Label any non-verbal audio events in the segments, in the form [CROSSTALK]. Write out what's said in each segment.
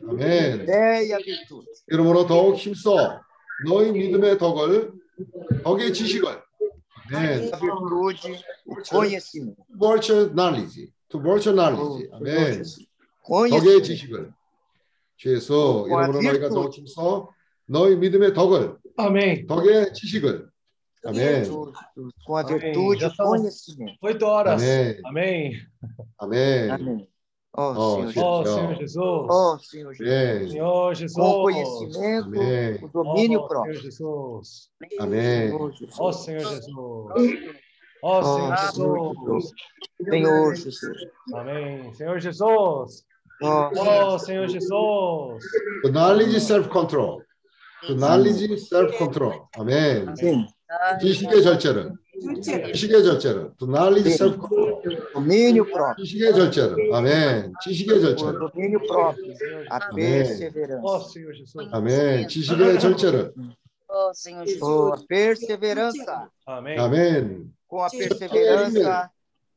아멘. e virtude. 그러므로 더욱 힘써 너희 믿음의 덕을 덕의 지식을 아멘. Virtual knowledge. to virtual Oh, knowledge. 아멘. 덕의. 지식을 주 예수 와, 이름으로 너희가 virtud. 더욱 힘써 너희 믿음의 덕을 Amém. 덕의 지식을 아멘. Jesus, Com a Amém. virtude Já e são- conhecimento. Oito horas. Amém. Amém. 아멘. Amém. Ó Ó, Senhor Jesus. Jesus. Ó Senhor Jesus. Ó Senhor Jesus. 아멘. Senhor Jesus. Com o conhecimento, Amém. o domínio Ó próprio. Senhor Jesus. 아멘. Senhor Jesus. Ó Senhor Jesus. Ó Ó Senhor Senhor Jesus. Jesus. Senhor Jesus. Amém. Senhor Jesus. Ó Ó Senhor Jesus. To knowledge self-control. To knowledge self-control. 아멘. Sim. 지식의 절제를. 지식의 절제를. To knowledge sim. self-control. Domínio próprio. Amém. O domínio próprio. A perseverança. Ó oh, Senhor Jesus. Amém. Jesus. Com a perseverança. Amém. Com a perseverança,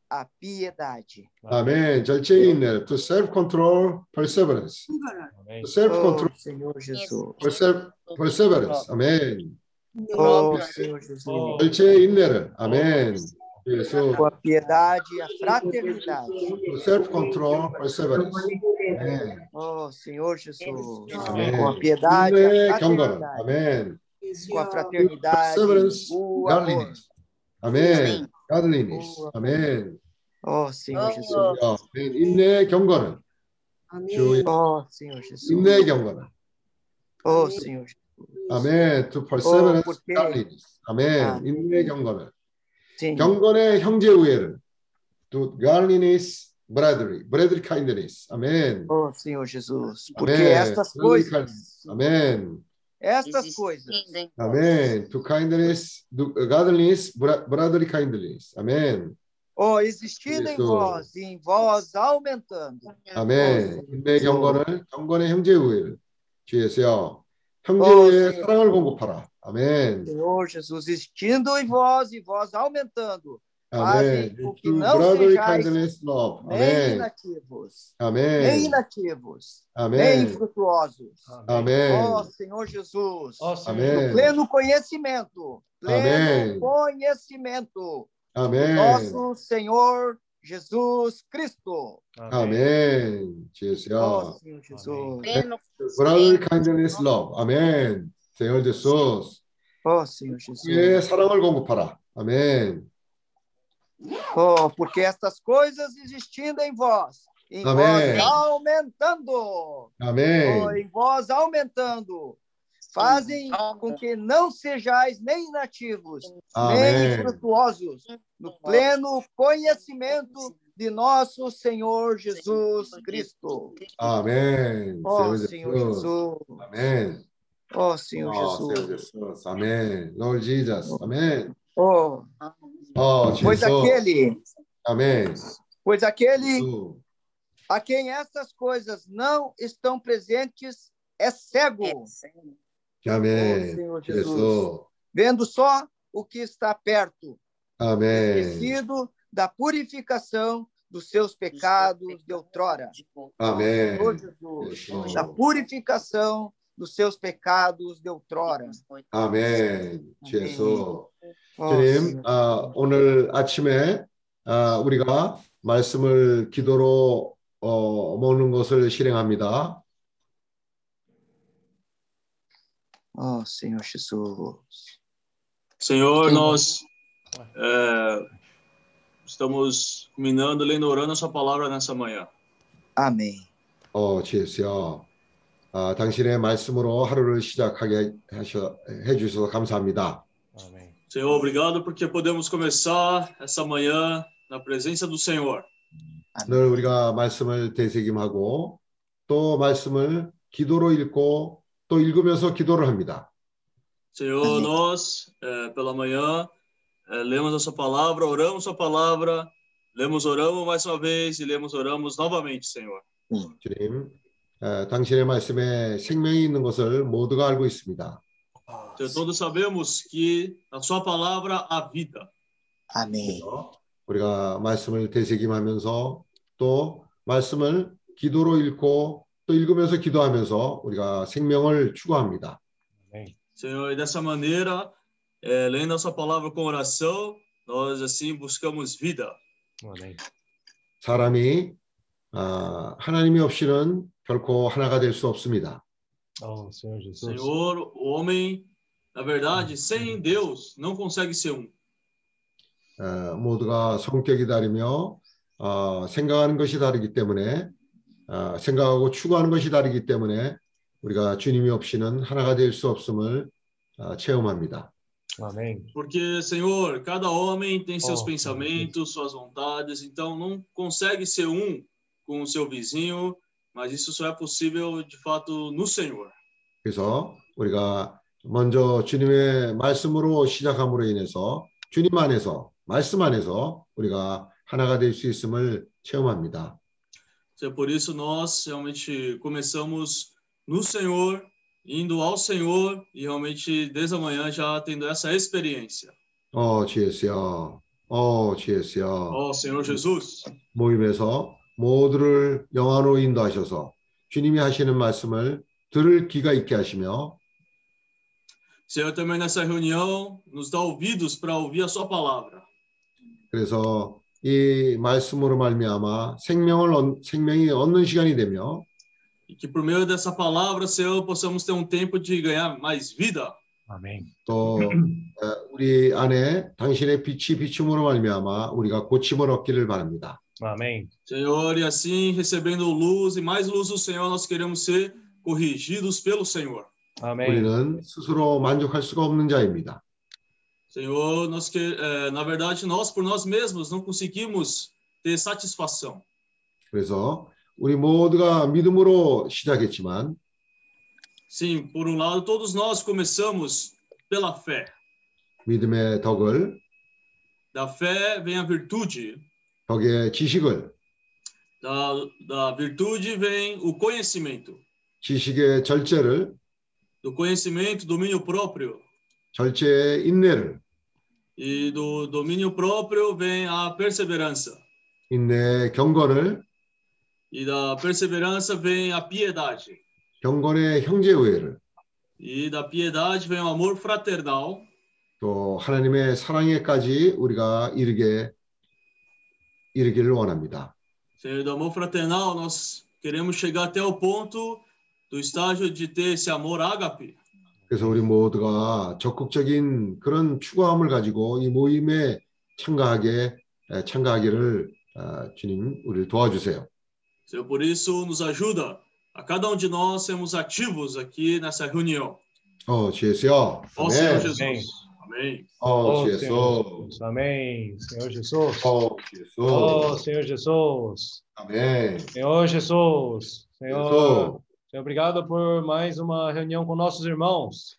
a piedade. Amém. Jalcein, to serve control, perseverance. Amém. To serve control. Oh, Senhor Jesus. Perse perseverance. Amém. Oh, Senhor Jesus. Jalcein, amém. Oh. 의 인내를. 아멘. 예수. Com a piedade e a fraternidade. To self-control, perseverance. 아멘. Oh, Senhor Jesus. Amém. Com a piedade e 인내 a 경건은. fraternidade. 아멘. Com a fraternidade, Perseverance, o amor. godliness. 아멘. godliness. 아멘. Oh, Senhor Jesus. 어, 아멘. 인내의 경건은. 주 Oh, Senhor Jesus. 인내의 경건은. Oh, Senhor Jesus. 아멘. To perseverance, 어, porque- godliness. 아멘. 아. 인내의 경건은. Sim. 경건의 형제 우애를. To godliness, brotherly. brotherly kindness. 아멘. Oh, Senhor Jesus. Porque Amém. estas coisas, 아멘. estas coisas, 아멘. To kindness, to godliness, bro- brotherly kindness. 아멘. oh, existindo em vós e em vós aumentando. 아멘. 인내의 그래서- 경건을 경건의 형제 우애를 주에서요. 형제 어, 우애의 네. 사랑을 공급하라. Amém. Senhor Jesus, existindo em vós e vós aumentando. Amém. O que não sejais nem inativos, Amém. nem inativos, Amém. nem. Amém. Ó oh, Senhor Jesus, oh, Senhor. Amém. pleno conhecimento, pleno Amém. conhecimento Amém. nosso Senhor Jesus Cristo. Amém. Amém. Jesus. Oh, Senhor Jesus. Amém. Brother kindness love. Amém. Senhor Jesus. Ó Senhor Jesus. 그의 사랑을 공급하라. 아멘. Oh, porque estas coisas existindo em vós, em Amém. vós aumentando, oh, 아멘. em vós aumentando, fazem com que não sejais nem inativos, nem 아멘. frutuosos, no pleno conhecimento de nosso Senhor Jesus Cristo. 아멘. Ó Senhor Senhor Jesus. Jesus, Oh, Senhor oh, Jesus. Jesus. Amém. Lord Jesus. Amém. Oh. oh Jesus. Pois aquele. Amém. Pois aquele Jesus. a quem essas coisas não estão presentes é cego. Amém. Oh, Senhor Jesus. Jesus. Vendo só o que está perto. Amém. Esquecido da purificação dos seus pecados de outrora. Amém. Senhor Jesus. Da purificação dos seus pecados de outrora. 아멘. 주 예수. Ó, 주님, Senhor. 아, 오늘 아침에 아, 우리가 말씀을 기도로 어, 먹는 것을 실행합니다. Ó, Senhor Jesus. Senhor, nós é, estamos minando, lendo, orando a sua palavra nessa manhã. Amém. 어, 주 예수여. 아, 당신의 말씀으로 하루를 시작하게 하셔, 해주셔서 감사합니다. Amém. Senhor, obrigado porque podemos começar essa manhã na presença do Senhor. 오늘 우리가 말씀을 되새김하고 또 말씀을 기도로 읽고 또 읽으면서 기도를 합니다. Senhor, Amém. nós, é, pela manhã, é, lemos a sua palavra, oramos a sua palavra, lemos, oramos mais uma vez e lemos, oramos novamente, Senhor. 주님, 에, 당신의 말씀에 생명이 있는 것을 모두가 알고 있습니다. Senhor, todos sabemos que na sua palavra há vida. Amém. 우리가 말씀을 되새김하면서 또 말씀을 기도로 읽고 또 읽으면서 기도하면서 우리가 생명을 추구합니다. Senhor, e dessa maneira, é, lendo a sua palavra com oração, nós assim buscamos vida. Amém. 사람이 아, 하나님이 없이는 결코 하나가 될 수 없습니다. Oh, Senhor Jesus. Senhor, o homem, na verdade, sem Deus, não consegue ser um. 어, 모두가 성격이 다르며 어, 생각하는 것이 다르기 때문에 어, 생각하고 추구하는 것이 다르기 때문에 우리가 주님이 없이는 하나가 될 수 없음을 어, 체험합니다. Amém. Porque, Senhor, cada homem tem seus Oh, pensamentos, suas vontades, então não consegue ser um com o seu vizinho, mas isso só é possível, de fato, no Senhor. 그래서 우리가 먼저 주님의 말씀으로 시작함으로 인해서 주님 안에서 말씀 안에서 우리가 하나가 될 수 있음을 체험합니다. Então, por isso, nós realmente começamos no Senhor, indo ao Senhor e realmente desde amanhã já tendo essa experiência. 어, GS야. 어, GS야. Ó Senhor Jesus, 모임에서 모두를 영화로 인도하셔서 주님이 하시는 말씀을 들을 기가 있게 하시며 Senhor, também nessa reunião, nos dá ouvidos para ouvir a Sua palavra. 그래서 이 말씀으로 말미암아 생명을 얻, 생명이 얻는 시간이 되며 E que por meio dessa palavra, Senhor, possamos ter um tempo de ganhar mais vida. Amém. 또 어, 우리 안에 당신의 빛이 비춤으로 말미암아 우리가 고침을 얻기를 바랍니다. Amém. Senhor, e assim, recebendo luz e mais luz do Senhor, nós queremos ser corrigidos pelo Senhor. Amém. 우리는 스스로 만족할 수가 없는 자입니다. Senhor, nós que, eh, na verdade, nós por nós mesmos não conseguimos ter satisfação. 그래서 우리 모두가 믿음으로 시작했지만 Sim, por um lado, todos nós começamos pela fé. 믿음의 덕을 Da fé vem a virtude, 덕의 지식을 da, da virtude vem o conhecimento, 지식의 절제를 do conhecimento, domínio próprio, 절제의 인내를 e do domínio próprio vem a perseverança, 인내의 경건을 e da perseverança vem a piedade, 경건의 형제 우애를 e da piedade vem o amor fraternal, 또 하나님의 사랑에까지 우리가 이르게 이르기를 원합니다. Senhor, do amor fraternal, nós queremos chegar até o ponto do estágio de ter esse amor ágape. 그래서 우리 모두가 적극적인 그런 추구함을 가지고 이 모임에 참가하게 에, 참가하기를 아, 주님 우리를 도와주세요. Senhor, por isso nos ajuda a cada um de nós sermos ativos aqui nessa reunião. 어, Senhor 아멘. Jesus. Amém. 어, Oh, 주예수. Senhor Jesus. Amém. Senhor Jesus. 어, 주예수. Oh, Senhor Jesus. 아멘. Senhor Jesus. Senhor, Jesus. Senhor, obrigado por mais uma reunião com nossos irmãos.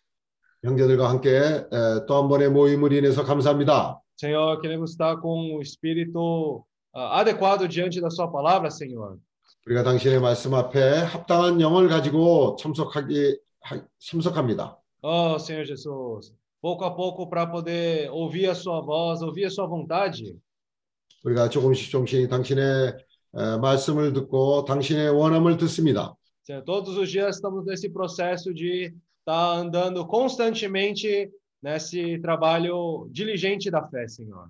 형제들과 함께 또 한 번의 모임을 인해서 감사합니다. Senhor, queremos estar com o espírito ah, adequado diante da Sua palavra, Senhor. 우리가 당신의 말씀 앞에 합당한 영을 가지고 참석하기 하- 참석합니다. Oh, Senhor Jesus. Pouco a pouco para poder ouvir a Sua voz, ouvir a Sua vontade. 우리가 조금씩 조금씩 당신의 에, 말씀을 듣고 당신의 원함을 듣습니다. Senhor, todos os dias estamos nesse processo de estar andando constantemente nesse trabalho diligente da fé, Senhor.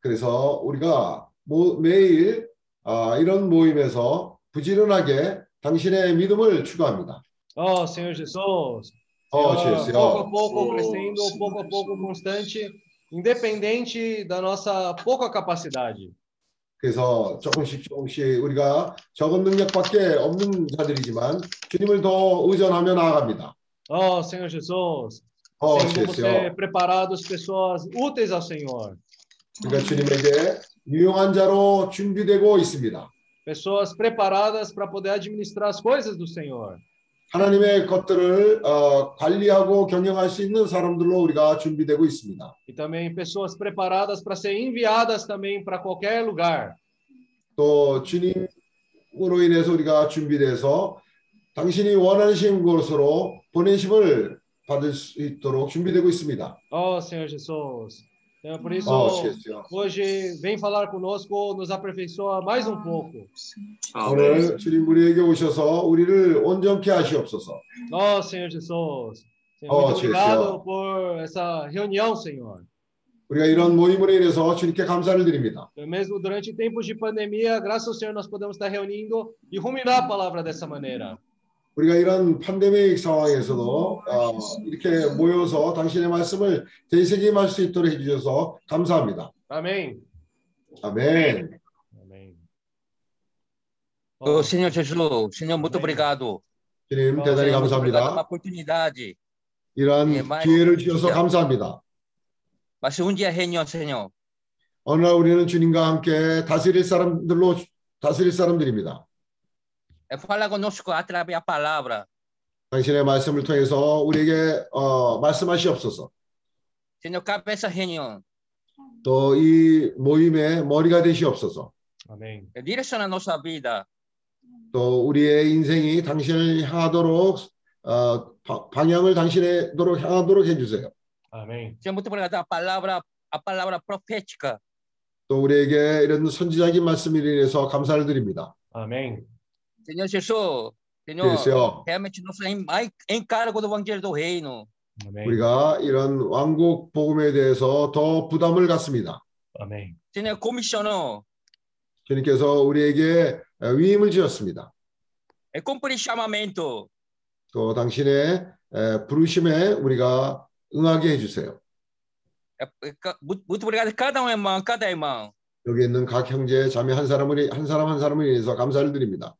그래서 우리가 모- 매일 아, 이런 모임에서 부지런하게 당신의 믿음을 추구합니다. Oh, Senhor Jesus. 어, Senhor, 주예수여. pouco a pouco Oh, crescendo, Senhor pouco a pouco Jesus. constante, independente da nossa pouca capacidade. 그래서 조금씩 조금씩 우리가 적은 능력밖에 없는 자들이지만 주님을 더 의존하며 나아갑니다. Oh, Senhor Jesus. 어, Sendo 주예수여. você preparados pessoas úteis ao Senhor. 그러니까 주님에게 유용한 자로 준비되고 있습니다. Pessoas preparadas para poder administrar as coisas do Senhor. 하나님의 것들을 어, 관리하고 경영할 수 있는 사람들로 우리가 준비되고 있습니다. E também pessoas preparadas para ser enviadas também para qualquer lugar. 또 주님으로 인해서 우리가 준비돼서 당신이 원하시는 곳으로 보내심을 받을 수 있도록 준비되고 있습니다. Oh, Senhor Jesus. Então, por isso, Oh, sim, senhor. hoje vem falar conosco, nos aperfeiçoa mais um pouco. Amém. 오늘 주님 우리에게 오셔서 우리를 온전케 하시옵소서. Ó Senhor Jesus, Senhor, Oh, muito sim, obrigado senhor. por essa reunião, Senhor. 우리가 이런 모임으로 인해서 주님께 감사를 드립니다. Mesmo durante tempos de pandemia, graças ao Senhor, nós podemos estar reunindo e ruminar a palavra dessa maneira. 우리가 이런 팬데믹 상황에서도 어, 이렇게 모여서 당신의 말씀을 되새김할 수 있도록 해주셔서 감사합니다. Amém. 아멘. Amém. Ô, Senhor Jesus, Senhor, muito Amém. obrigado. 주님 대단히 감사합니다. oportunidade. 이러한 예, 말- 기회를 주셔서 감사합니다. Mas um dia reunião, Senhor. 어느 날 우리는 주님과 함께 다스릴 사람들로 다스릴 사람들입니다. É falar conosco através da palavra. 당신의 말씀을 통해서 우리에게 어, 말씀하시옵소서. Senhor, cabe essa reunião. 또 이 모임의 머리가 되시옵소서. Amém. Direciona nossa vida. 또 우리의 인생이 당신을 향하도록 어, 바- 방향을 당신의도록 향하도록 해 주세요. Amém. Senhor, muito obrigado a palavra, a palavra profética. 또 우리에게 이런 선지자적인 말씀으로 인해서 감사를 드립니다. Amém. Senhor Jesus, Senhor, realmente nosso en- en- encargo do evangelho do reino. 우리가 이런 왕국 복음에 대해서 더 부담을 갖습니다. Senhor, comissionou. 주님께서 우리에게 위임을 지었습니다. É cumprir chamamento. 또 당신의 에, 부르심에 우리가 응하게 해주세요. É, é, ca- muito muito obrigado a cada um irmão, cada irmão. 여기 있는 각 형제 자매 한 사람을 한 사람 한 사람을 위해서 감사를 드립니다.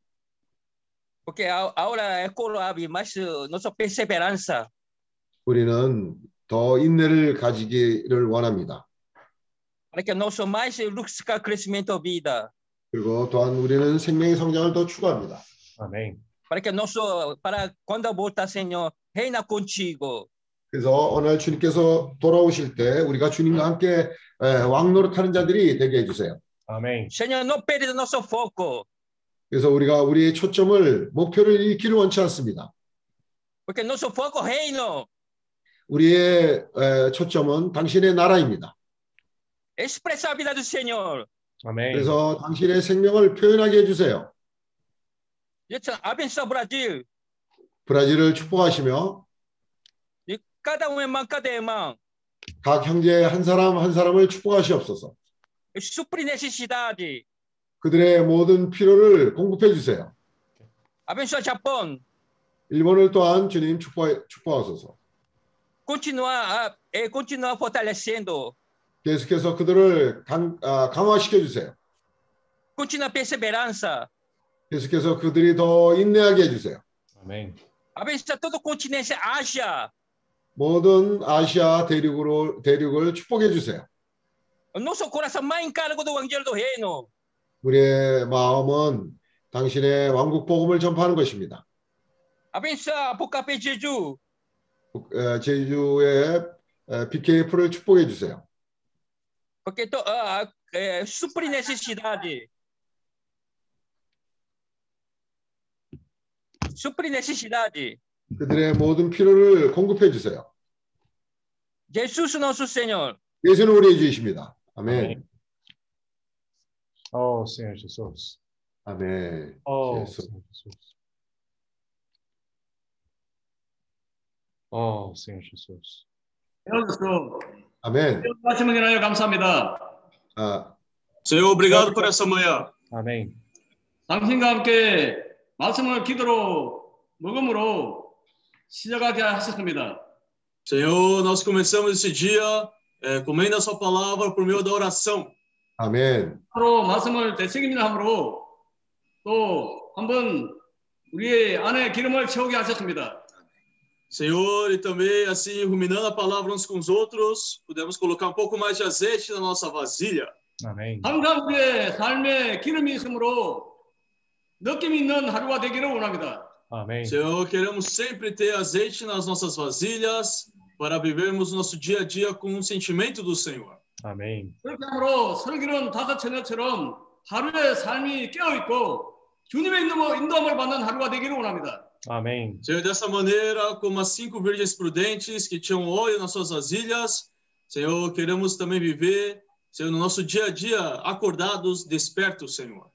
Porque a, a hora é coroável, mas uh, nossa perseverança. 우리는 더 인내를 가지기를 원합니다. para que nosso mais buscar crescimento vida, 그리고 또한 우리는 생명의 성장을 더 추구합니다. Amém. para que nosso para quando voltar Senhor reina contigo, 그래서 오늘 주님께서 돌아오실 때 우리가 주님과 함께 에, 왕노릇하는 자들이 되게 해주세요. Amém. Senhor não perda nosso foco, 그래서 우리가 우리의 초점을 목표를 잃기를 원치 않습니다. porque nosso foco reino, 우리의 에, 초점은 당신의 나라입니다. expressar a vida do Senhor. Amém. 그래서 당신의 생명을 표현하게 해주세요. Deus abençoe o Brasil, 브라질을 축복하시며 e cada um irmão, cada irmão, 각 형제 한 사람 한 사람을 축복하시옵소서. e suprir necessidade. 그들의 모든 필요를 공급해 주세요. Abençoe o Japão, 일본을 또한 주님 축복, 축복하소서. continuar a, eh, continuar fortalecendo, 계속해서 그들을 강, 아, 강화시켜 주세요. continuar perseverança. 계속해서 그들이 더 인내하게 해주세요. Amém. Abençoe todo o continente Ásia, 모든 아시아 대륙으로 대륙을 축복해 주세요. nosso coração mais encargo do evangelho do reino. 우리의 마음은 당신의 왕국 복음을 전파하는 것입니다. De Jesus. 에, 제주의 에, BKF를 축복해 주세요. Porque to, ah, é, suprir necessidade. 그들의 모든 필요를 공급해 주세요. Nosso Senhor. 예수는 우리의 주이십니다. 아멘. Oh, Senhor Jesus. 아멘. Oh, Jesus. Senhor Jesus. Oh, Senhor Jesus. Senhor Jesus, 아멘. 말씀을 인하여 감사합니다. 아, Senhor, obrigado por essa manhã. Amém. 당신과 함께 말씀을 기도로 먹음으로 시작하게 하셨습니다. Senhor, nós começamos esse dia eh, comendo a sua palavra por meio da oração. 아멘. 바로 말씀을 되새김이나 함으로 또 한번 우리의 안에 기름을 채우게 하셨습니다. Senhor, e também assim, ruminando a palavra uns com os outros, podemos colocar um pouco mais de azeite na nossa vasilha. Amém. 항상 우리의 삶에 기름이 있으므로 느낌 있는 하루가 되기를 원합니다. Amém. Senhor, queremos sempre ter azeite nas nossas vasilhas para vivermos nosso dia a dia com um sentimento do Senhor. Amém. 그렇게 함으로 설기는 다섯 처녀처럼 하루의 삶이 깨어 있고 주님의 인도- 인도함을 받는 하루가 되기를 원합니다. Amém. Senhor, dessa maneira, como as cinco virgens prudentes que tinham óleo nas suas vasilhas, Senhor, queremos também viver, Senhor, no nosso dia a dia, acordados, despertos, Senhor.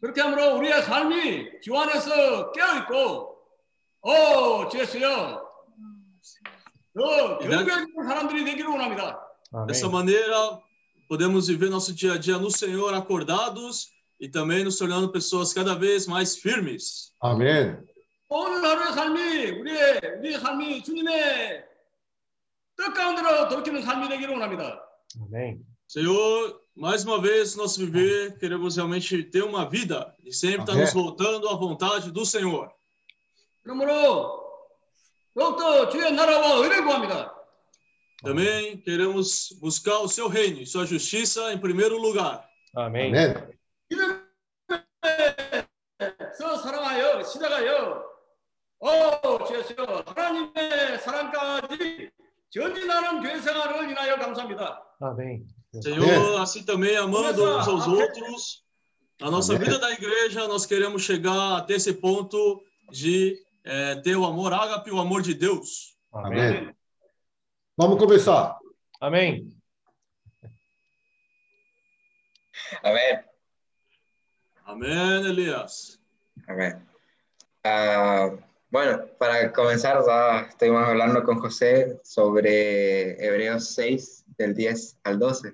그렇게 함으로 우리의 삶이 주 안에서 깨어 있고, 오, 주 예수여, 더 경배하는 사람들이 되기를 원합니다. Dessa maneira, podemos viver nosso dia a dia no Senhor, acordados e também nos tornando pessoas cada vez mais firmes. 아멘. 오늘 하루의 삶이 우리의 우리의 삶이 주님의 뜻 가운데로 돌이키는 삶이 되기를 원합니다. 아멘. Senhor, mais uma vez, nosso viver, queremos realmente ter uma vida e sempre estar Amém. nos voltando à vontade do Senhor. 그러므로 더욱더 주의 나라와 의를 구합니다. Também queremos buscar o seu reino e sua justiça em primeiro lugar. Amém. Amém. Amém. Senhor, assim também amando uns aos outros, na nossa Amém. vida da igreja, nós queremos chegar até esse ponto de é, ter o amor ágape, o amor de Deus. Amém. Amém. Vamos começar. 아멘. Amén. Amém, Elias. Amén. Ah, bueno, para comenzar, ya estuvimos hablando con José sobre Hebreos 6, del 10 al 12.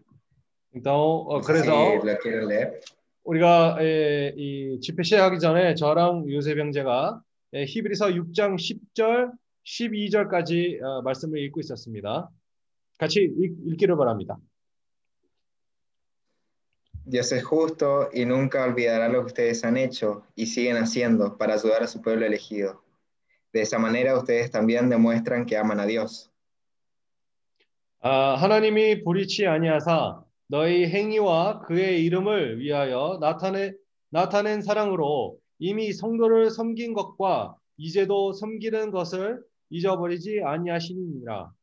então 어, No 그래서 si. 우리가 에, 이 집회 시작하기 전에 저랑 요셉 형제가 에, 히브리서 6장 10절, 12절까지 어, 말씀을 읽고 있었습니다. 같이 읽, 읽기를 바랍니다. Dios es justo y nunca olvidará lo que ustedes han hecho y siguen haciendo para ayudar a su pueblo elegido. De esa manera ustedes también demuestran que aman a Dios. 아, 하나님이 불의치 아니하사 너희 행위와 그의 이름을 위하여 나타내, 나타낸 사랑으로 이미 성도를 섬긴 것과 이제도 섬기는 것을 잊어버리지 아니하시니라.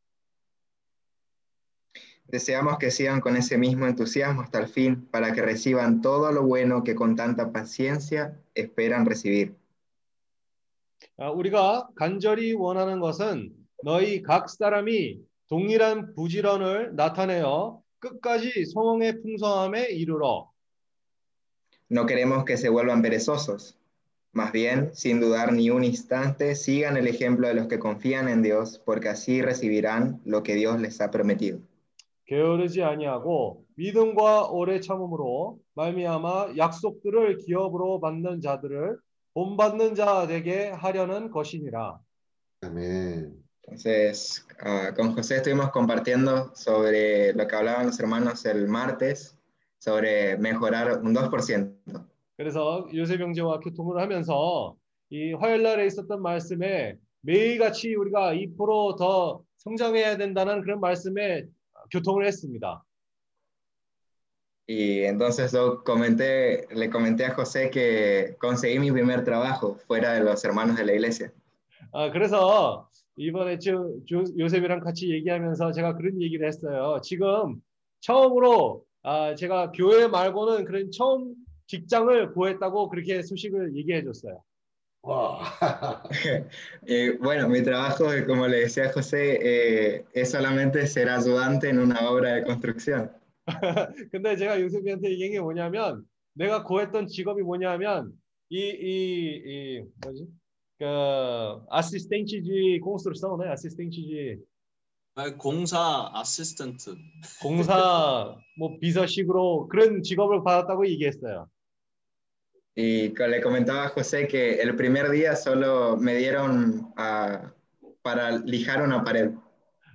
Deseamos que sigan con ese mismo entusiasmo hasta el fin para que reciban todo lo bueno que con tanta paciencia esperan recibir. 아, 우리가 간절히 원하는 것은 너희 각 사람이 동일한 부지런을 나타내어 끝까지 성령의 풍성함에 이르러 No queremos que se vuelvan perezosos. Más bien, sin dudar ni un instante, sigan el ejemplo de los que confían en Dios, porque así recibirán lo que Dios les ha prometido. 게으르지 아니하고 믿음과 오래 참음으로 말미암아 약속들을 기업으로 받는 자들을 본받는 자 되게 하려는 것이니라. 아멘. Entonces, ah, con José estuvimos compartiendo sobre lo que hablaban los hermanos el martes, sobre mejorar un 2%. 그래서 요셉 형제와 교통을 하면서 이 화요일 날에 있었던 말씀에 매일같이 우리가 2%더 성장해야 된다는 그런 말씀에 교통을 했습니다. Y entonces yo comenté, le comenté a José que conseguí mi primer trabajo fuera de los hermanos de la iglesia. 아, 그래서 이번에 저, 조, 요셉이랑 같이 얘기하면서 제가 그런 얘기를 했어요. 지금 처음으로 아, 제가 교회 말고는 그런 처음 직장을 구했다고 그렇게 소식을 얘기해 줬어요. 와. Y bueno, mi trabajo, como le decía José, eh, es solamente ser ayudante en una obra de construcción. 근데 제가 요셉이한테 얘기한 게 뭐냐면 내가 구했던 직업이 뭐냐면 이이이 뭐지? 그 assistente de construção, né? Assistente de É, 공사 아시스턴트. 공사 뭐 비서식으로 그런 직업을 받았다고 얘기했어요. Y le comentaba a José que el primer día solo me dieron ah, para lijar una pared.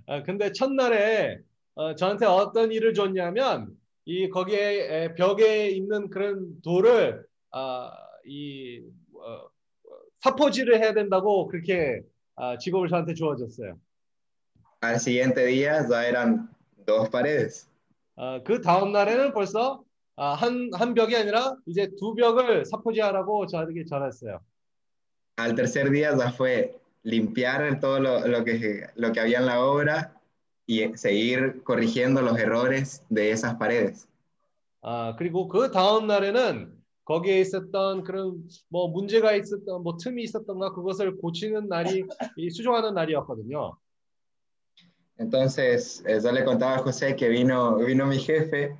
아, 근데 첫날에 어, 저한테 어떤 일을 줬냐면 이 거기에 에, 벽에 있는 그런 돌을 아, 이 어, 사포질을 해야 된다고 그렇게 아, 직업을 저한테 주어졌어요. Al siguiente día ya eran dos paredes. 아, 그 다음 날에는 벌써 아, 한, 한 벽이 아니라 이제 두 벽을 사포질하라고 저에게 전했어요. Al tercer día ya fue limpiar todo lo, lo que, lo que había en la obra y seguir corrigiendo los errores de esas paredes. 아, 그리고 그 다음 날에는 거기에 있었던 그런 뭐 문제가 있었던 뭐 틈이 있었던가 그것을 고치는 날이 이 수정하는 날이었거든요. Entonces, eh, yo le contaba a José que vino, vino mi jefe,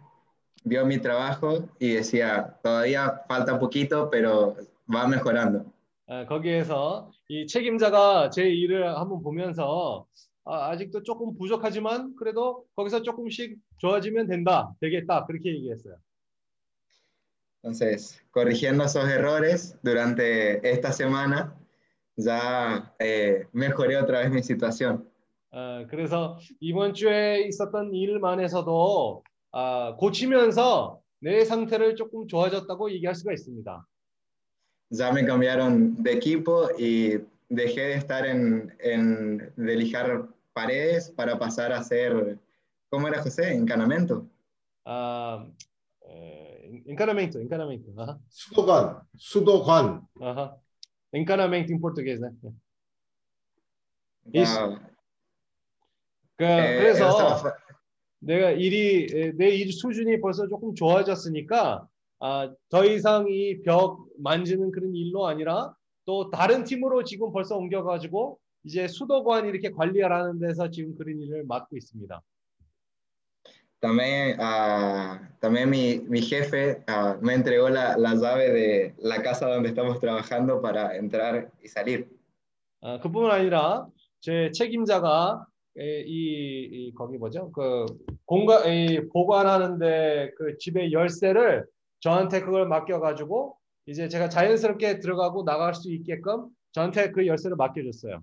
vio mi trabajo y decía, todavía falta poquito, pero va mejorando. 아, 거기에서 이 책임자가 제 일을 한번 보면서 아, 아직도 조금 부족하지만 그래도 거기서 조금씩 좋아지면 된다, 되겠다 그렇게 얘기했어요. Entonces, corrigiendo esos errores durante esta semana, ya eh, mejoré otra vez mi situación. 아, 그래서 이번 주에 있었던 일만에서도 아, 고치면서 내 상태를 조금 좋아졌다고 얘기할 수가 있습니다. Ya me cambiaron de equipo y dejé de estar en, en de lijar paredes para pasar a hacer, ¿cómo era José? Encanamento. 아, 에, encanamento, encanamento. 아하, 수도관, 수도관. 아하. encanamento em português, né? Isso. Ah, 그, eh, 그래서 내가 일이 내 일 수준이 벌써 조금 좋아졌으니까 아, 더 이상 이 벽 만지는 그런 일로 아니라 또 다른 팀으로 지금 벌써 옮겨가지고 이제 수도관 이렇게 관리하라는 데서 지금 그런 일을 맡고 있습니다. También, ah, también mi, mi jefe ah, me entregó la, la llave de la casa donde estamos trabajando para entrar y salir. 아, 그뿐만 아니라 제 책임자가 에, 이, 이 거기 뭐죠? 그 공간 이 보관하는데 그 집의 열쇠를 저한테 그걸 맡겨가지고 이제 제가 자연스럽게 들어가고 나갈 수 있게끔 저한테 그 열쇠를 맡겨줬어요.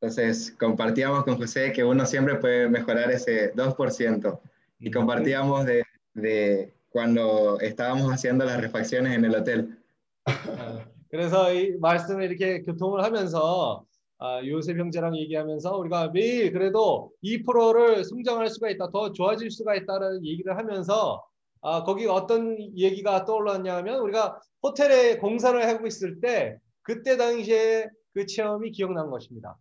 Entonces, compartíamos con José que uno siempre puede mejorar ese 2% y compartíamos de, de cuando estábamos haciendo las refacciones en el hotel. 아, 그래서 이 말씀을 이렇게 교통을 하면서 아, 요셉 형제랑 얘기하면서 우리가 매일 그래도 2%를 성장할 수가 있다, 더 좋아질 수가 있다는 얘기를 하면서 아, 거기 어떤 얘기가 떠올랐냐면 우리가 호텔에 공사를 하고 있을 때 그때 당시에 그 체험이 기억난 것입니다.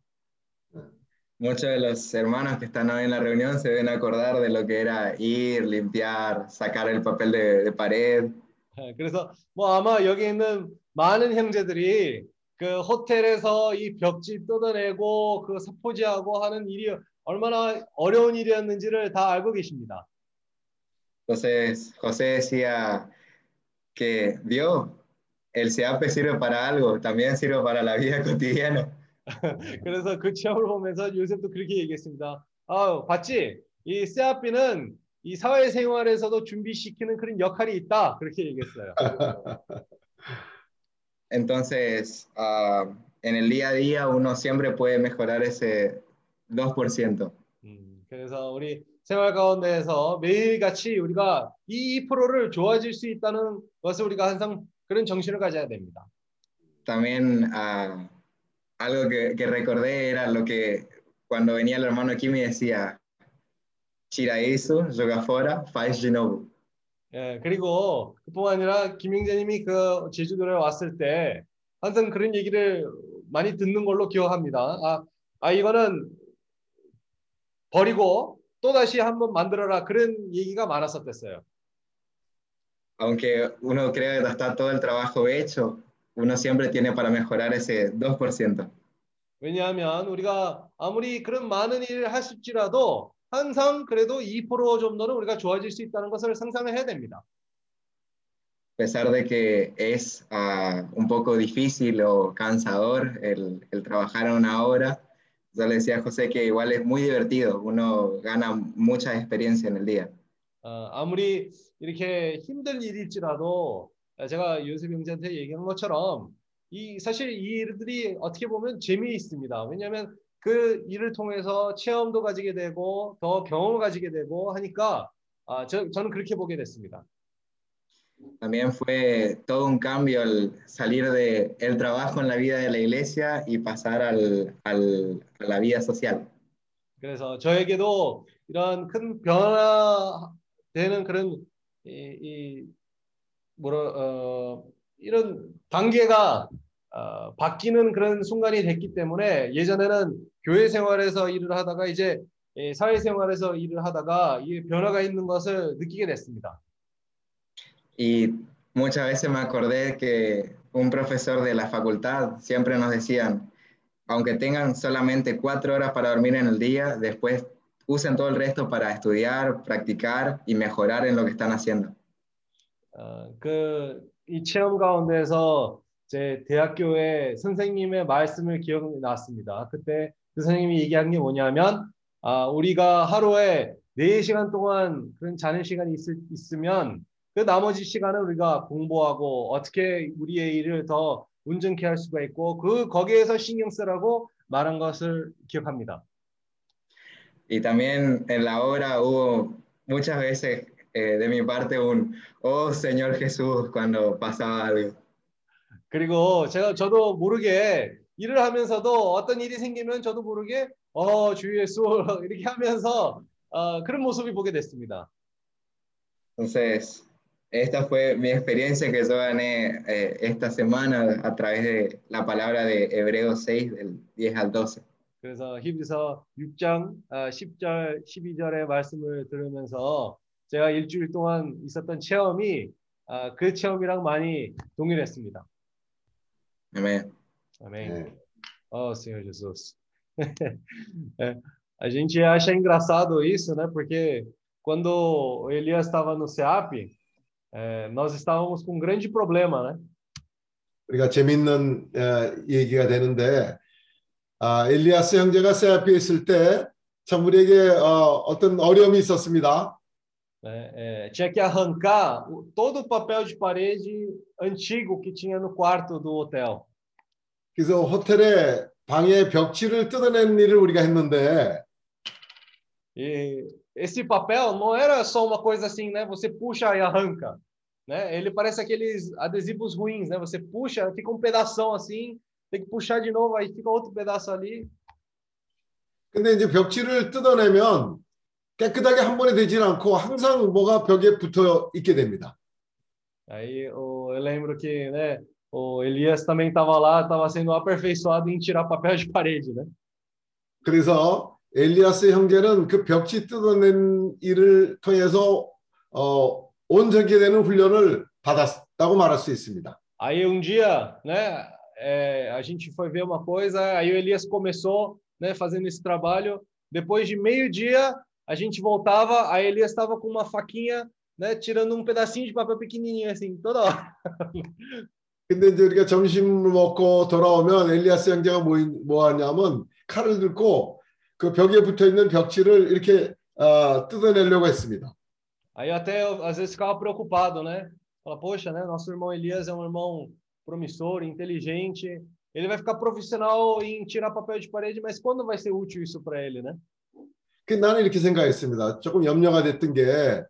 Muchos de los hermanos que están hoy en la reunión se deben acordar de lo que era ir, limpiar, sacar el papel de, de pared. 예, 그래서 뭐 아마 여기 있는 많은 형제들이 그 호텔에서 이 벽지 뜯어내고 그 사포지하고 하는 일이 얼마나 어려운 일이었는지를 다 알고 계십니다. Entonces, José decía que Dios, el SEAPE sirve para algo, también sirve para la vida [LAUGHS] cotidiana. [LAUGHS] 그래서 그 체험을 보면서 요셉도 그렇게 얘기했습니다. 아, 봤지? 이 세아피는 이 사회생활에서도 준비시키는 그런 역할이 있다. 그렇게 얘기했어요. [LAUGHS] Entonces, ah, en el día a día uno siempre puede mejorar ese 2%. 음, 그래서 우리 생활 가운데에서 매일같이 우리가 이 2%를 좋아질 수 있다는 것을 우리가 항상 그런 정신을 가져야 됩니다. También ah, algo que, que recordé era lo que cuando venía el hermano Kimi decía, tira isso, joga fora, faz de novo. 예, 그리고 그뿐만 아니라 김영재님이 그 제주도에 왔을 때 항상 그런 얘기를 많이 듣는 걸로 기억합니다. 아, 아 이거는 버리고 또 다시 한번 만들어라 그런 얘기가 많았었댔어요. Aunque uno cree que está todo el trabajo hecho, uno siempre tiene para mejorar ese 2%. 왜냐하면 우리가 아무리 그런 많은 일을 하실지라도 항상 그래도 2% 정도는 우리가 좋아질 수 있다는 것을 상상을 해야 됩니다. A pesar de que es ah, un poco difícil o cansador el, el trabajar una hora, yo le decía a José que igual es muy divertido, uno gana mucha experiencia en el día. 어, 아무리 이렇게 힘든 일일지라도 제가 요셉 형제한테 얘기한 것처럼 이 사실 이 일들이 어떻게 보면 재미있습니다. 왜냐하면 그 일을 통해서 체험도 가지게 되고 더 경험을 가지게 되고 하니까 아, 저, 저는 그렇게 보게 됐습니다. También fue todo un cambio el salir de el trabajo en la vida de la iglesia y pasar al, al- a la vida social. 그래서 저에게도 이런 큰 변화되는 그런 이, 이 뭐라 어, 이런 단계가 어, 바뀌는 그런 순간이 됐기 때문에 예전에는 교회 생활에서 일을 하다가 이제 예, 사회 생활에서 일을 하다가 이 변화가 있는 것을 느끼게 됐습니다. Y muchas veces me acordé que un profesor de la facultad siempre nos decían, aunque tengan solamente cuatro horas para dormir en el día, después usen todo el resto para estudiar, practicar y mejorar en lo que están haciendo. 어, 그이 체험 가운데서 제 대학교의 선생님의 말씀을 기억났습니다. 그때 그 선생님이 얘기한 게 뭐냐면 아, 우리가 하루에 4시간 동안 그런 자는 시간이 있을, 있으면 그 나머지 시간은 우리가 공부하고 어떻게 우리의 일을 더 온전케 할 수가 있고 그 거기에서 신경 쓰라고 말한 것을 기억합니다. Y también en la obra hubo muchas veces eh, de mi parte un, oh Señor Jesús, cuando pasaba algo. 그리고 제가 저도 모르게 일을 하면서도 어떤 일이 생기면 저도 모르게 어 주 예수 [LAUGHS] 이렇게 하면서 어, 그런 모습을 보게 됐습니다. Entonces, esta fue mi experiencia que yo gané eh, esta semana a través de la palabra de Hebreos 6, del 10 al 12. 그래서 히브리서 6장 아, 10절 12절의 말씀을 들으면서 제가 일주일 동안 있었던 체험이 아, 그 체험이랑 많이 동일했습니다. Amén. Amém. 네. Oh, Senhor Jesus. [LAUGHS] É, a gente acha engraçado isso, né? Porque quando o Elias estava no SEAP, é, nós estávamos com um grande problema, né? 우리가 재밌는 어, 얘기가 되는데 아, 엘리아스 형제가 세아피에 있을 때 참 우리에게 어, 어떤 어려움이 있었습니다. É, é, tinha que arrancar o- todo o papel de parede antigo que tinha no quarto do hotel. 그래서 호텔에 방에 벽지를 뜯어내는 일을 우리가 했는데 E esse papel não era só uma coisa assim, né? Você puxa e arranca, né? Ele parece aqueles adesivos ruins, né? Você puxa, fica um pedação assim, tem que puxar de novo, aí fica outro pedaço ali. 근데 이제 벽지를 뜯어내면 깨끗하게 한 번에 되질 않고 항상 뭐가 벽에 붙어 있게 됩니다. Aí eu lembro que, né? O Elias também estava lá, estava sendo aperfeiçoado em tirar papel de parede, né? 그래서 엘리아스 형제는 그 벽지 뜯어낸 일을 통해서 어, 온전케 되는 훈련을 받았다고 말할 수 있습니다. Aí um dia, né? é, a gente foi ver uma coisa, aí o Elias começou, né? Fazendo esse trabalho. Depois de meio dia, a gente voltava, aí Elias estava com uma faquinha, né? Tirando um pedacinho de papel pequenininho assim, toda hora. [LAUGHS] 근데 이제 우리가 점심을 먹고 돌아오면 엘리아스 형제가 뭐, 뭐 하냐면 칼을 들고 그 벽에 붙어 있는 벽지를 이렇게 어, 뜯어내려고 했습니다. Aí até eu, às vezes ficava preocupado, né? Fala, poxa, né? Nosso irmão Elias é um irmão promissor, inteligente. Ele vai ficar profissional em tirar papel de parede, mas quando vai ser útil isso para ele, né? 그 나는 이렇게 생각했습니다. 조금 염려가 됐던 게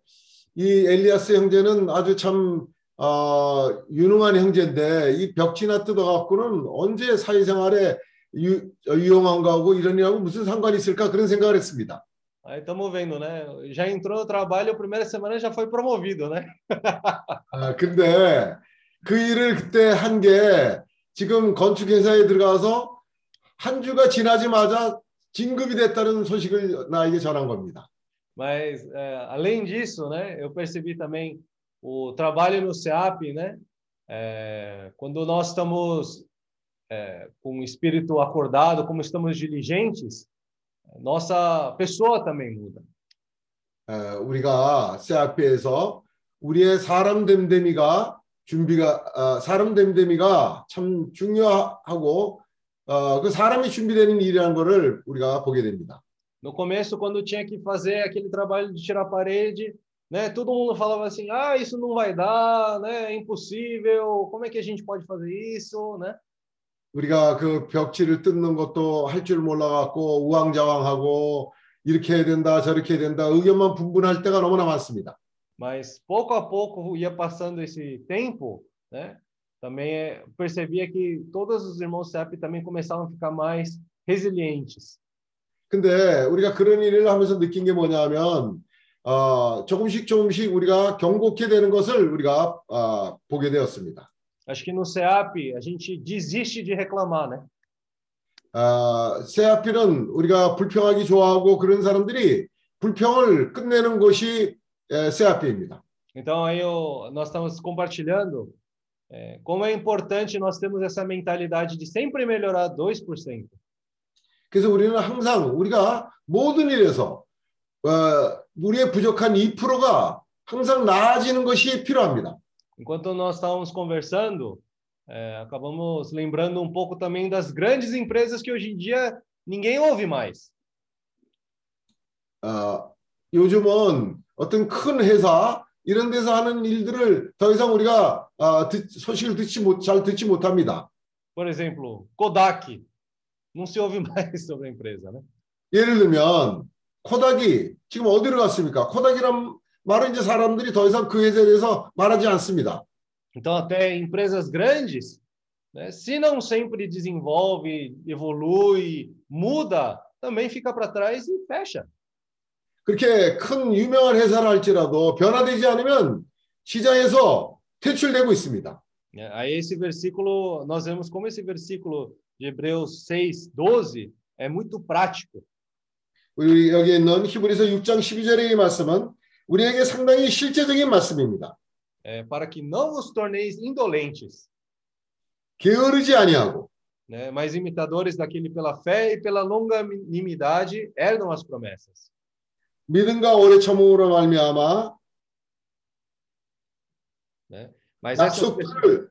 이 엘리아스 형제는 아주 참 어, 유능한 형제인데 이 벽지나 뜯어갖고는 언제 사회생활에 유, 유용한가 하고 이런 일하고 무슨 상관이 있을까 그런 생각을 했습니다. Aí estamos vendo, né? Já entrou no trabalho, a primeira semana já foi promovido, né? [LAUGHS] 아, 근데 그 일을 그때 한 게 지금 건축 회사에 들어가서 한 주가 지나자마자 진급이 됐다는 소식을 나에게 전한 겁니다. Mas é, além disso, né? Eu percebi também o trabalho no SEAP, né? É, quando nós estamos é, com o espírito acordado, como estamos diligentes, nossa pessoa também muda. 에, 우리가 CRP에서 우리의 사람 됨됨이가 준비가 어, 사람 됨됨이가 참 중요하고 어, 그 사람이 준비되는 일이라는 것을 우리가 보게 됩니다. No começo, quando tinha que fazer aquele trabalho de tirar a parede, né? Todo mundo falava assim: "Ah, isso não vai dar, né? É impossível. Como é que a gente pode fazer isso, né?" 우리가 그 벽지를 뜯는 것도 할 줄 몰라갖고 우왕좌왕하고 이렇게 해야 된다 저렇게 해야 된다 의견만 분분할 때가 너무나 많습니다. Mas pouco a pouco ia passando esse tempo, né? Também é, percebia que todos os irmãos CEP também começavam a ficar mais resilientes. 근데 우리가 그런 일을 하면서 느낀 게 뭐냐면 어, 조금씩 조금씩 우리가 경고케 되는 것을 우리가 어, 보게 되었습니다. Acho que no CEAP a gente desiste de reclamar, né? 어, 세아필은 우리가 불평하기 좋아하고 그런 사람들이 불평을 끝내는 곳이 에, 세아필입니다. Então eu, nós estamos compartilhando é, como é importante nós termos essa mentalidade de sempre melhorar 2%. 그래서 우리는 항상 우리가 모든 일에서 어, 우리의 부족한 2%가 항상 나아지는 것이 필요합니다. Enquanto nós estávamos conversando, é, acabamos lembrando um pouco também das grandes empresas que hoje em dia ninguém ouve mais. 어, 요즘은 어떤 큰 회사 이런 데서 하는 일들을 더 이상 우리가 어, 듣, 소식을 듣지 못, 잘 듣지 못합니다. Por exemplo, Kodak. Não se ouve mais sobre a empresa, né? 예를 들면 코닥이 지금 어디로 갔습니까? 코닥이란 말은 이제 사람들이 더 이상 그 회사에 대해서 말하지 않습니다. Então, até empresas grandes, né, se não sempre desenvolve, evolui, muda, também fica para trás e fecha. 그렇게 큰 유명한 회사를 할지라도 변화되지 않으면 시장에서 퇴출되고 있습니다. Aí esse versículo, nós vemos como esse versículo de Hebreus 6, 12 é muito prático. 우리 여기 있는 히브리서 6장 12절의 이 말씀은 우리에게 상당히 실제적인 말씀입니다. É, para que não vos torneis indolentes, 게으르지 아니하고 né, mas imitadores daquele pela fé e pela longanimidade herdam as promessas. 믿음과 오래 참음으로 말미암아 Mas essas pessoas, 약속들을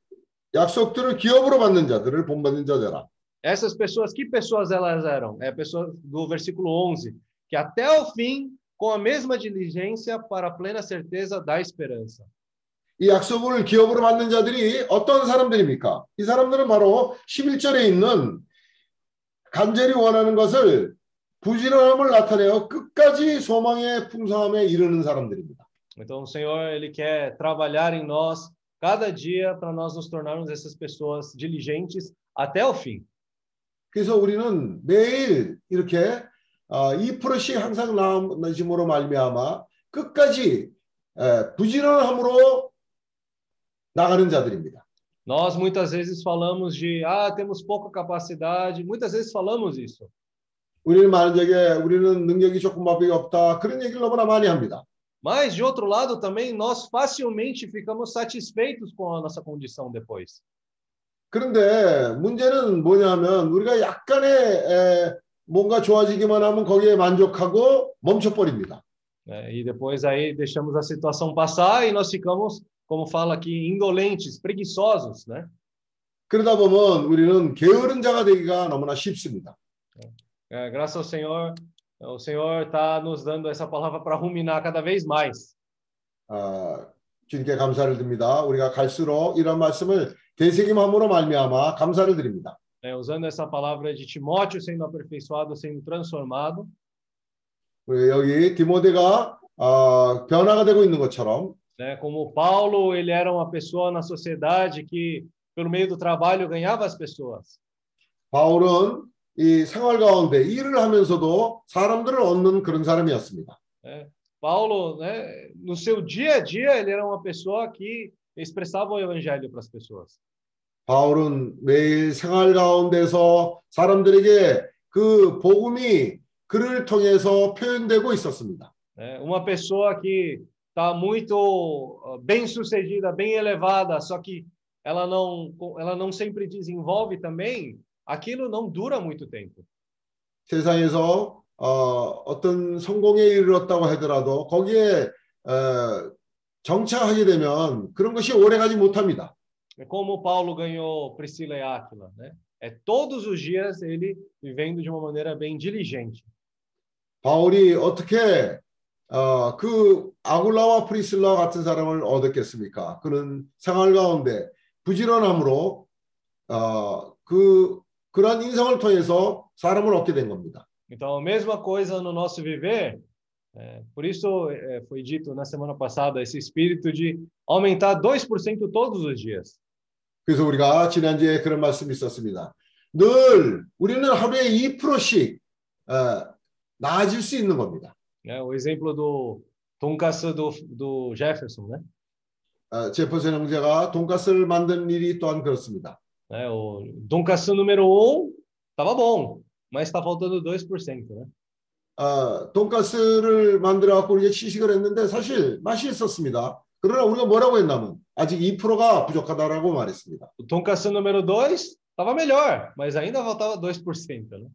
약속들을 기업으로 받는 자들을 본받는 자들아. essas pessoas, que pessoas elas eram? É pessoas do versículo 11, que até o fim, com a mesma diligência, para a plena certeza da esperança. 이 약속을 기업으로 받는 자들이 어떤 사람들입니까? 이 사람들은 바로 11절에 있는 간절히 원하는 것을 부지런함을 나타내어 끝까지 소망의 풍성함에 이르는 사람들입니다. Então, o Senhor, Ele quer trabalhar em nós cada dia para nós nos tornarmos essas pessoas diligentes até o fim. 그래서 우리는 매일 이렇게 어, 2%씩 항상 나아짐으로 말미암아 끝까지 에, 부지런함으로 나가는 자들입니다. Nós muitas vezes falamos de, ah, temos pouca capacidade, muitas vezes falamos isso. 우리는 많은 적에 우리는 능력이 조금밖에 없다 그런 얘기를 너무나 많이 합니다. Mas, de outro lado, também nós facilmente ficamos satisfeitos com a nossa condição depois. 그런데 문제는 뭐냐면 우리가 약간의 에, 뭔가 좋아지기만 하면 거기에 만족하고 멈춰버립니다. né? E depois aí deixamos a situação passar e nós ficamos, como fala aqui, indolentes, preguiçosos, né? 그러다 보면 우리는 게으른 자가 되기가 너무나 쉽습니다. É, graças ao Senhor, o Senhor está nos dando essa palavra para ruminar cada vez mais. 아, 주님께 감사를 드립니다. 우리가 갈수록 이런 말씀을 되새김함으로 말미암아 감사를 드립니다. né? Usando essa palavra de Timóteo sendo aperfeiçoado, sendo transformado, 여기 디모데가 아, 변화가 되고 있는 것처럼 né? Como Paulo, ele era uma pessoa na sociedade que, pelo meio do trabalho, ganhava as pessoas. 바울은 이 생활 가운데 일을 하면서도 사람들을 얻는 그런 사람이었습니다. né? Paulo, né, no seu dia a dia, ele era uma pessoa que expressava o evangelho para as pessoas. 바울은 매일 생활 가운데서 사람들에게 그 복음이 그를 통해서 표현되고 있었습니다. né? Uma pessoa que está muito ah, bem sucedida, bem elevada, só que ela não, ela não sempre desenvolve também, aquilo não dura muito tempo. 세상에서 어, 어떤 성공에 이르렀다고 하더라도 거기에 어, 정착하게 되면 그런 것이 오래가지 못합니다. É como Paulo ganhou Priscila e Áquila, né? É todos os dias ele vivendo de uma maneira bem diligente. 바울이 어떻게 어, 그 아굴라와 프리실라 같은 사람을 얻었겠습니까? 그는 생활 가운데 부지런함으로 어, 그 그러한 인성을 통해서 사람을 얻게 된 겁니다. Então, a mesma coisa no nosso viver. é, por isso é, foi dito na semana passada esse espírito de aumentar 2% todos os dias. 그래서 우리가 지난주에 그런 말씀이 있었습니다. 늘 우리는 하루에 2%씩 어, 나아질 수 있는 겁니다. né? O exemplo do Tonkatsu do, do Jefferson, né? 어, 제퍼슨 형제가 돈가스를 만드는 일이 또한 그렇습니다. né? O Tonkatsu número 1 estava bom, Mas está faltando 2%, né? 어, 돈가스를 만들어 갖고 우리가 시식을 했는데 사실 맛이 있었습니다. 그러나 우리가 뭐라고 했냐면 아직 2%가 부족하다라고 말했습니다. O Tonkatsu número 2 estava melhor, mas ainda faltava 2%, né?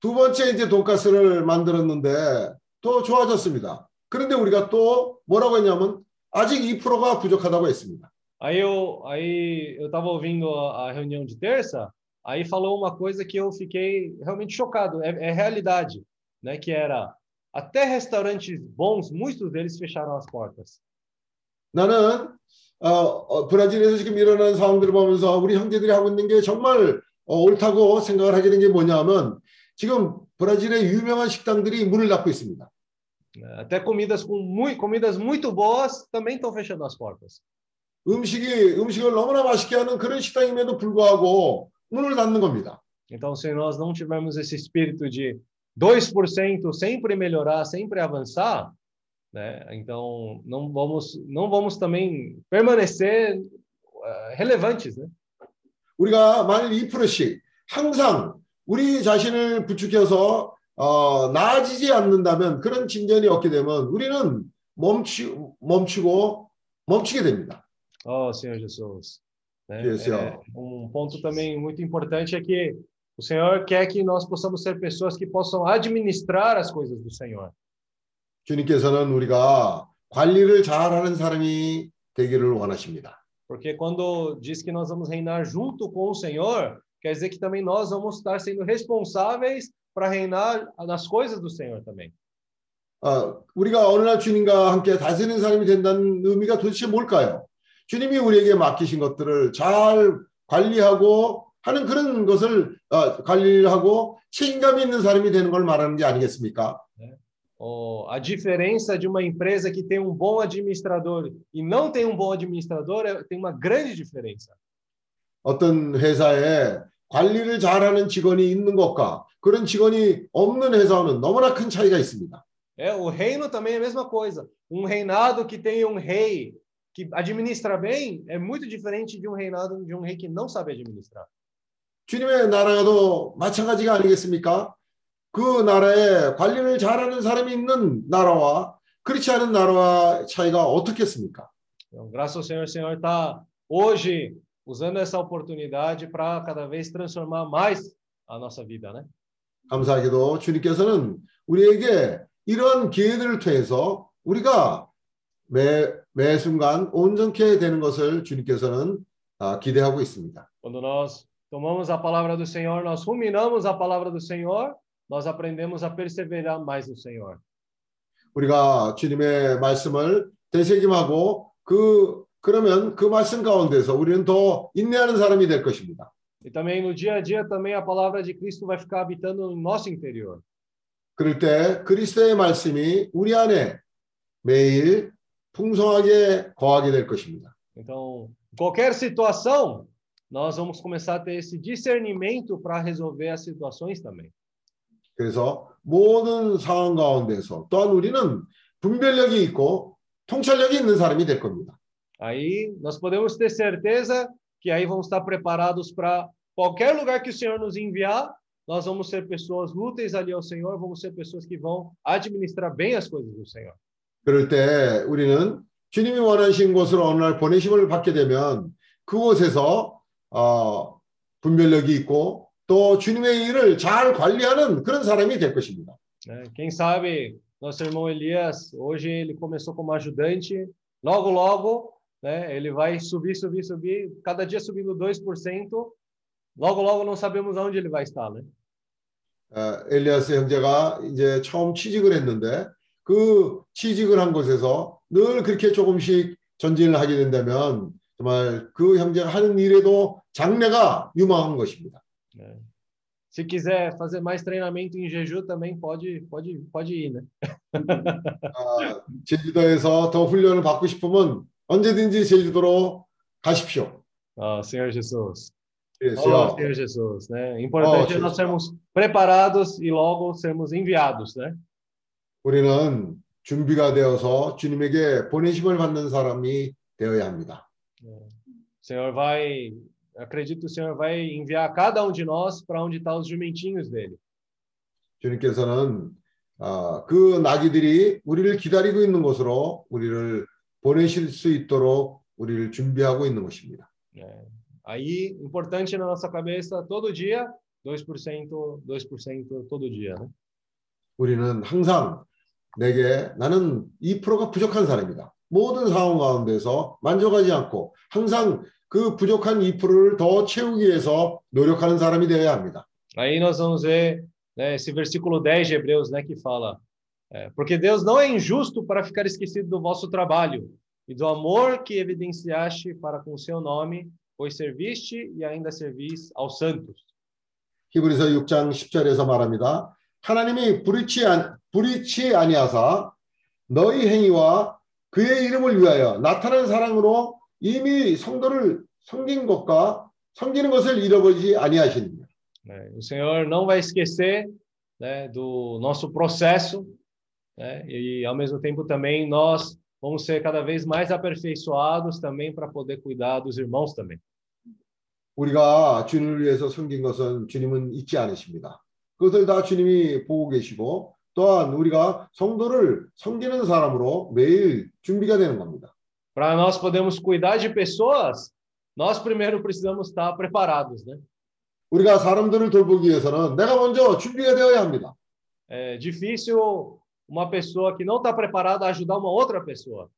두 번째 이제 돈가스를 만들었는데 또 좋아졌습니다. 그런데 우리가 또 뭐라고 했냐면 아직 2%가 부족하다고 했습니다. Aí eu, aí eu estava ouvindo a reunião de terça, aí falou uma coisa que eu fiquei realmente chocado, é, é realidade, né? Que era até restaurantes bons, muitos deles fecharam as portas. 나는 어, 어, 브라질에서 지금 일어나는 상황들을 보면서 우리 형제들이 하고 있는 게 정말 어, 옳다고 생각을 하게 된 게 뭐냐면 지금 브라질의 유명한 식당들이 문을 닫고 있습니다. Até comidas com muito, comidas muito boas também estão fechando as portas. 음식이 음식을 너무나 맛있게 하는 그런 식당임에도 불구하고 문을 닫는 겁니다. Então, se nós não tivermos esse espírito de 2% sempre melhorar, sempre avançar, né? Então, não vamos não vamos também permanecer uh, relevantes, né? 우리가 만일 2%씩 항상 우리 자신을 부추겨서 어, 나아지지 않는다면 그런 진전이 없게 되면 우리는 멈추, 멈추고 멈추게 됩니다. Oh, Senhor Jesus. Né? Isso, É, um ponto também muito importante é que o Senhor quer que nós possamos ser pessoas que possam administrar as coisas do Senhor. 주님께서는 우리가 관리를 잘하는 사람이 되기를 원하십니다. Porque quando diz que nós vamos reinar junto com o Senhor, quer dizer que também nós vamos estar sendo responsáveis para reinar nas coisas do Senhor também. 어, 우리가 어느 날 주님과 함께 다스리는 사람이 된다는 의미가 도대체 뭘까요? 주님이 우리에게 맡기신 것들을 잘 관리하고 하는 그런 것을 어, 관리하고 책임감 있는 사람이 되는 걸 말하는 게 아니겠습니까? Oh, a diferença de uma empresa que tem um bom administrador e não tem um bom administrador é, tem uma grande diferença. 어떤 회사에 관리를 잘하는 직원이 있는 것과 그런 직원이 없는 회사는 너무나 큰 차이가 있습니다. É, o reino também é a mesma coisa. Um reinado que tem um rei que administra bem é muito diferente de um reinado de um rei que não sabe administrar. 주님의 나라도 마찬가지가 아니겠습니까? 그 나라에 관리를 잘하는 사람이 있는 나라와 그렇지 않은 나라와 차이가 어떻겠습니까? Então, graças ao Senhor, o Senhor está hoje usando essa oportunidade para cada vez transformar mais a nossa vida, né? 감사하게도 주님께서는 우리에게 이런 기회들을 통해서 우리가 매, 매 순간 온전케 되는 것을 주님께서는 아, 기대하고 있습니다. Quando nós tomamos a palavra do Senhor, nós ruminamos a palavra do Senhor, nós aprendemos a perseverar mais no Senhor. 우리가 주님의 말씀을 되새김하고 그 그러면 그 말씀 가운데서 우리는 더 인내하는 사람이 될 것입니다. E também no dia a dia também a palavra de Cristo vai ficar habitando no nosso interior. 그럴 때 그리스도의 말씀이 우리 안에 매일 풍성하게 거하게 될 것입니다. Então, qualquer situação, nós vamos começar a ter esse discernimento para resolver as situações também. 그래서 모든 상황 가운데서 또한 우리는 분별력이 있고 통찰력이 있는 사람이 될 겁니다. Aí nós podemos ter certeza que aí vamos estar preparados para qualquer lugar que o Senhor nos enviar, nós vamos ser pessoas úteis ali ao Senhor, vamos ser pessoas que vão administrar bem as coisas do Senhor. 그럴 때 우리는 주님이 원하신 곳으로 어느 날 보내심을 받게 되면 그곳에서 어, 분별력이 있고 또 주님의 일을 잘 관리하는 그런 사람이 될 것입니다. Quem sabe nosso irmão Elias, hoje ele começou como ajudante, logo, logo, né, ele vai subir, subir, subir, cada dia subindo 2%, logo, logo não sabemos aonde ele vai estar, né? 어, 엘리아스 형제가 이제 처음 취직을 했는데 그 취직을 한 곳에서 늘 그렇게 조금씩 전진을 하게 된다면 정말 그 형제가 하는 일에도 장래가 유망한 것입니다. né? Se quiser fazer mais treinamento em Jeju também pode, pode, pode ir, né? 아, 제주도에서 더 훈련을 받고 싶으면 언제든지 제주도로 가십시오. Ah, Senhor Jesus. 그래서 Oh, Senhor Jesus, né? Importante Oh, é nós sermos preparados e logo sermos enviados, né? 우리는 준비가 되어서 주님에게 보내심을 받는 사람이 되어야 합니다. Senhor vai, acredito que o Senhor vai enviar cada um de nós para onde estão os jumentinhos dele. 주님께서는 아, 그 나귀들이 우리를 기다리고 있는 곳으로 우리를 보내실 수 있도록 우리를 준비하고 있는 것입니다. né? Aí, importante na nossa cabeça, todo dia, 2%, 2% todo dia, né? 우리는 항상 내게 나는 2%가 부족한 사람이다. 모든 상황 가운데서 만족하지 않고 항상 그 부족한 2%를 더 채우기 위해서 노력하는 사람이 되어야 합니다. Aí nós vamos ver né, esse versículo 10 de Hebreus, né, que fala: é, porque Deus não é injusto para ficar esquecido do vosso trabalho e do amor que evidenciaste para com o seu nome, pois serviste e ainda servis aos santos. 히브리서 6장 10절에서 말합니다. 하나님이 불의치, 안, 불의치 아니하사 너희 행위와 그의 이름을 위하여 나타난 사랑으로 이미 성도를 섬긴 것과 섬기는 것을 잃어버리지 아니하시느냐. né? O Senhor não vai esquecer né, do nosso processo, né, e ao mesmo tempo também nós vamos ser cada vez mais aperfeiçoados também para poder cuidar dos irmãos também. 우리가 주님을 위해서 섬긴 것은 주님은 잊지 않으십니다. 그것을 다 주님이 보고 계시고 또한 우리가 성도를 섬기는 사람으로 매일 준비가 되는 겁니다. Para nós podermos cuidar de pessoas, nós primeiro precisamos estar preparados, né? 우리가 사람들을 돌보기 위해서는 내가 먼저 준비가 되어야 합니다. É difícil uma pessoa que não está preparada ajudar uma outra pessoa.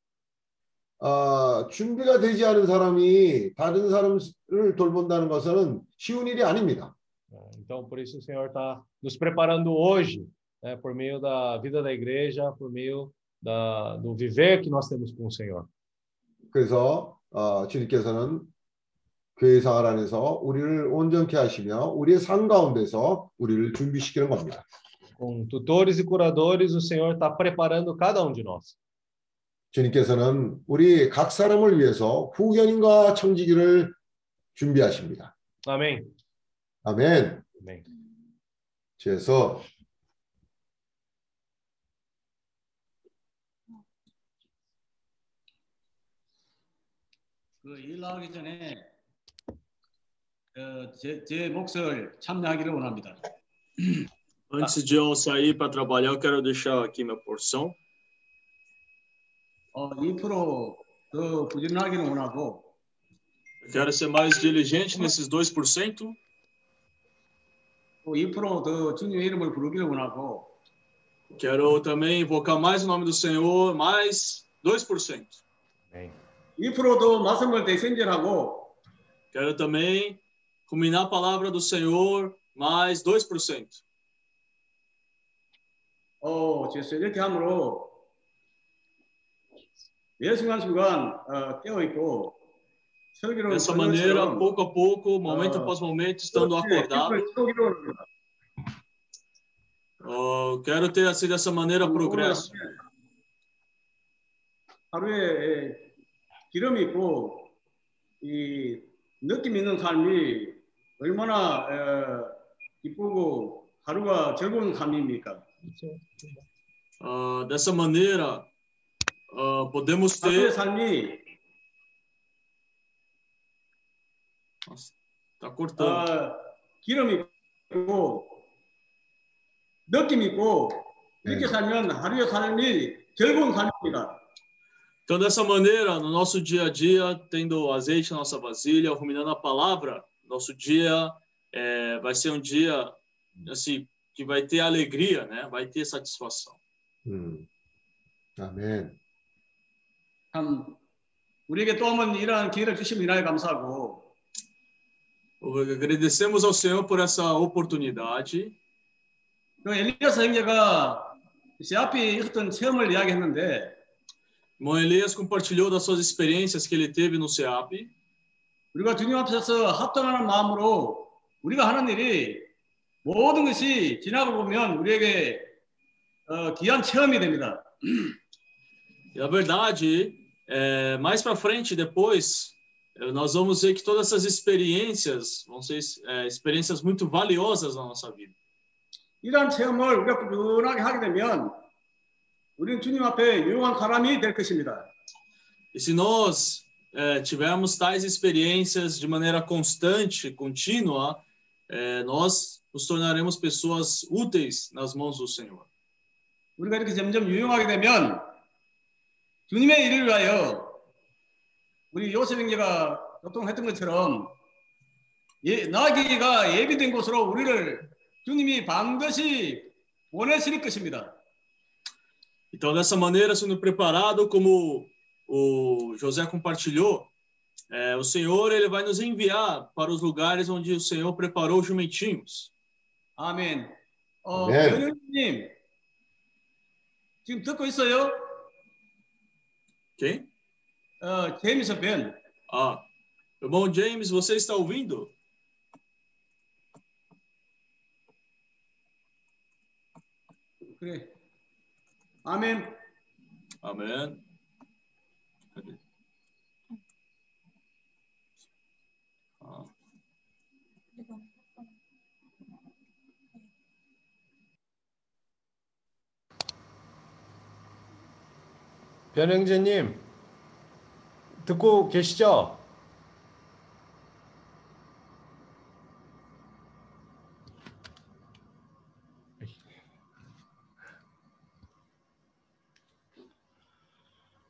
아, 준비가 되지 않은 사람이 다른 사람을 돌본다는 것은 쉬운 일이 아닙니다. Então, por isso o Senhor está nos preparando hoje, né, por meio da vida da igreja, por meio da, do viver que nós temos com o Senhor. 그래서 어, 주님께서는 교회 생활 안에서 우리를 온전케 하시며 우리의 삶 가운데서 우리를 준비시키는 겁니다. Com tutores e curadores, o Senhor está preparando cada um de nós. 주님께서는 우리 각 사람을 위해서 후견인과 청지기를 준비하십니다. Amém? 아멘. Amém. 그래서 그 일 나가기 전에 어, 제, 제 몫을 참여하기를 원합니다. [CLEARS THROAT] Antes de eu sair para trabalhar, eu quero deixar aqui minha porção. 어, 2%더 부지런하기를 원하고 Eu quero ser mais diligente nesses 2%. Quero também invocar mais o nome do Senhor, mais 2%. 2%더 말씀을 대선절하고 Quero também culminar a palavra do Senhor, mais 2%. 어, 그래서 이렇게 함으로 매 순간순간 어, 깨어있고 설교를 Dessa maneira, pouco a pouco, momento Ah. após momento, estando acordado. Oh, quero ter assim dessa maneira progresso. 하루에 에, 기름이 있고 이 느낌 있는 삶이 얼마나 에, 기쁘고 하루가 즐거운 삶입니까? Ah, dessa maneira, ah, podemos ter. 삶이 Tá cortando. 어, 기름 있고 느낌 있고 이렇게 네. 살면 하루의 삶이 즐거운 삶입니다. Então, dessa maneira, no nosso dia a dia, tendo azeite na nossa vasilha, ruminando a palavra, nosso dia eh, vai ser um dia assim que vai ter alegria, né? Vai ter satisfação. 음. 아멘. 참 우리에게 또 한 번 이러한 기회를 주시면 이나에 감사하고 Agradecemos ao Senhor por essa oportunidade. 그 엘리야스 형제가 제 앞에 있었던 체험을 이야기했는데 Irmão Elias compartilhou das suas experiências que ele teve no CEAP. 우리가 주님 앞에서 합당하는 마음으로 우리가 하는 일이 모든 것이 지나고 보면 우리에게 어, 귀한 체험이 됩니다. E a verdade, é, mais para frente, depois, eh, nós vamos ver que todas essas experiências vão ser eh, experiências muito valiosas na nossa vida. 이러한 체험을 우리가 꾸준하게 하게 되면 우리는 주님 앞에 유용한 사람이 될 것입니다. E se nós eh, tivermos tais experiências de maneira constante, contínua, eh, nós nos tornaremos pessoas úteis nas mãos do Senhor. 우리가 이렇게 점점 유용하게 되면 주님의 일을 위하여 우리 요셉 형제가 보통 했던 것처럼 예, 나귀가 예비된 곳으로 우리를 주님이 반드시 보내실 것입니다. Então, dessa maneira, sendo preparado, como o José compartilhou, é, o Senhor ele vai nos enviar para os lugares onde o Senhor preparou os jumentinhos. 아멘. 어. 변호님 지금 듣고 있어요? Quem? 어, 제임스 벤. Ah, irmão James, você está ouvindo? 그래. 아멘. Amém. Cadê? Ah, 변형재님 듣고 계시죠?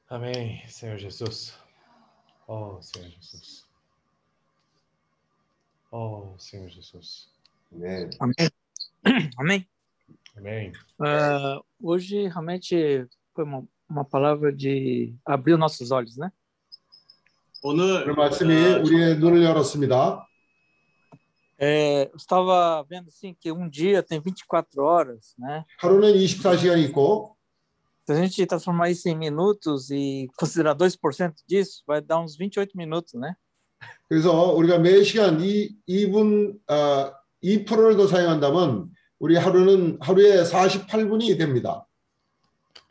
Amém, Senhor Jesus. Oh, Senhor Jesus. Oh, Senhor Jesus. 네. Amém. Amém. Amém. Ah, hoje realmente foi uma, uma palavra de abrir nossos olhos, né? 오늘 오늘 말씀이 아, 우리의 눈을 열었습니다. É, eu estava vendo assim que um dia tem 24 horas, né? 하루는 24시간이 있고 Se a gente transformar isso em minutos e considerar 2% disso, vai dar uns 28 minutos, né? 그래서 우리가 매 시간 이 2분 아, 2%를 더 사용한다면 우리 하루는 하루에 48분이 됩니다.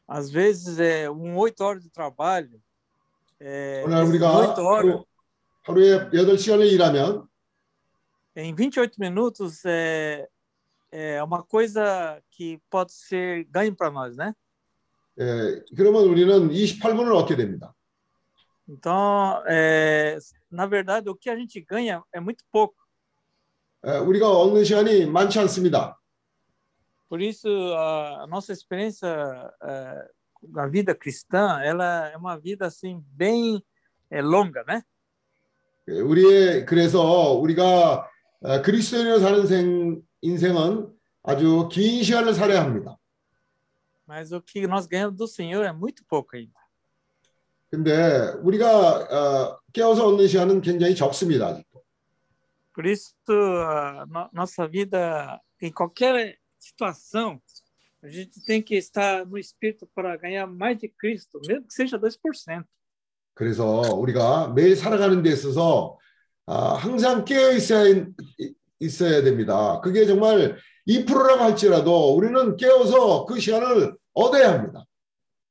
Às vezes é um 8 horas de trabalho. É, 오늘 esses 우리가 8 horas, 하루, 하루에 8시간을 일하면 em 28 minutos é, é uma coisa que pode ser ganho para nós, né? 예, 그러면 우리는 28분을 얻게 됩니다. Então, é, na verdade, o que a gente ganha é muito pouco. 예, 우리가 얻는 시간이 많지 않습니다. Por isso, a, a nossa experiência é, na vida cristã, ela é uma vida assim bem é, longa, né? 예, 우리의 그래서 우리가 어, 그리스도인으로 사는 생, 인생은 아주 긴 시간을 살아야 합니다. Mas o que nós ganhamos do Senhor é muito pouco ainda. 근데 우리가 어, 깨어서 얻는 시간은 굉장히 적습니다. 아직도. Por isso, a no- nossa vida, em qualquer situação, a gente tem que estar no Espírito para ganhar mais de Cristo, mesmo que seja 2%. 그래서 우리가 매일 살아가는 데 있어서 아, 항상 깨어 있어야 있어야 됩니다. 그게 정말 2%라고 할지라도 우리는 깨어서 그 시간을 얻어야 합니다.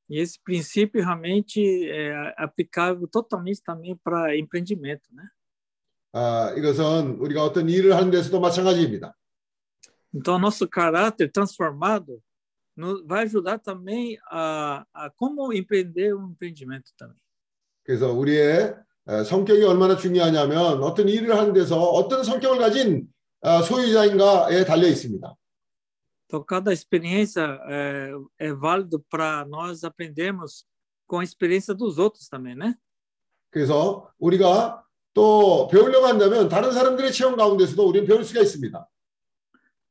E esse princípio realmente é aplicável totalmente também para empreendimento, né? 아, 이것은 우리가 어떤 일을 하는 데서도 마찬가지입니다. Então, nosso caráter transformado no- vai ajudar também a, a como empreender um empreendimento também. 그래서 우리의 어, 성격이 얼마나 중요하냐면 어떤 일을 하는 데서 어떤 성격을 가진 어, 소유자인가에 달려 있습니다. Então, cada experiência é, é válido para nós aprendermos com a experiência dos outros também, né? 그래서 우리가 또 배우려고 한다면 다른 사람들의 체험 가운데서도 우리는 배울 수가 있습니다.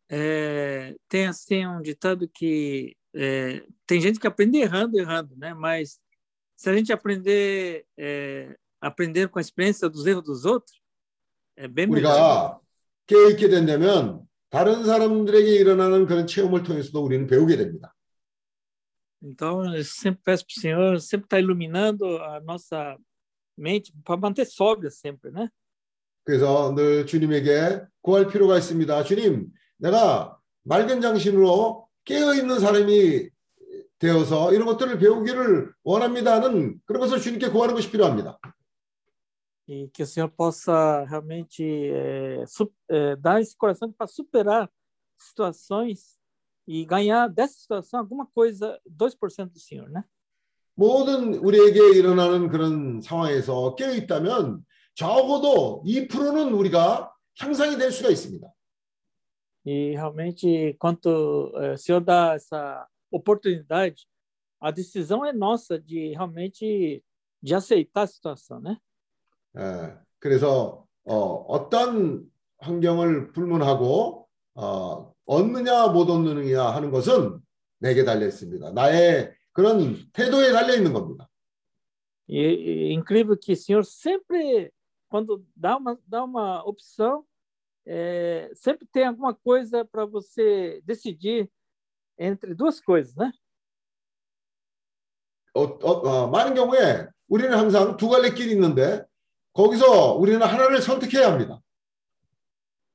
É, tem assim um ditado que é, tem gente que aprende errando, errando, né? Mas se a gente aprender é, aprender com a experiência dos erros dos outros, é bem melhor. 우리가 깨어 있게 된다면 다른 사람들에게 일어나는 그런 체험을 통해서도 우리는 배우게 됩니다. Então, eu sempre peço para o Senhor sempre estar iluminando a nossa mente para manter sóbria sempre, né? 그래서 늘 주님에게 구할 필요가 있습니다. 주님, 내가 맑은 정신으로 깨어 있는 사람이 되어서 이런 것들을 배우기를 원합니다는 그런 것을 주님께 구하는 것이 필요합니다. E que o Senhor possa realmente é, su- é, dar esse coração para superar situações e ganhar dessa situação alguma coisa, 2% do Senhor, né? 모든 우리에게 일어나는 그런 상황에서 깨어 있다면 적어도 2%는 우리가 향상이 될 수가 있습니다. E realmente, quanto eh, o Senhor dá essa oportunidade, a decisão é nossa de realmente de aceitar a situação, né? 예, 그래서 어, 어떤 환경을 불문하고 어, 얻느냐 못 얻느냐 하는 것은 내게 달려 있습니다. 나의 그런 태도에 달려 있는 겁니다. E, e incrível que o Senhor sempre, quando dá uma, dá uma opção, é, sempre tem alguma coisa para você decidir entre duas coisas, né? 어, 어, 어, 많은 경우에 우리는 항상 두 갈래 길이 있는데 거기서 우리는 하나를 선택해야 합니다.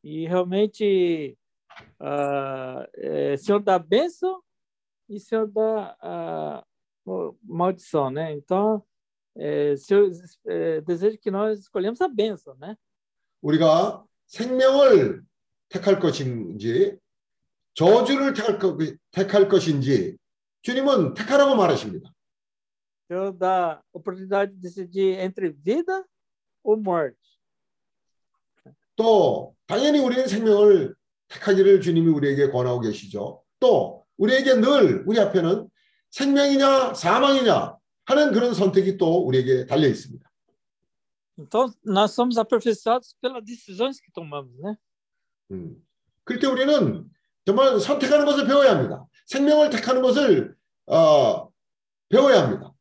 E realmente uh, é, o Senhor dá bênção e o Senhor dá uh, maldição, né? Então, é, o Senhor é, deseja que nós escolhemos a bênção, né? 우리가 생명을 택할 것인지 저주를 택할, 것, 택할 것인지 주님은 택하라고 말하십니다. Senhor dá oportunidade de decidir entre vida ou morte. 또 당연히 우리는 생명을 택하기를 주님이 우리에게 권하고 계시죠. 또 우리에게 늘 우리 앞에는 생명이냐 사망이냐 하는 그런 선택이 또 우리에게 달려 있습니다. Então, nós somos aperfeiçoados pelas decisões que tomamos, né? 음. 그때 우리는 정말 선택하는 것을 배워야 합니다. 생명을 택하는 것을 어, 배워야 합니다.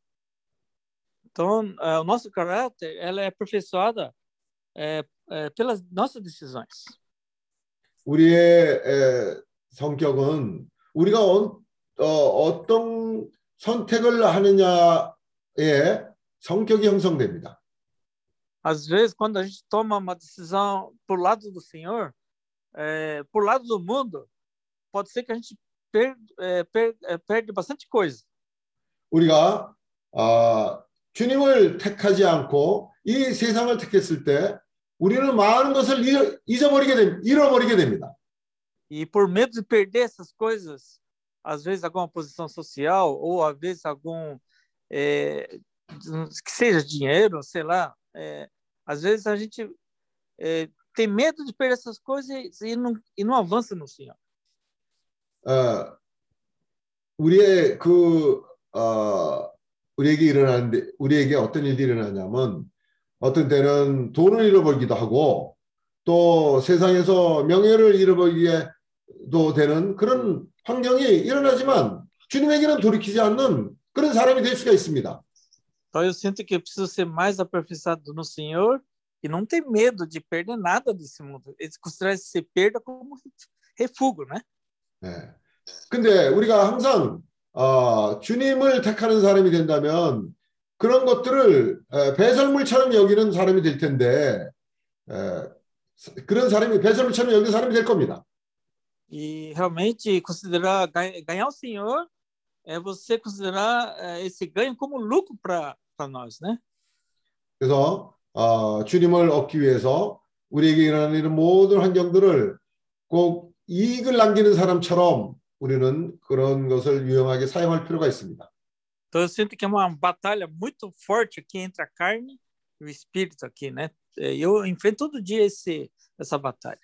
Então, é, o nosso caráter ela é aperfeiçoada é, é, pelas nossas decisões. 우리의 에, 성격은 우리가 어, 어떤 선택을 하느냐에 성격이 형성됩니다. Às vezes, quando a gente toma uma decisão por lado do Senhor, é, por lado do mundo, pode ser que a gente per, é, per, é, perde bastante coisa. 우리가 아, 주님을 택하지 않고 이 세상을 택했을 때 우리는 많은 것을 잃어, 잊어버리게 됩니다. 잃어버리게 됩니다. E por medo de perder essas coisas, às vezes alguma posição social ou às vezes algum é, que seja dinheiro, sei lá, é, às vezes a gente é, tem medo de perder essas coisas e não, e não avança no Senhor. 어, 우리의 그 어, 우리에게 일어나는데 우리에게 어떤 일이 일어나냐면 어떤 때는 돈을 잃어버리기도 하고 또 세상에서 명예를 잃어버리게도 되는 그런 환경이 일어나지만 주님에게는 돌이키지 않는 그런 사람이 될 수가 있습니다. Então eu sinto que eu preciso ser mais aperfeiçoado no Senhor e não ter medo de perder nada desse mundo. Eles consideram esse perda como refúgio, né? 네. 근데 우리가 항상 어, 주님을 택하는 사람이 된다면 그런 것들을 에, 배설물처럼 여기는 사람이 될 텐데 에, 그런 사람이 배설물처럼 여기는 사람이 될 겁니다. E realmente considerar ganhar o Senhor é você considerar esse ganho como lucro para 그래서 어, 주님을 얻기 위해서 우리에게 일어나는 이런 모든 환경들을 꼭 이익을 남기는 사람처럼 우리는 그런 것을 유용하게 사용할 필요가 있습니다. Então eu sinto que é uma batalha muito forte aqui entre a carne e o espírito aqui, né? Eu enfrento todo dia esse essa batalha.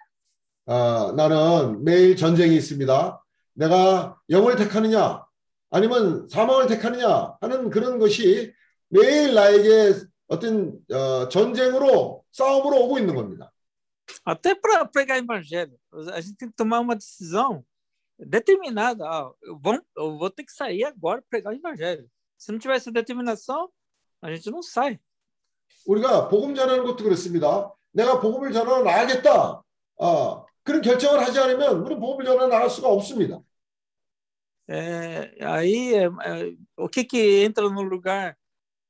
아, 나는 매일 전쟁이 있습니다. 내가 영을 택하느냐 아니면 사망을 택하느냐 하는 그런 것이 매일 나에게 어떤 어, 전쟁으로 싸움으로 오고 있는 겁니다. Até para pregar evangelho, a gente tem que tomar uma decisão determinada. Ah, eu, vou, eu vou ter que sair agora pregar o evangelho. Se não tiver essa determinação, a gente não sai. 우리가 복음 전하는 것도 그렇습니다. 내가 복음을 전하러 나가겠다. 아, 그런 결정을 하지 않으면 우리 복음을 전하러 나갈 수가 없습니다. É, aí, é, o que que entra no lugar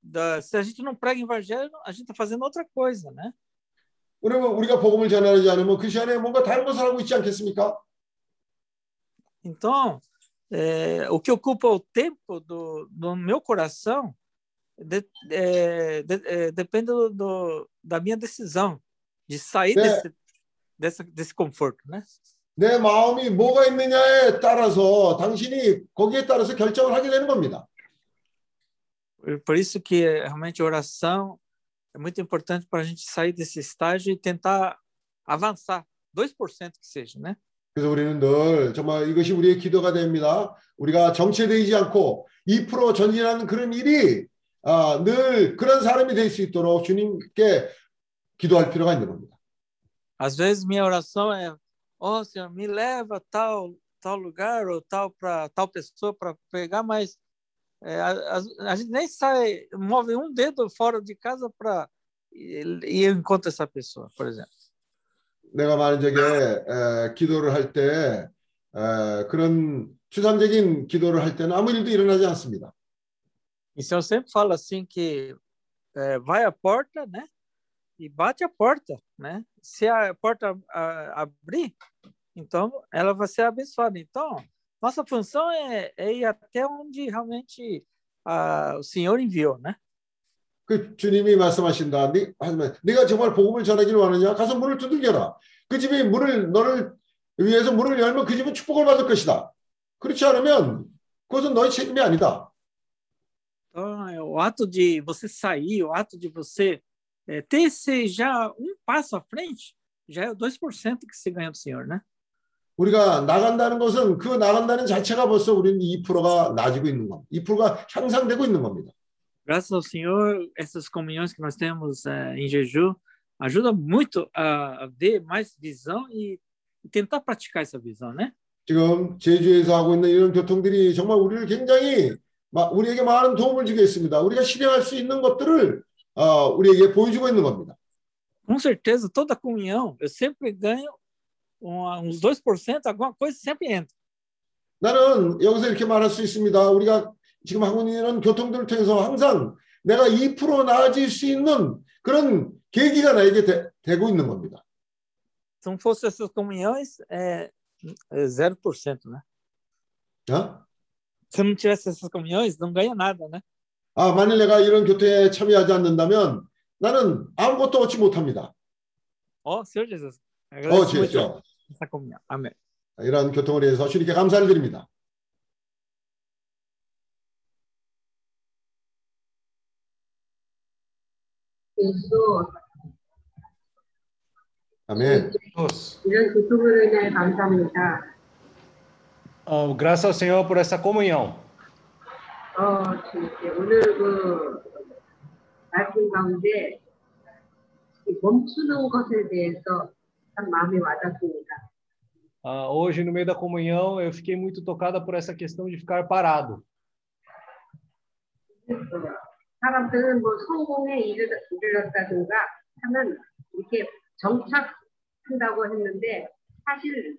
da, se a gente não prega evangelho, a gente está fazendo outra coisa, né? 그러면 우리가 복음을 전하지 않으면 그 시간에 뭔가 다른 것을 하고 있지 않겠습니까? Então, é, o que ocupa o tempo do, do meu coração de, é, de, é, depende do, do, da minha decisão de sair 네. desse, desse, desse conforto, né? 내 마음이 뭐가 있느냐에 따라서 당신이 거기에 따라서 결정을 하게 되는 겁니다. Por isso que realmente a oração é muito importante para a gente sair desse estágio e tentar avançar, 2% que seja, né? 그래서 우리는 늘 정말 이것이 우리의 기도가 됩니다. 우리가 정체되지 않고 2% 전진하는 그런 일이 아, 늘 그런 사람이 될 수 있도록 주님께 기도할 필요가 있는 겁니다. Às vezes minha oração é: ó Senhor, me leva a tal tal lugar ou tal para tal pessoa para pegar, mas é, a, a, a, gente nem sai, move um dedo fora de casa para e eu encontro essa pessoa, por exemplo. 내가 만약에 에, 기도를 할 때 그런 추상적인 기도를 할 때는 아무 일도 일어나지 않습니다. Então eu sempre falo assim que é, vai à porta, né? E bate a porta, né? Se a porta a, abrir, então ela vai ser abençoada. Então nossa função é, é ir até onde realmente a, o Senhor enviou, né? 그 주님이 말씀하신다. 네, 하지만 네가 정말 복음을 전하기를 원하냐? 가서 문을 두들겨라. 그 집이 문을 너를 위해서 문을 열면 그 집은 축복을 받을 것이다. 그렇지 않으면 그것은 너의 책임이 아니다. Então, o ato de você sair, o ato de você é, ter esse já um passo à frente, já é 2% que se ganha do Senhor, né? 우리가 나간다는 것은 그 나간다는 자체가 벌써 우리는 2%가 나아지고 있는 겁니다. 2%가 향상되고 있는 겁니다. graças ao Senhor, essas comunhões que nós temos é, em jejum ajuda muito a, a, ver mais visão e tentar praticar essa visão, né? 지금 제주에서 하고 있는 이런 교통들이 정말 우리를 굉장히 우리에게 많은 도움을 주게 있습니다. 우리가 실행할 수 있는 것들을 어, 우리에게 보여주고 있는 겁니다. Com certeza, toda comunhão eu sempre ganho uns 2%, alguma coisa sempre entra. 나는 여기서 이렇게 말할 수 있습니다. 우리가 지금 하고 있는 교통들을 통해서 항상 내가 2% 나아질 수 있는 그런 계기가 나에게 되, 되고 있는 겁니다. Se não fosse essas comunhões, é, é 0%, né? 어? Se não tivesse essas comunhões, não ganha nada, né? 아, 만일 내가 이런 교통에 참여하지 않는다면 나는 아무것도 얻지 못합니다. 어, Senhor Jesus. 어, 주여. Comunhão. Amém. 이런 교통을 위해서 주님께 감사를 드립니다. 예수 아멘. 이런 교통으로 인해 감사합니다. Oh, graças ao Senhor por essa comunhão. 어, 오늘 그 말씀 가운데 멈추는 것에 대해서 참 마음이 와닿습니다. Uh, hoje, no meio da comunhão, eu fiquei muito tocada por essa questão de ficar parado. 사람들은 뭐 성공에 이르렀다든가 하면 이렇게 정착한다고 했는데 사실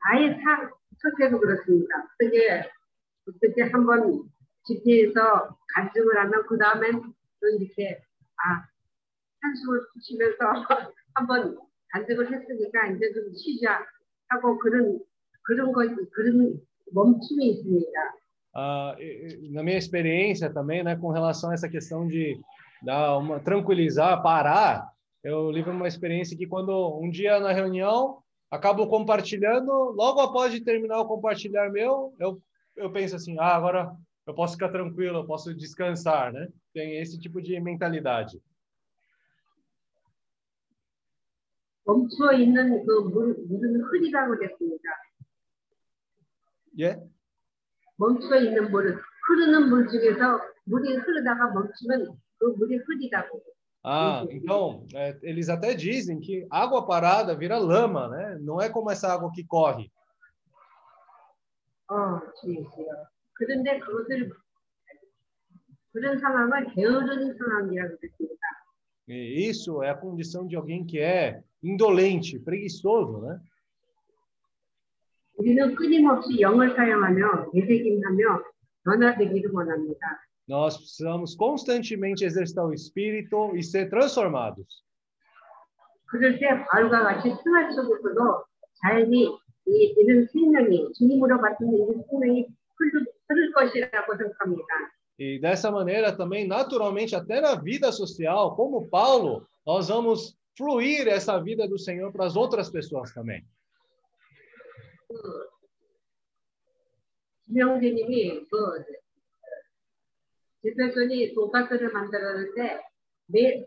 아예 사, 첫째도 그렇습니다. 어떻게 어떻게 한번 집회에서 갈증을 하면 그 다음엔 또 이렇게 아 한숨을 쉬면서 [LAUGHS] 한번 간증을 했으니까 이제 좀 쉬자 하고 그런 그런 것 그런 멈춤이 있습니다. Uh, na minha experiência também, né, com relação a essa questão de dar uma tranquilizar, parar, eu lembro uma experiência que quando um dia na reunião acabo compartilhando, logo após de terminar o compartilhar meu, eu eu penso assim, ah, agora eu posso ficar tranquilo, eu posso descansar, né? Tem esse tipo de mentalidade. 멈춰 있는 그 물, 물은 흐리다고 됐습니다. 예? 멈춰 있는 물은 흐르는 물 중에서 물이 흐르다가 멈추면 그 물이 흐리다고. Ah, então, é, eles até dizem que água parada vira lama, né? Não é como essa água que corre. 어, 주의세요. 그런데 그것을 그런 상황을 게으른 상황이라고 했습니다. E isso é a condição de alguém que é indolente, preguiçoso, né? 우리는 끊임없이 영을 사용하며 되새김하며 변화되기를 원합니다. Nós precisamos constantemente exercitar o espírito e ser transformados. 그럴 때 바울과 같이 생활 속에서도 자연히 이 이런 생명이 주님으로 받는 이 생명이 흐를 것이라고 생각합니다. E dessa maneira também, naturalmente, até na vida social, como Paulo, nós vamos fluir essa vida do Senhor para as outras pessoas também. 김영재님이 그 집회전이 돈가스를 만들었는데 매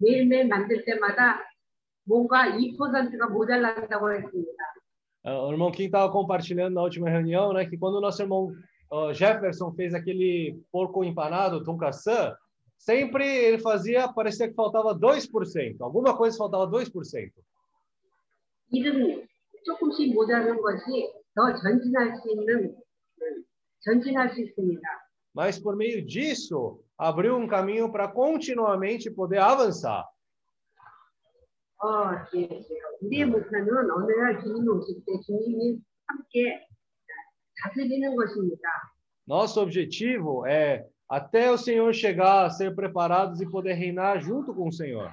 매일매일 만들 때마다 뭔가 2%가 모자란다고 했습니다. Uh, o irmão Kim estava compartilhando na última reunião, né, que quando o nosso irmão uh, Jefferson fez aquele porco empanado, tonkatsu, sempre ele fazia parecia que faltava 2%. Alguma coisa faltava 2%. 일은 조금씩 모자란 것이 더 전진할 수 있는 음, 전진할 수 있습니다. Mas por meio disso, abriu um caminho para continuamente poder avançar. 어, 예, 예. 우리의 목표는 어느 날 주님이 오실 때 주님이 함께 다스리는 것입니다. Nosso objetivo é até o Senhor chegar, ser preparados e poder reinar junto com o Senhor.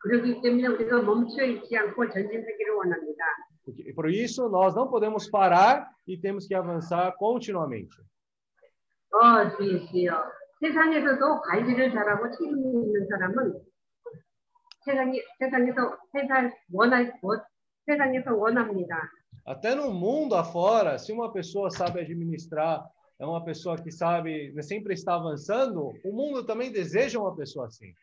그렇기 때문에 우리가 멈춰 있지 않고 전진하기를 원합니다. Porque- Por isso, nós não podemos parar e temos que avançar continuamente. 어, 주의시여. 세상에서도 관리를 잘하고 책임 있는 사람은 세상에, 세상에서 세상 원할 것, 세상에서 원합니다. Até no mundo afora, se uma pessoa sabe administrar, é uma pessoa que sabe, sempre está avançando, o mundo também deseja uma pessoa assim.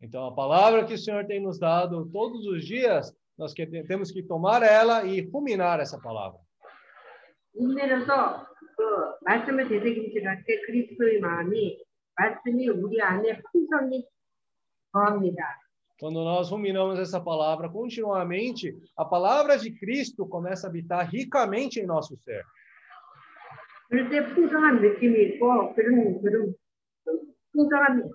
Então, a palavra que o Senhor tem nos dado todos os dias, nós temos que tomar ela e ruminar essa palavra. 인내로서 그 말씀을 대대금질할 때 그리스도의 마음이 말씀이 우리 안에 풍성히 거합니다. Quando nós ruminamos essa palavra continuamente, a palavra de Cristo começa a habitar ricamente em nosso ser. 그럴 때 풍성한 느낌이 있고 그런 그런 풍성한 어,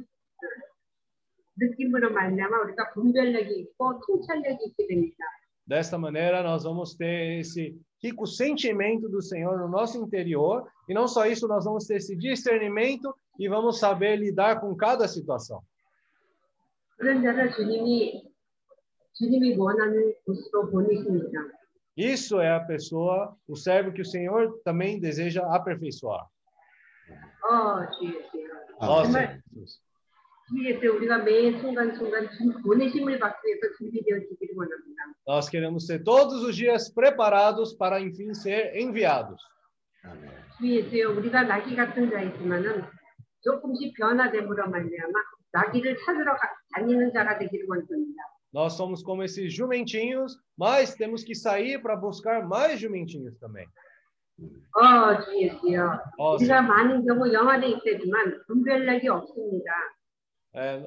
느낌으로 말미암아 우리가 분별력이 있고 통찰력이 있게 됩니다. Desta maneira, nós vamos ter esse que o sentimento do Senhor no nosso interior, e não só isso, nós vamos ter esse discernimento e vamos saber lidar com cada situação. Isso é a pessoa, o servo que o Senhor também deseja aperfeiçoar. Oh, Jesus. Nossa, Jesus. Nós queremos ser todos os dias preparados para, enfim, ser enviados. 주여, 우리가 나귀 같은 자이지만은 조금씩 변화됨으로 말미암아 나귀를 찾으러 가, 다니는 자가 되기를 원합니다. Nós somos como esses jumentinhos, mas temos que sair para buscar mais jumentinhos também. 어, 주여, 주여. 어, 우리가 많은 경우 영안에 있지만 분별력이 없습니다. É,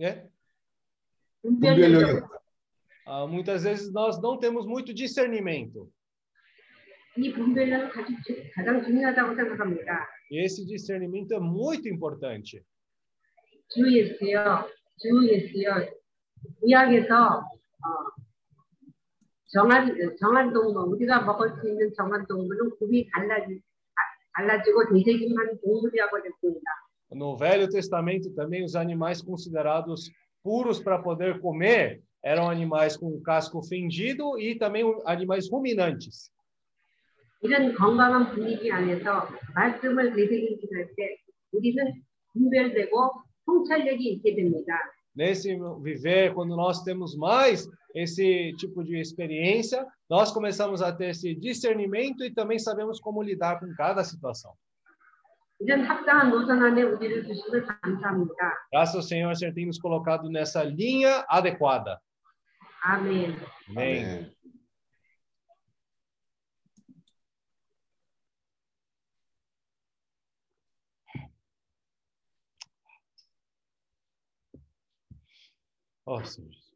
é? 분별력이 분별력이 없- Ah, muitas vezes nós não temos muito discernimento. 이 분별력은 가장, 주- 가장 중요하다고 생각합니다. E esse discernimento é muito importante. 주 예수여, 주 예수여. 구약에서 어, 정한 정한 동물 우리가 먹을 수 있는 정한 동물은 굽이 갈라지 아, 갈라지고 되새김한 동물이라고 됐습니다. No Velho Testamento também os animais considerados puros para poder comer eram animais com casco fendido e também animais ruminantes. 이런 건강한 분위기 안에서 말씀을 되새김질할 때 우리는 분별되고 통찰력이 있게 됩니다. Nesse viver, quando nós temos mais esse tipo de experiência, nós começamos a ter esse discernimento e também sabemos como lidar com cada situação. Graças ao Senhor, o Senhor tem nos colocado nessa linha adequada. Amém. Amém. Amém. Oh, Senhor Jesus.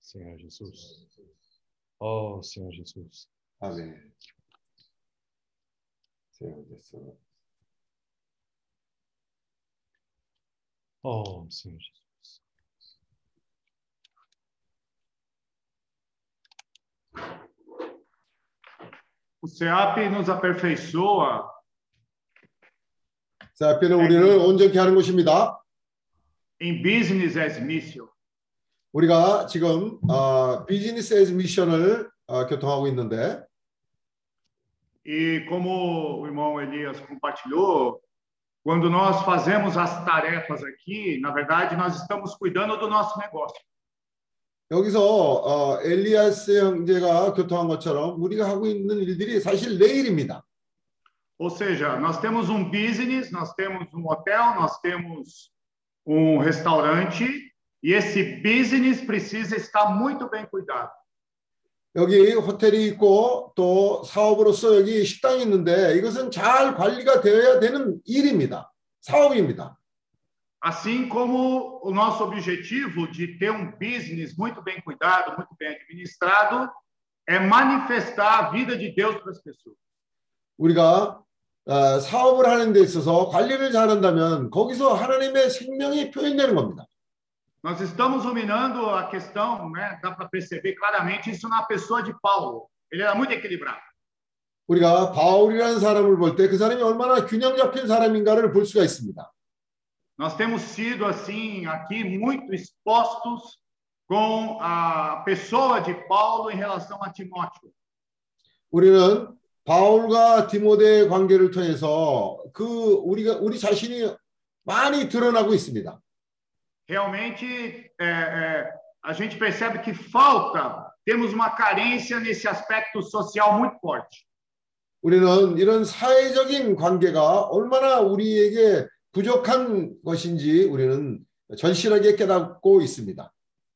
Senhor Jesus. Oh, Senhor Jesus. 아멘. Senhor Jesus. Oh, Senhor Jesus. O SEAP nos aperfeiçoa 자, 앞에는 우리를 온전케 하는 것입니다. em business as mission. 우리가 지금 어, 비즈니스 에즈 미션을 어, 교통하고 있는데 E como o irmão Elias compartilhou, quando nós fazemos as tarefas aqui, na verdade, nós estamos cuidando do nosso negócio. 여기서 어, 엘리아스 형제가 교통한 것처럼 우리가 하고 있는 일들이 사실 내일입니다. Ou seja, nós temos um business, nós temos um hotel, nós temos um restaurante e esse business precisa estar muito bem cuidado. 여기 호텔이 있고 또 사업으로서 여기 식당이 있는데 이것은 잘 관리가 되어야 되는 일입니다. 사업입니다. Assim como o nosso objetivo de ter um business muito bem cuidado, muito bem administrado, é manifestar a vida de Deus para as pessoas. 우리가 어, 사업을 하는 데 있어서 관리를 잘한다면 거기서 하나님의 생명이 표현되는 겁니다. Nós estamos ruminando a questão, né? Dá para perceber claramente isso na pessoa de Paulo. Ele era muito equilibrado. 우리가 바울이라는 사람을 볼 때 그 사람이 얼마나 균형 잡힌 사람인가를 볼 수가 있습니다. Nós temos sido assim aqui muito expostos com a pessoa de Paulo em relação a Timóteo. 우리는 바울과 디모데의 관계를 통해서 그 우리가 우리 자신이 많이 드러나고 있습니다. Realmente, é, é, a gente percebe que falta, temos uma carência nesse aspecto social muito forte. 우리는 이런 사회적인 관계가 얼마나 우리에게 부족한 것인지 우리는 절실하게 깨닫고 있습니다.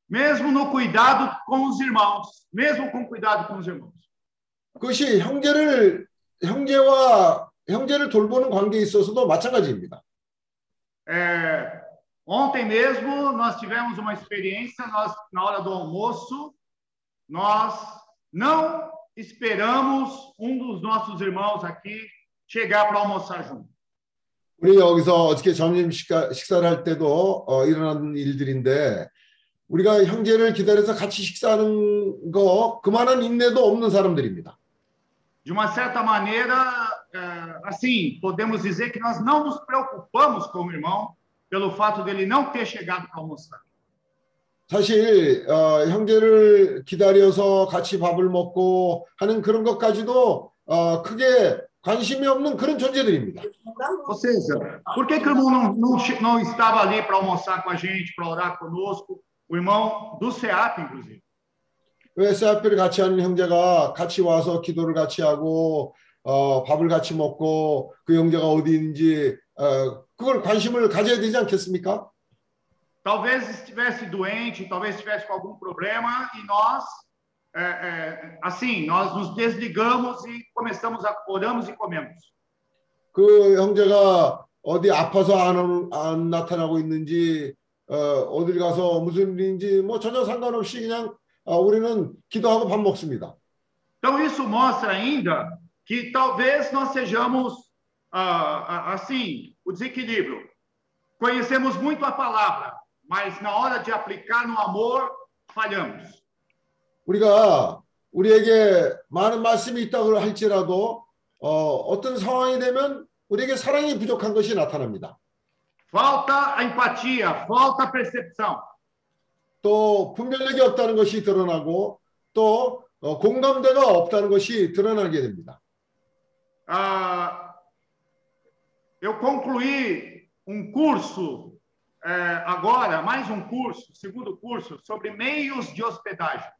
Mesmo no cuidado com os irmãos, mesmo com cuidado com os irmãos. 그것이 형제를 형제와 형제를 돌보는 관계에 있어서도 마찬가지입니다. É, ontem mesmo nós tivemos uma experiência, nós na hora do almoço, nós não esperamos um dos nossos irmãos aqui chegar para almoçar junto. 우리 여기서 어저께 점심 식사, 식사를 할 때도 어, 일어난 일들인데 우리가 형제를 기다려서 같이 식사하는 거 그만한 인내도 없는 사람들입니다. De uma certa maneira, é, assim, podemos dizer que nós não nos preocupamos com o irmão pelo fato dele não ter chegado para almoçar. 사실 어, 형제를 기다려서 같이 밥을 먹고 하는 그런 것까지도 어, 크게 관심이 없는 그런 존재들입니다. Ou seja, por que, que o irmão não, não, che- não estava ali para almoçar com a gente, para orar conosco? O irmão do SEAP, inclusive. 왜 세아피를 같이 하는 형제가 같이 와서 기도를 같이 하고 어, 밥을 같이 먹고 그 형제가 어디 있는지 어, 그걸 관심을 가져야 되지 않겠습니까? Talvez estivesse doente, talvez estivesse com algum problema e nós, é, é, assim, nós nos desligamos e começamos a oramos e comemos. 그 형제가 어디 아파서 안, 안 나타나고 있는지 어, 어딜 가서 무슨 일인지 뭐 전혀 상관없이 그냥 어, 우리는 기도하고 밥 먹습니다. Então, isso mostra ainda que talvez nós sejamos, ah, ah, assim, o desequilíbrio. Conhecemos muito a palavra, mas na hora de aplicar no amor, falhamos. 우리가 우리에게 많은 말씀이 있다고 할지라도 어, 어떤 상황이 되면 우리에게 사랑이 부족한 것이 나타납니다. Falta a empatia, falta a percepção. 또 분별력이 없다는 것이 드러나고 또 어, 공감대가 없다는 것이 드러나게 됩니다. Ah, eu concluí um curso eh, agora, mais um curso, segundo curso, sobre meios de hospedagem.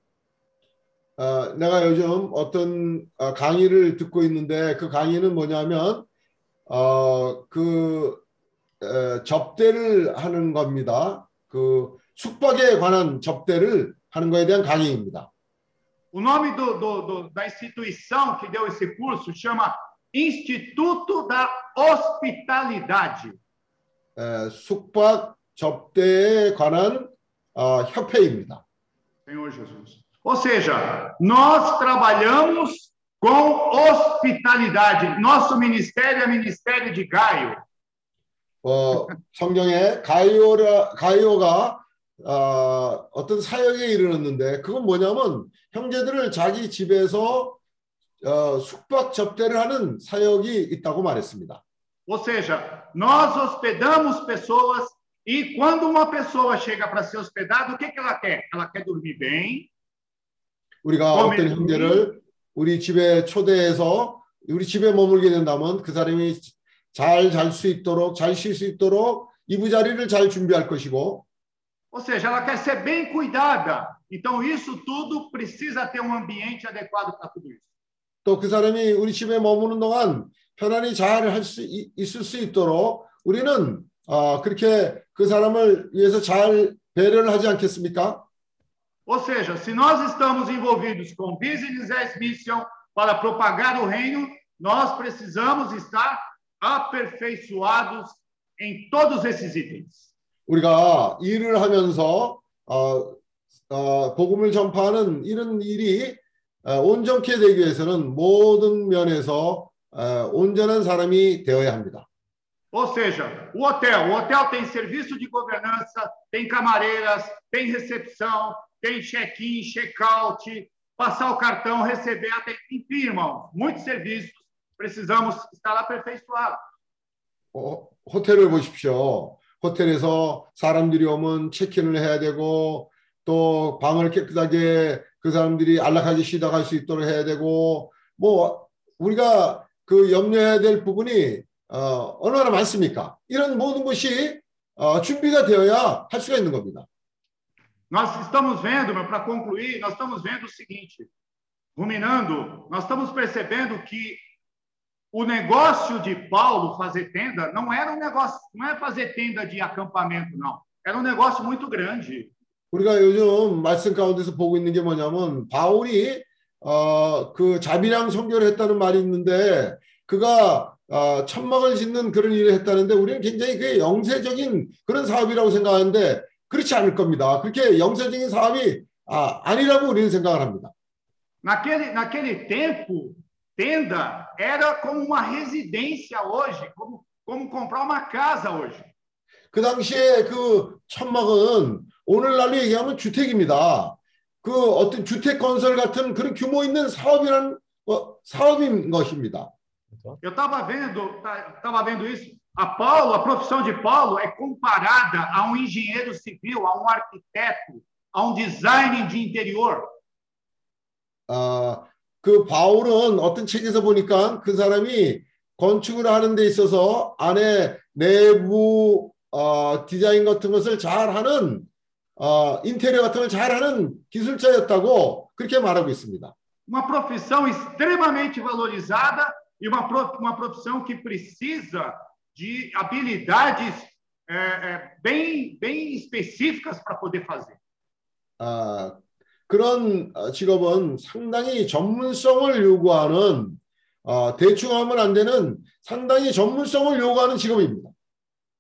어, 내가 요즘 어떤 어, 강의를 듣고 있는데 그 강의는 뭐냐면 어, 그 에, 접대를 하는 겁니다. 그 숙박에 관한 접대를 하는 거에 대한 강의입니다. O nome do, do- do- da instituição que deu esse curso chama Instituto da Hospitalidade. 에, 숙박 접대에 관한 어, 협회입니다. Senhor Jesus. Ou seja, nós trabalhamos com hospitalidade. Nosso ministério é ministério de Gaio. 어, 성경에 가이오라 가이오가 어, 어떤 사역에 이르렀는데 그건 뭐냐면 형제들을 자기 집에서 어, 숙박 접대를 하는 사역이 있다고 말했습니다. Ou seja, nós hospedamos pessoas e quando uma pessoa chega para ser hospedada, o que, que ela quer? Ela quer dormir bem, 우리가 어떤 형제를 우리 집에 초대해서 우리 집에 머물게 된다면 그 사람이 잘 잘 수 있도록 잘 쉴 수 있도록 이부 자리를 잘 준비할 것이고 ou seja, ela quer ser bem cuidada. Então, isso tudo precisa ter um ambiente adequado para tudo isso. 또 그 사람이 우리 집에 머무는 동안 편안히 잘 할 수 있을 수 있도록 우리는 어, 그렇게 그 사람을 위해서 잘 배려를 하지 않겠습니까? Ou seja, se nós estamos envolvidos com business as mission para propagar o reino, nós precisamos estar aperfeiçoados em todos esses itens. 우리가 일을 하면서 어, 어, 복음을 전파하는 이런 일이 어, 온전케 되기 위해서는 모든 면에서 어, 온전한 사람이 되어야 합니다. Ou seja, o hotel, o hotel tem serviço de governança, tem camareiras, tem recepção, tem check-in, check-out, passar o cartão, receber até enfim, irmão, muitos serviços, precisamos estar aperfeiçoados. 어, 호텔을 보십시오. 호텔에서 사람들이 오면 체크인을 해야 되고 또 방을 깨끗하게 그 사람들이 안락하게 쉬다 갈 수 있도록 해야 되고 뭐 우리가 그 염려해야 될 부분이 어, 얼마나 많습니까? 이런 모든 것이 어, 준비가 되어야 할 수가 있는 겁니다. Nós estamos vendo, para concluir, nós estamos vendo o seguinte, ruminando, nós estamos percebendo que o negócio de Paulo fazer tenda não era um negócio, não é fazer tenda de acampamento, não. Era um negócio muito grande. 우리가 요즘 말씀 가운데서 보고 있는 게 뭐냐면 바울이 어, 그 자비랑 선교를 했다는 말이 있는데 그가 어, 천막을 짓는 그런 일을 했다는데 우리는 굉장히 그 영세적인 그런 사업이라고 생각하는데 그렇지 않을 겁니다. 그렇게 영세적인 사업이 아, 아니라고 우리는 생각을 합니다. Naquele, naquele tempo, tenda era como uma residência hoje, como, como comprar uma casa hoje. 그 당시에 그 천막은 오늘날로 얘기하면 주택입니다. 그 어떤 주택 건설 같은 그런 규모 있는 사업이라는 어, 사업인 것입니다. Eu estava vendo, estava vendo isso. A Paulo, a profissão de Paulo é comparada a um engenheiro civil, a um arquiteto, a um design de interior. 아, 그 바울은 어떤 책에서 보니까 그 사람이 건축을 하는 데 있어서 안에 내부 어, 디자인 같은 것을 잘 하는 어, 인테리어 같은 걸 잘하는 기술자였다고 그렇게 말하고 있습니다. Uma profissão extremamente valorizada e uma, uma profissão que precisa de habilidades é, é, bem, bem específicas para poder fazer. 아, 그런 직업은 상당히 전문성을 요구하는 어, 대충 하면 안 되는 상당히 전문성을 요구하는 직업입니다.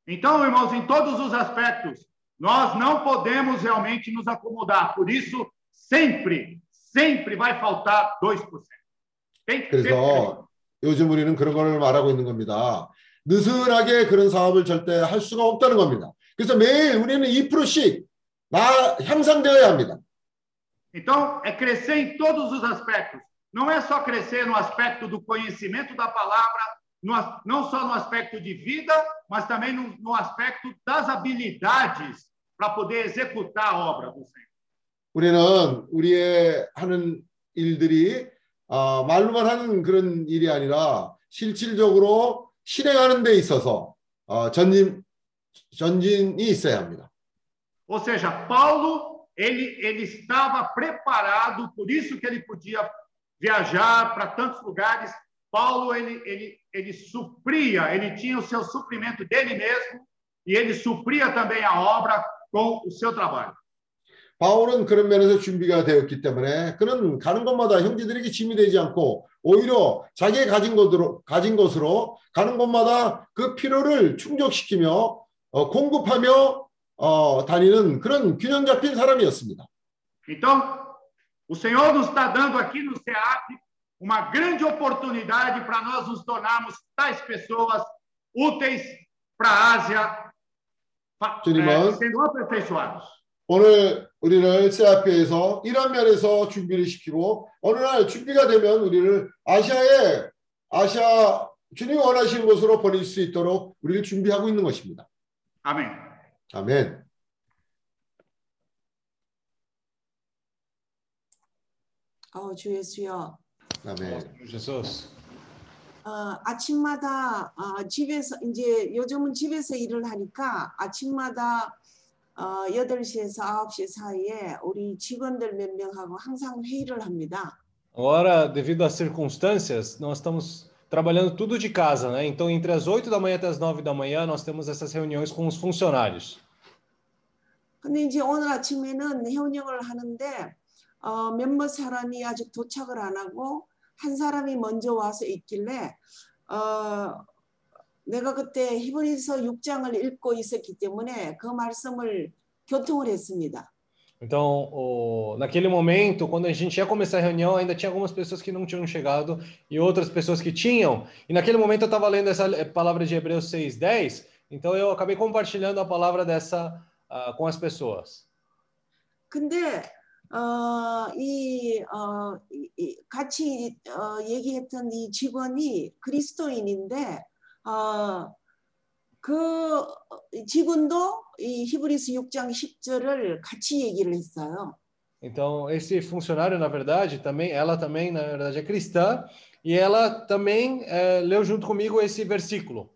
Então, irmãos, em todos os aspectos, nós não podemos realmente nos acomodar. Por isso, sempre, sempre vai faltar 2%. Tem que 그래서 요즘 우리는 그런 걸 말하고 있는 겁니다. 느슨하게 그런 사업을 절대 할 수가 없다는 겁니다. 그래서 매일 우리는 2%씩 나 향상되어야 합니다. Então, é crescer em todos os aspectos. Não é só crescer no aspecto do conhecimento da palavra, no, não só no aspecto de vida, mas também no, no aspecto das habilidades para poder executar a obra do Senhor. 우리는 우리의 하는 일들이 어, 말로만 하는 그런 일이 아니라 실질적으로 실행하는 데 있어서 어, 전진 전진이 있어야 합니다. Ou seja, Paulo ele ele estava preparado, por isso que ele podia viajar para tantos lugares. Paulo ele ele ele supria, ele tinha o seu suprimento dele mesmo e ele supria também a obra com o seu trabalho. 바울은 그런 면에서 준비가 되었기 때문에 그는 가는 곳마다 형제들에게 짐이 되지 않고 오히려 자기의 가진 것으로 가진 것으로 가는 곳마다 그 필요를 충족시키며 어, 공급하며 어, 다니는 그런 균형 잡힌 사람이었습니다. Então, o Senhor nos está dando aqui no SEAP uma grande oportunidade para nós nos tornarmos tais pessoas úteis para a Ásia, 주님은 sendo aperfeiçoados. 오늘 우리를 세아피에서 이런 면에서 준비를 시키고 어느 날 준비가 되면 우리를 아시아에 아시아 주님이 원하시는 곳으로 보낼 수 있도록 우리를 준비하고 있는 것입니다. 아멘. 아멘. 어, 주 예수여. 아멘. 예수. 어, 아침마다 어, 집에서 이제 요즘은 집에서 일을 하니까 아침마다 어, 8시에서 9시 사이에 우리 직원들 몇 명하고 항상 회의를 합니다. Agora, devido às circunstâncias, nós estamos trabalhando tudo de casa, né? Então, entre as 8 da manhã até as 9 da manhã, nós temos essas reuniões com os funcionários. 근데 이제 오늘 아침에는 회원령을 하는데 어, 몇몇 사람이 아직 도착을 안 하고 한 사람이 먼저 와서 있길래 어, 내가 그때 히브리서 6장을 읽고 있었기 때문에 그 말씀을 교통을 했습니다. Então, o, naquele momento, quando a gente ia começar a reunião, ainda tinha algumas pessoas que não tinham chegado e outras pessoas que tinham. E naquele momento eu estava lendo essa palavra de Hebreus 6:10, então eu acabei compartilhando a palavra dessa uh, com as pessoas. 근데 어, 이, 어, 이, 같이 어, 얘기했던 이 직원이 그리스도인인데 어, 그 직원도 이 히브리스 6장 10절을 같이 얘기를 했어요. Então, esse funcionário, na verdade, também, ela também, na verdade, é cristã, e ela também é, leu junto comigo esse versículo.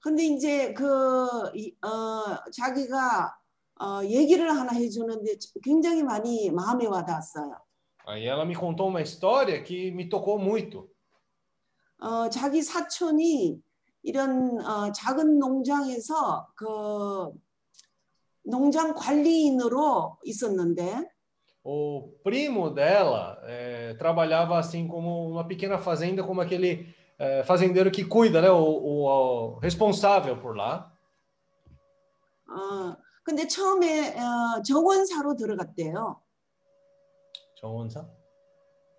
근데 이제 그 어, 자기가 어, 얘기를 하나 해주는데 굉장히 많이 마음에 와닿았어요. Aí ela me contou uma história que me tocou muito. 어, 자기 사촌이 이런 어, 작은 농장에서 그 농장 관리인으로 있었는데 O primo dela é, trabalhava assim como uma pequena fazenda, como aquele é, fazendeiro que cuida, né, o, o, o responsável por lá. 어, 근데 처음에 어, 정원사로 들어갔대요. 정원사?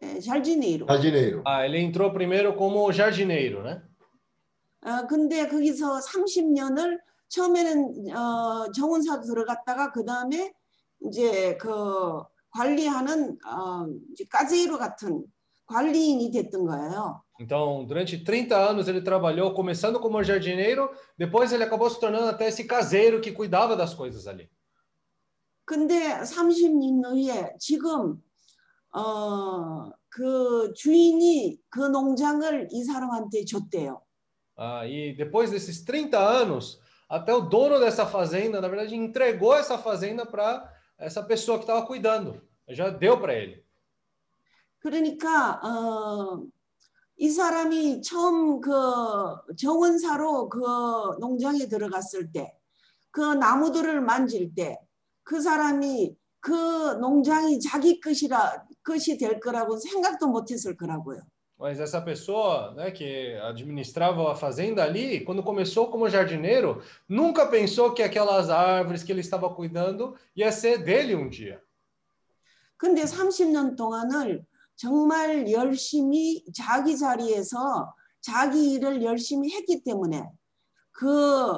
네, jardineiro. jardineiro. Ah, ele entrou primeiro como jardineiro, né? 어, 근데 거기서 30년을 처음에는 어, 정원사로 들어갔다가 그 다음에 이제 그 관리하는 어, 이제 까제이로 같은 관리인이 됐던 거예요. Então, durante 30 anos ele trabalhou, começando como jardineiro, depois ele acabou se tornando até esse caseiro que cuidava das coisas ali. 근데 30년 후에 지금 어, 그 주인이 그 농장을 이 사람한테 줬대요. Ah, e depois desses 30 anos, até o dono dessa fazenda, na verdade, entregou essa fazenda para essa pessoa que estava cuidando. Já deu para ele. 그러니까 어, 이 사람이 처음 그 정원사로 그 농장에 들어갔을 때, 그 나무들을 만질 때, 그 사람이 그 농장이 자기 것이라 것이 될 거라고 생각도 못했을 거라고요. Mas essa pessoa, né, que administrava a fazenda ali, quando começou como jardineiro, nunca pensou que aquelas árvores que ele estava cuidando ia ser dele um dia. 근데 30년 동안을 정말 열심히 자기 자리에서 자기 일을 열심히 했기 때문에 그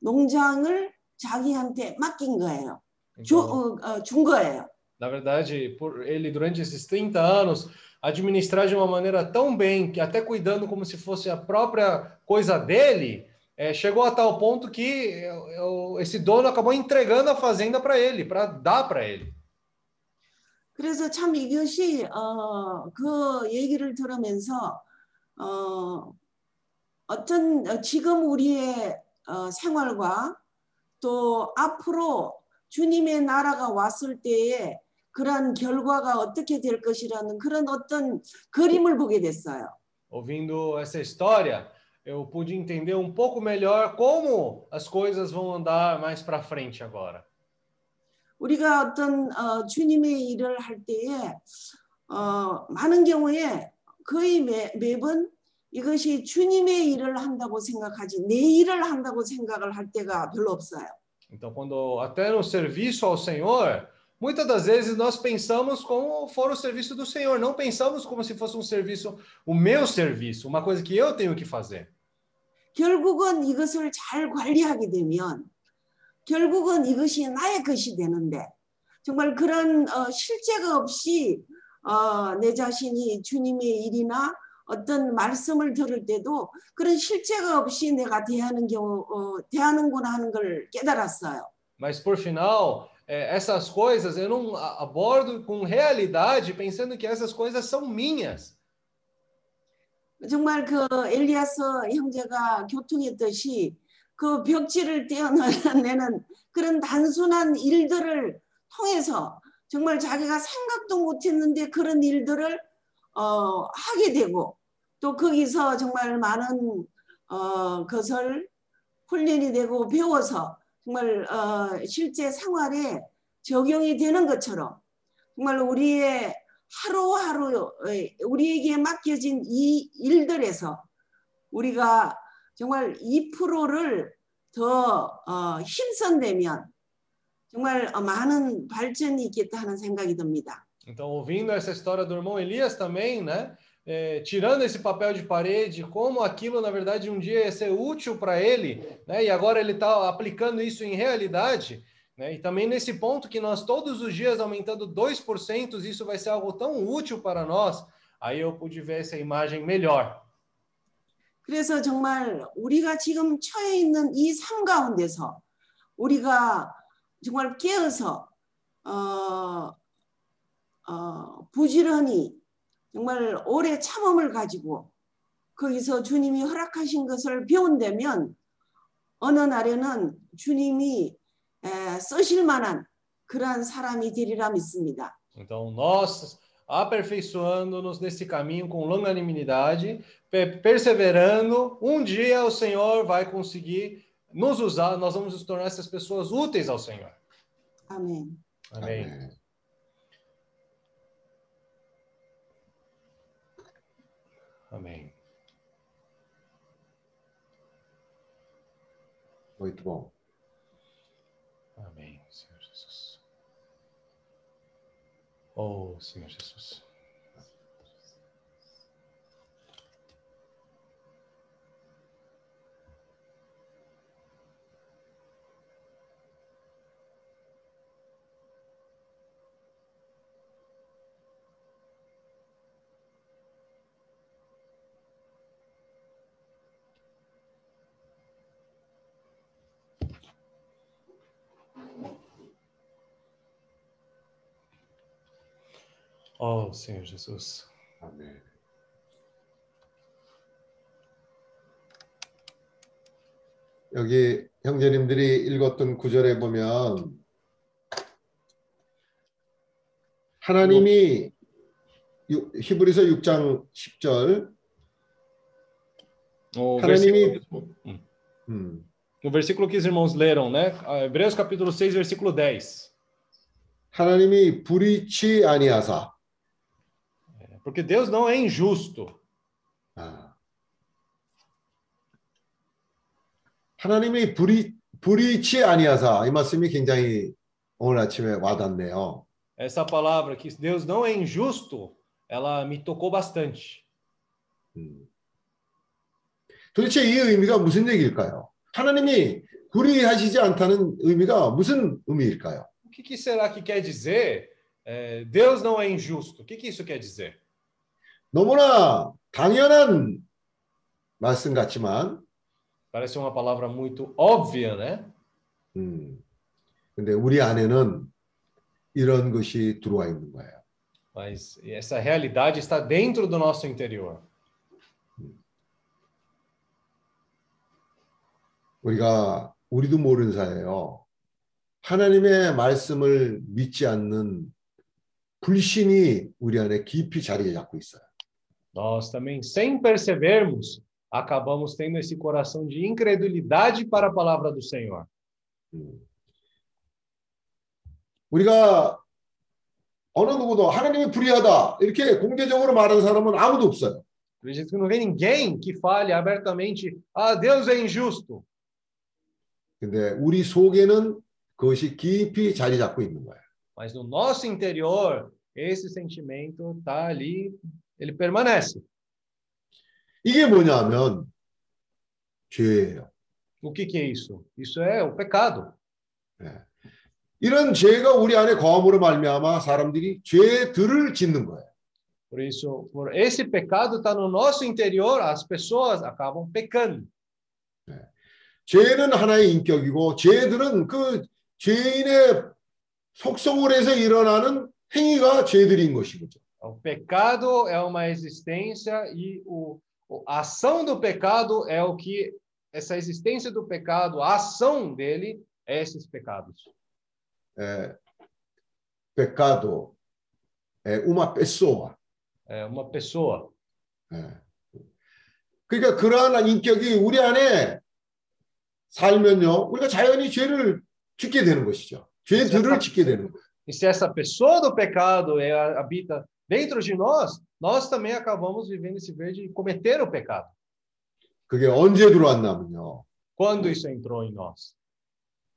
농장을 자기한테 맡긴 거예요. 주, 어, 어, 준 거예요. Na verdade, por ele durante esses 30 anos administrar de uma maneira tão bem, que até cuidando como se fosse a própria coisa dele, é, chegou a tal ponto que esse dono acabou entregando a fazenda para ele, para dar para ele. 그래서 참 이것이 어, 그 얘기를 들으면서 어, 어떤 지금 우리의 어, 생활과 또 앞으로 주님의 나라가 왔을 때에 그러한 결과가 어떻게 될 것이라는 그런 어떤 그림을 보게 됐어요. Ouvindo essa história, eu pude entender um pouco melhor como as coisas vão andar mais para frente agora. 우리가 어떤 어, 주님의 일을 할 때에 어, 많은 경우에 거의 매, 매번 이것이 주님의 일을 한다고 생각하지 내 일을 한다고 생각을 할 때가 별로 없어요. Então, quando até no serviço ao Senhor, muitas das vezes nós pensamos como for o serviço do Senhor, não pensamos como se fosse um serviço, o meu serviço, uma coisa que eu tenho que fazer. 결국은 이것을 잘 관리하게 되면 결국은 이것이 나의 것이 되는데 정말 그런 어, 실제가 없이 어, 내 자신이 주님의 일이나 어떤 말씀을 들을 때도 그런 실제가 없이 내가 대하는 경우 어, 대하는구나 하는 걸 깨달았어요. Mas por final, essas coisas eu não abordo com realidade, pensando que essas coisas são minhas. 정말 그 엘리야스 형제가 교통했듯이 그 벽지를 떼어내는 그런 단순한 일들을 통해서 정말 자기가 생각도 못했는데 그런 일들을 어, 하게 되고 또 거기서 정말 많은 어, 것을 훈련이 되고 배워서 정말 어, 실제 생활에 적용이 되는 것처럼 정말 우리의 하루하루 우리에게 맡겨진 이 일들에서 우리가 정말 2%를 더 어, 힘선되면 정말 많은 발전이 있겠다 하는 생각이 듭니다. Então, ouvindo essa história do irmão Elias também, né? É, tirando esse papel de parede, como aquilo, na verdade, um dia ia ser útil para ele, né? E agora ele está aplicando isso em realidade, né? E também nesse ponto que nós todos os dias aumentando 2%, isso vai ser algo tão útil para nós. Aí eu pude ver essa imagem melhor. 그래서 정말 우리가 지금 처해 있는 이 삶 가운데서 우리가 정말 깨어서 어, 어, 부지런히 정말 오래 참음을 가지고 거기서 주님이 허락하신 것을 배운다면 어느 날에는 주님이 에, 쓰실 만한 그러한 사람이 되리라 믿습니다. Então aperfeiçoando-nos nesse caminho com longanimidade, perseverando, um dia o Senhor vai conseguir nos usar, nós vamos nos tornar essas pessoas úteis ao Senhor. Amém. Amém. Amém. Amém. Muito bom. Oh, Senhor Jesus. Oh, Senhor Jesus. 아멘. 여기 형제님들이 읽었던 구절에 보면 하나님이 유- 히브리서 6장 10절 O 하나님이 versículo, hum. 음, o versículo que os irmãos leram, né? Hebreus capítulo 6, versículo 10. 하나님이 불의치 아니하사 Porque Deus não é injusto. 아. 하나님이 불의 불의치 아니하사 이 말씀이 굉장히 오늘 아침에 와닿네요. Essa palavra que Deus não é injusto, ela me tocou bastante. 음. 도대체 이 의미가 무슨 얘기일까요? 하나님이 불의하시지 않다는 의미가 무슨 의미일까요? O que, que será que quer dizer? é, Deus não é injusto. O que, que isso quer dizer? 너무나 당연한 말씀 같지만 Parece uma palavra muito óbvia, né? 음, 근데 우리 안에는 이런 것이 들어와 있는 거예요. Mas essa realidade está dentro do nosso interior. 우리가 우리도 모르는 사이에요. 하나님의 말씀을 믿지 않는 불신이 우리 안에 깊이 자리 잡고 있어요. Nós também, sem percebermos, acabamos tendo esse coração de incredulidade para a palavra do Senhor. 음. 우리가 어느 누구도 하나님이 불의하다 이렇게 공개적으로 말하는 사람은 아무도 없어요. Acredito que não vem ninguém que fale abertamente: ah, Deus é injusto. 근데 우리 속에는 그것이 깊이 자리 잡고 있는 거예요. Mas no nosso interior, esse sentimento está ali, ele permanece. 이게 뭐냐면 죄예요. O que, que é isso? Isso é o pecado. 예. 이런 죄가 우리 안에 거함으로 말미암아 사람들이 죄들을 짓는 거예요. Por isso, por esse pecado está no nosso interior, as pessoas acabam pecando. 죄는 하나의 인격이고 죄들은 그 죄인의 속성을 해서 일어나는 행위가 죄들인 것이죠. O pecado é uma existência e o, o- a ação do pecado é o que essa existência do pecado, a ação dele é esses pecados. 예, pecado é uma pessoa. É uma pessoa. 예. 그러니까 그러한 인격이 우리 안에 살면요, 우리가 자연히 죄를 짓게 되는 것이죠. 죄들을 짓게 되는 거예요. E se essa pessoa do pecado é, habita dentro de nós, nós também acabamos vivendo esse verde e cometer o pecado. 그게 언제 들어왔냐면요. Quando isso entrou em nós?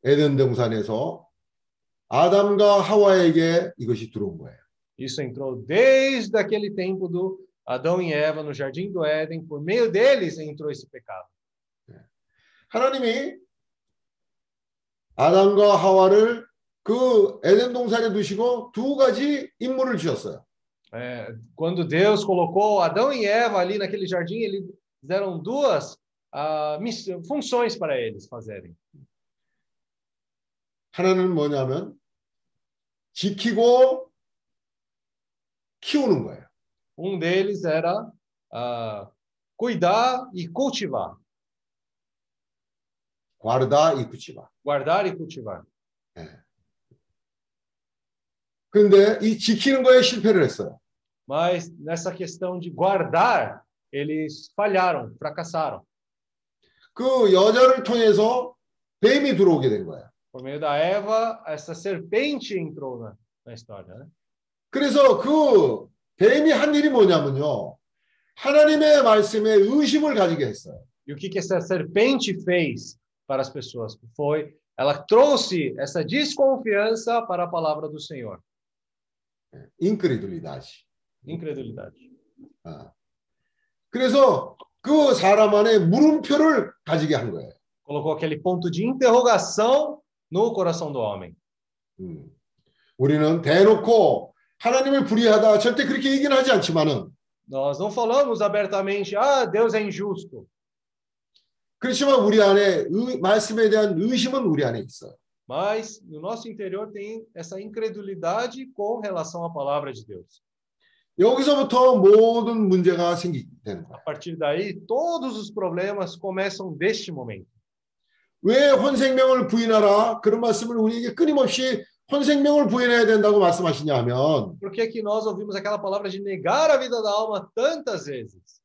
에덴 동산에서 아담과 하와에게 이것이 들어온 거예요. Isso entrou desde aquele tempo do Adão e Eva no jardim do Éden, por meio deles entrou esse pecado. 하나님이 아담과 하와를 그 에덴 동산에 두시고 두 가지 임무를 주셨어요. É, quando Deus colocou Adão e Eva ali naquele jardim, eles deram duas ah, miss- funções para eles fazerem. 하나는 뭐냐면 지키고 키우는 거예요. Um deles era ah, cuidar e cultivar, 과르다 이쿠치바. guardar e cultivar. 그런데 이 지키는 거에 실패를 했어요. Mas nessa questão de guardar, eles falharam, fracassaram. 그 여자를 통해서 뱀이 들어오게 된 거예요. Por meio da Eva, essa serpente entrou na, na história. Né? 그래서 그 뱀이 한 일이 뭐냐면요. 하나님의 말씀에 의심을 가지게 했어요. E o que, que essa serpente fez para as pessoas? Foi, ela trouxe essa desconfiança para a palavra do Senhor. incredulidade. Incredulidade. 아. 그래서 그 사람 안에 물음표를 가지게 한 거예요. Colocou aquele ponto de interrogação no coração do homem. 음. 우리는 대놓고 하나님을 불의하다 절대 그렇게 얘기는 하지 않지만은 Nós não falamos abertamente, ah, Deus é injusto. 그렇지만 우리 안에 의- 말씀에 대한 의심은 우리 안에 있어요. Mas no nosso interior tem essa incredulidade com relação à palavra de Deus. 여기서부터 모든 문제가 생기게 되는 거예요. A partir daí, todos os problemas começam deste momento. 왜 혼생명을 부인하라? 그런 말씀을 우리에게 끊임없이 혼생명을 부인해야 된다고 말씀하시냐 하면 Por que, que nós ouvimos aquela palavra de negar a vida da alma tantas vezes?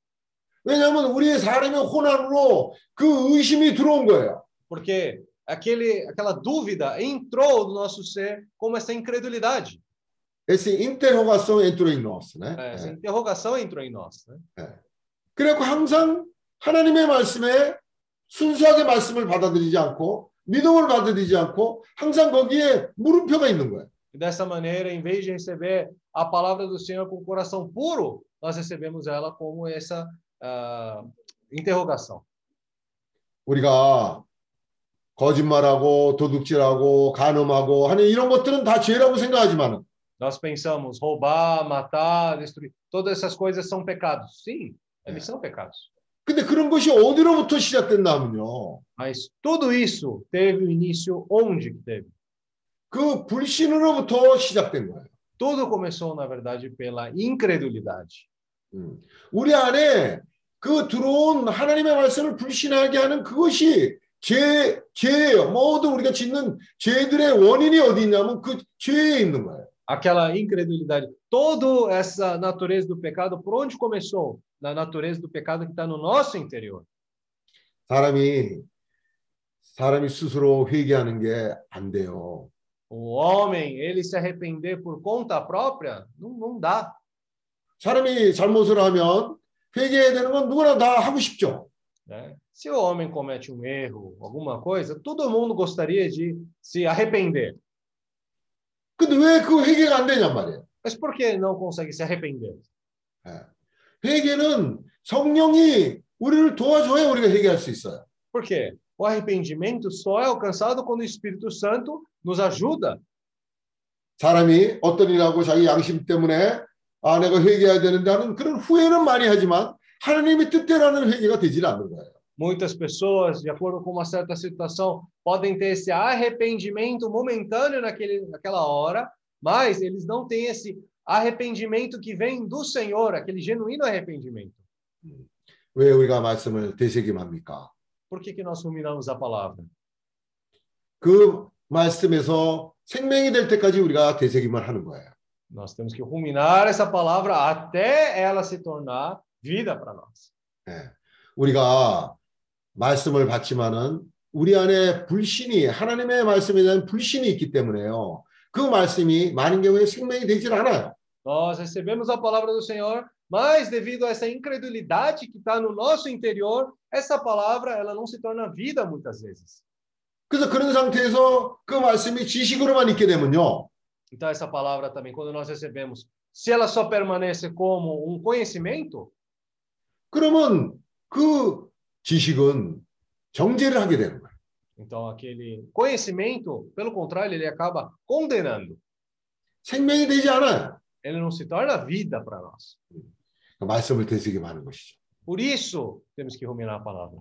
왜냐하면 우리의 사람의 혼란으로 그 의심이 들어온 거예요. Porque aquele, aquela dúvida entrou no nosso ser como essa incredulidade. Essa interrogação entrou em nós. 네? né? Essa interrogação entrou em nós. Né? 그래서 항상 하나님의 말씀에 순수하게 말씀을 받아들이지 않고 믿음을 받아들이지 않고 항상 거기에 물음표가 있는 거예요. E dessa maneira, em vez de receber a palavra do Senhor com o coração puro, nós recebemos ela como essa ah, interrogação. 우리가 거짓말하고 도둑질하고 간음하고 하는 이런 것들은 다 죄라고 생각하지만 Nós pensamos roubar, matar, destruir. Todas essas coisas são pecados. Sim, eles são pecados. 근데 그런 것이 어디로부터 시작됐나 하면요. Mas tudo isso teve o início onde teve? 그 불신으로부터 시작된 거예요. Tudo começou, na verdade, pela incredulidade. 음. 우리 안에 그 들어온 하나님의 말씀을 불신하게 하는 그것이 죄, 죄예요. 모든 우리가 짓는 죄들의 원인이 어디 있냐면 그 죄에 있는 거예요. Aquela incredulidade. Toda essa natureza do pecado, por onde começou? Na natureza do pecado que está no nosso interior. 사람이 사람이 스스로 회개하는 게 안 돼요. O homem, ele se arrepender por conta própria, não, não dá. 사람이 잘못을 하면 회개해야 되는 건 누구나 다 하고 싶죠. né? Se o homem comete um erro, alguma coisa, todo mundo gostaria de se arrepender. 근데 왜 그 회개가 안 되냔 말이에요. Mas por que não consegue se arrepender? 회개는 성령이 우리를 도와줘야 우리가 회개할 수 있어요. Por quê? O arrependimento só é alcançado quando o Espírito Santo nos ajuda. 사람이 어떤 일하고 자기 양심 때문에 아 내가 회개해야 되는데 하는 그런 후회는 많이 하지만 하나님의 뜻대로는 회개가 되질 않는 거예요. Muitas pessoas, de acordo com uma certa situação, podem ter esse arrependimento momentâneo naquele, naquela hora, mas eles não têm esse arrependimento que vem do Senhor, aquele genuíno arrependimento. 왜 우리가 말씀을 되새김합니까? Por que, que nós ruminamos a palavra? 그 말씀에서 생명이 될 때까지 우리가 되새김을 하는 거예요. Nós temos que ruminar essa palavra até ela se tornar vida para nós. 예. 우리가 말씀을 받지만은 우리 안에 불신이 하나님의 말씀에 대한 불신이 있기 때문에요. 그 말씀이 많은 경우에 생명이 되질 않아요. Nós recebemos a palavra do Senhor, mas devido a essa incredulidade que está no nosso interior, essa palavra ela não se torna vida muitas vezes. 그래서 그런 상태에서 그 말씀이 지식으로만 있게 되면요. Então essa palavra também, quando nós recebemos, se ela só permanece como um conhecimento, 그러면 그 지식은 정죄를 하게 되는 거예요. então aquele conhecimento, pelo contrário, ele acaba condenando. 생명이 되지 않아요. Ele não se torna vida para nós. 그 말씀을 되새김 하는 것이죠. Por isso, temos que ruminar a palavra.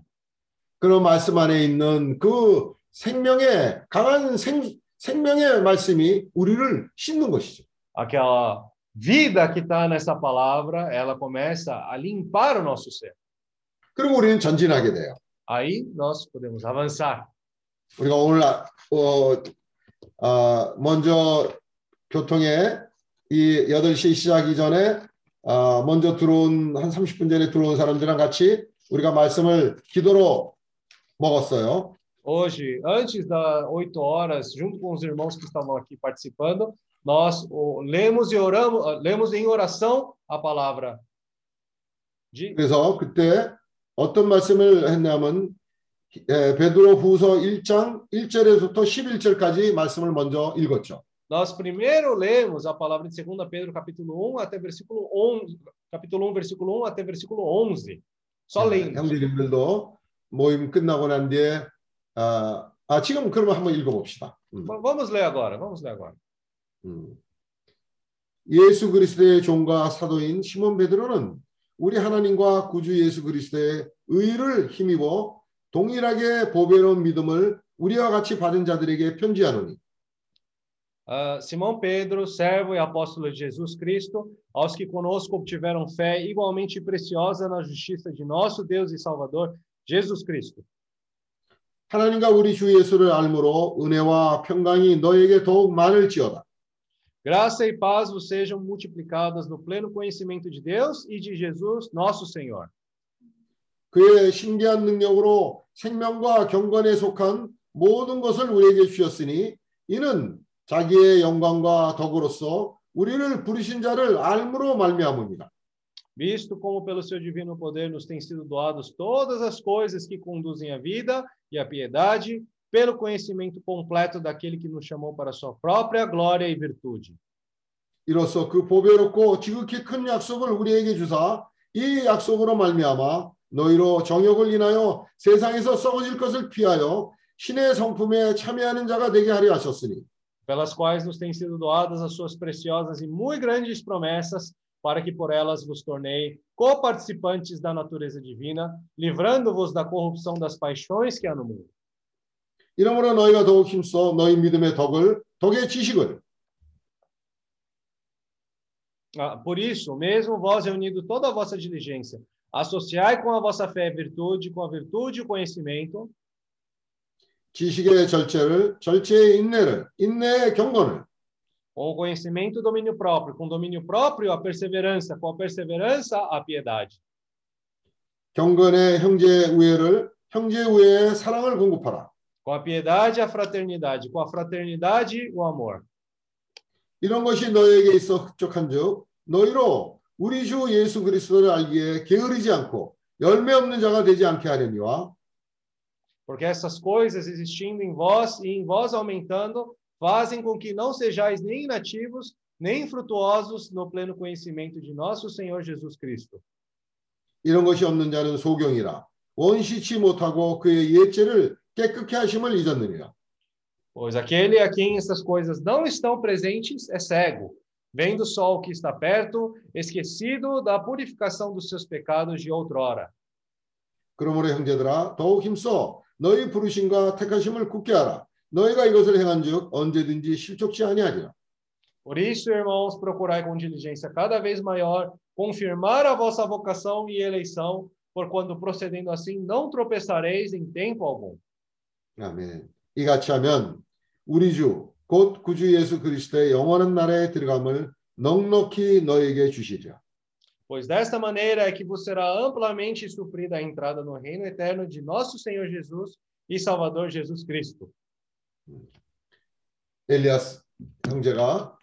그런 말씀 안에 있는 그 생명의 강한 생, 생명의 말씀이 우리를 씻는 것이죠. Aquela vida que está nessa palavra, ela começa a limpar o nosso ser. 그리고 우리는 전진하게 돼요. Aí nós podemos avançar. 우리가 오늘 아- 어, 아, 먼저 교통에 이 8시 시작이 전에 아, 먼저 들어온 한 30분 전에 들어온 사람들이랑 같이 우리가 말씀을 기도로 먹었어요. Hoje, antes das 8 horas, junto com os irmãos que estavam aqui participando, nós lemos e oramos, ah, lemos em oração a palavra de 그래서 그때 어떤 말씀을 했냐면 에, 베드로 후서 1장 1절에서부터 11절까지 말씀을 먼저 읽었죠. Nós primeiro lemos a palavra de 2 Pedro capítulo 1 até versículo 11, capítulo 1 versículo 1 até versículo 11. Só 네, lendo. 형제님들도 모임 끝나고 난 뒤에 아, 아 지금 그러면 한번 읽어 봅시다. 음. Va- Vamos ler agora, vamos ler agora. 음. 예수 그리스도의 종과 사도인 시몬 베드로는 우리 하나님과 구주 예수 그리스도의 의를 힘입어 동일하게 보배로운 믿음을 우리와 같이 받은 자들에게 편지하노니 Ah, Simão Pedro, servo e apóstolo de Jesus Cristo, aos que conosco obtiveram fé igualmente preciosa na justiça de nosso Deus e Salvador, Jesus Cristo. 하나님과 우리 주 예수를 알므로 은혜와 평강이 너에게 더욱 많을지어다. Graça e paz vos sejam multiplicadas no pleno conhecimento de Deus e de Jesus, nosso Senhor. 그의 신기한 능력으로 생명과 경건에 속한 모든 것을 우리에게 주셨으니 이는 자기의 영광과 덕으로서 우리를 부르신 자를 알므로 말미암습니다. Visto como pelo seu divino poder nos têm sido doados todas as coisas que conduzem à vida e à piedade, pelo conhecimento completo daquele que nos chamou para a sua própria glória e virtude. 이로써 그 보배롭고 지극히 큰 약속을 우리에게 주사 이 약속으로 말미암아 너희로 정욕을 인하여 세상에서 썩어질 것을 피하여 신의 성품에 참여하는 자가 되게 하려 하셨으니 pelas quais nos têm sido doadas as suas preciosas e muito grandes promessas, para que por elas vos tornei coparticipantes da natureza divina, livrando-vos da corrupção das paixões que há no mundo. 이러므로 너희가 더욱 힘써 너희 믿음의 덕을 덕의 지식을 Ah, por isso, mesmo vós reunindo toda a vossa diligência, associai com a vossa fé a virtude, com a virtude o conhecimento, 지식의 절제를 절제의 인내를 인내의 경건을 com o conhecimento o domínio próprio, com o domínio próprio a perseverança, com a perseverança a piedade, 경건의 형제 우애를 형제 우애의 사랑을 공급하라. com a piedade a fraternidade, com a fraternidade o amor. 이런 것이 너에게 있어 흡족한즉 너희로 우리 주 예수 그리스도를 알기에 게으르지 않고 열매 없는 자가 되지 않게 하려니와 Porque essas coisas existindo em vós e em vós aumentando, fazem com que não sejais nem inativos, nem infrutuosos no pleno conhecimento de nosso Senhor Jesus Cristo. 이런 것이 없는 자는 소경이라 원시치 못하고 그의 옛죄를 깨끗게 하심을 잊었느니라. Pois aquele a quem essas coisas não estão presentes é cego, vendo só o que está perto, esquecido da purificação dos seus pecados de outrora. 그러므로 형제들아 더욱 힘써 너희 부르심과 택하심을 굳게 하라. 너희가 이것을 행한즉 언제든지 실족치 아니하리라. Por isso, irmãos, procurai com diligência cada vez maior confirmar a vossa vocação e eleição, por quando procedendo assim não tropeçareis em tempo algum. 아멘. 이같이 하면 우리 주 곧 구주 예수 그리스도의 영원한 나라에 들어감을 넉넉히 너에게 주시리라. Pois desta maneira é que vos será amplamente suprida a entrada no reino eterno de nosso Senhor Jesus e Salvador Jesus Cristo. 엘리아스 형제가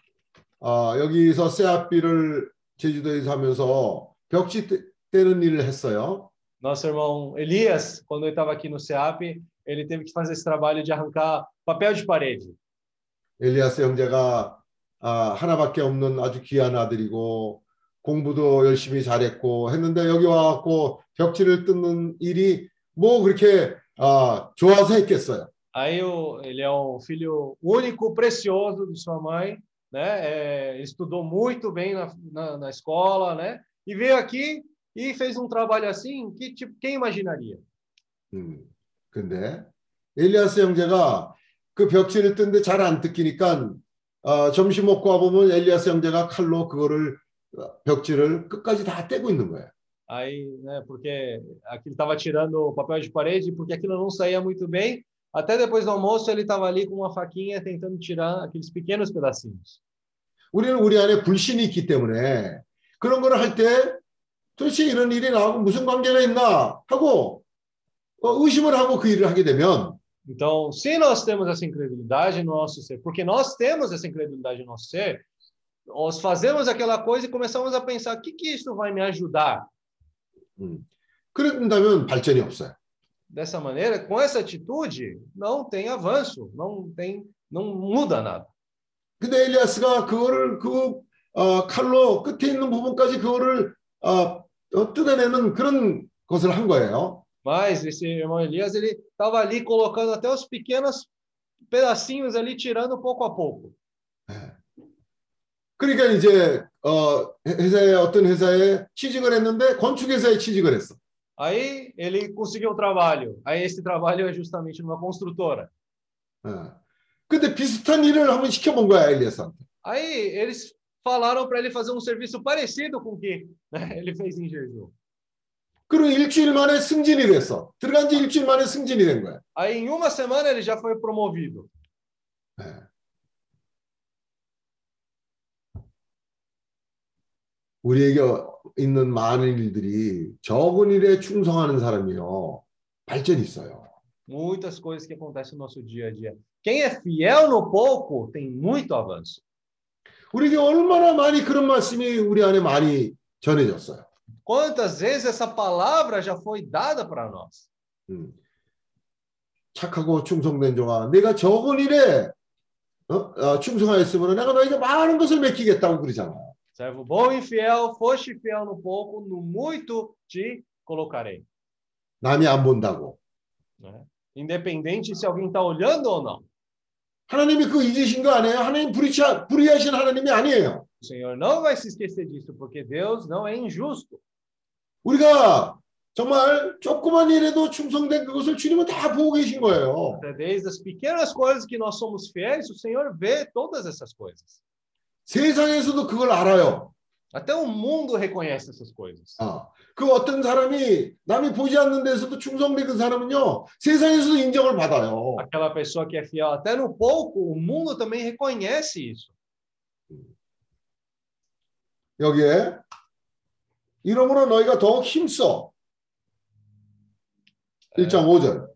아, 여기서 세아비를 제주도에서 하면서 벽지 떼- 떼는 일을 했어요. Nosso irmão Elias, quando ele estava aqui no CEAP, ele teve que fazer esse trabalho de arrancar papel de parede. 엘리아스 형제가 아, 하나밖에 없는 아주 귀한 아들이고 공부도 열심히 잘했고 했는데 여기 와갖고 벽지를 뜯는 일이 뭐 그렇게 아, 좋아서 했겠어요. Aí o, ele é um filho único, precioso de sua mãe, né? É, estudou muito bem na, na, na escola, né? E veio aqui e fez um trabalho assim que tipo quem imaginaria? 음, 근데 엘리아스 형제가 그 벽지를 뜯는데 잘 안 뜯기니까 아, 점심 먹고 와보면 엘리아스 형제가 칼로 그거를 어, 벽지를 끝까지 다 떼고 있는 거예요. Aí, né? Porque aqui ele estava tirando o papel de parede porque aquilo não saía muito bem. Até depois do almoço ele estava ali com uma faquinha tentando tirar aqueles pequenos pedacinhos. 우리는 우리 안에 불신이 있기 때문에 그런 거를 할 때 도대체 이런 일이 나하고 무슨 관계가 있나 하고 어, 의심을 하고 그 일을 하게 되면 Então, se nós temos essa incredulidade no nosso ser, porque nós temos essa incredulidade no nosso ser, nós fazemos aquela coisa e começamos a pensar: o que, que isso vai me ajudar? 음, 그런다면 발전이 없어요. Dessa maneira, com essa atitude, não tem avanço, não tem, não muda nada. 근데 엘리아스가 그거를 그 어, 칼로 끝에 있는 부분까지 그거를 어, 어, 뜯어내는 그런 것을 한 거예요. Mas esse irmão Elias, ele estava ali colocando até os pequenos pedacinhos ali, tirando pouco a pouco. 그러니까 이제 어, 회사에 어떤 회사에 취직을 했는데 건축 회사에 취직을 했어. Aí ele conseguiu o trabalho. Aí esse trabalho é justamente numa construtora. 어. 근데 비슷한 일을 한번 시켜본 거야 엘리아스한테. Aí eles falaram para ele fazer um serviço parecido com o que né, ele fez em Jeju. 그리고 일주일 만에 승진이 됐어. 들어간 지 일주일 만에 승진이 된 거야. Aí em uma semana ele já foi promovido. 우리에게 있는 많은 일들이 적은 일에 충성하는 사람이요 발전이 있어요. Muitas coisas que acontecem no nosso dia a dia. Quem é fiel no pouco tem muito avanço. 우리에게 얼마나 많이 그런 말씀이 우리 안에 많이 전해졌어요. Quantas vezes essa palavra já foi dada para nós? 음. 착하고 충성된 종아, 내가 적은 일에 어? 어, 충성하였으면 내가 너에게 많은 것을 맡기겠다고 그러잖아. Servo bom e fiel, foste fiel no pouco, no muito te colocarei. 남이 안 본다고. né? Independente se alguém está olhando ou não. 하나님이 그 잊으신 거 아니에요? 하나님 불의치- 불의하신 하나님이 아니에요. O Senhor não vai se esquecer disso, porque Deus não é injusto. 우리가 정말 조그만 일에도 충성된 그것을 주님은 다 보고 계신 거예요. Até desde as pequenas coisas que nós somos fiéis, o Senhor vê todas essas coisas. 세상에서도 그걸 알아요. Até o mundo reconhece essas coisas. 아, 그 어떤 사람이 남이 보지 않는 데서도 충성된 그 사람은요 세상에서도 인정을 받아요. Aquela pessoa que é fiel até no pouco, o mundo também reconhece isso. 여기에 이러므로 너희가 더욱 힘써. 1장 5절.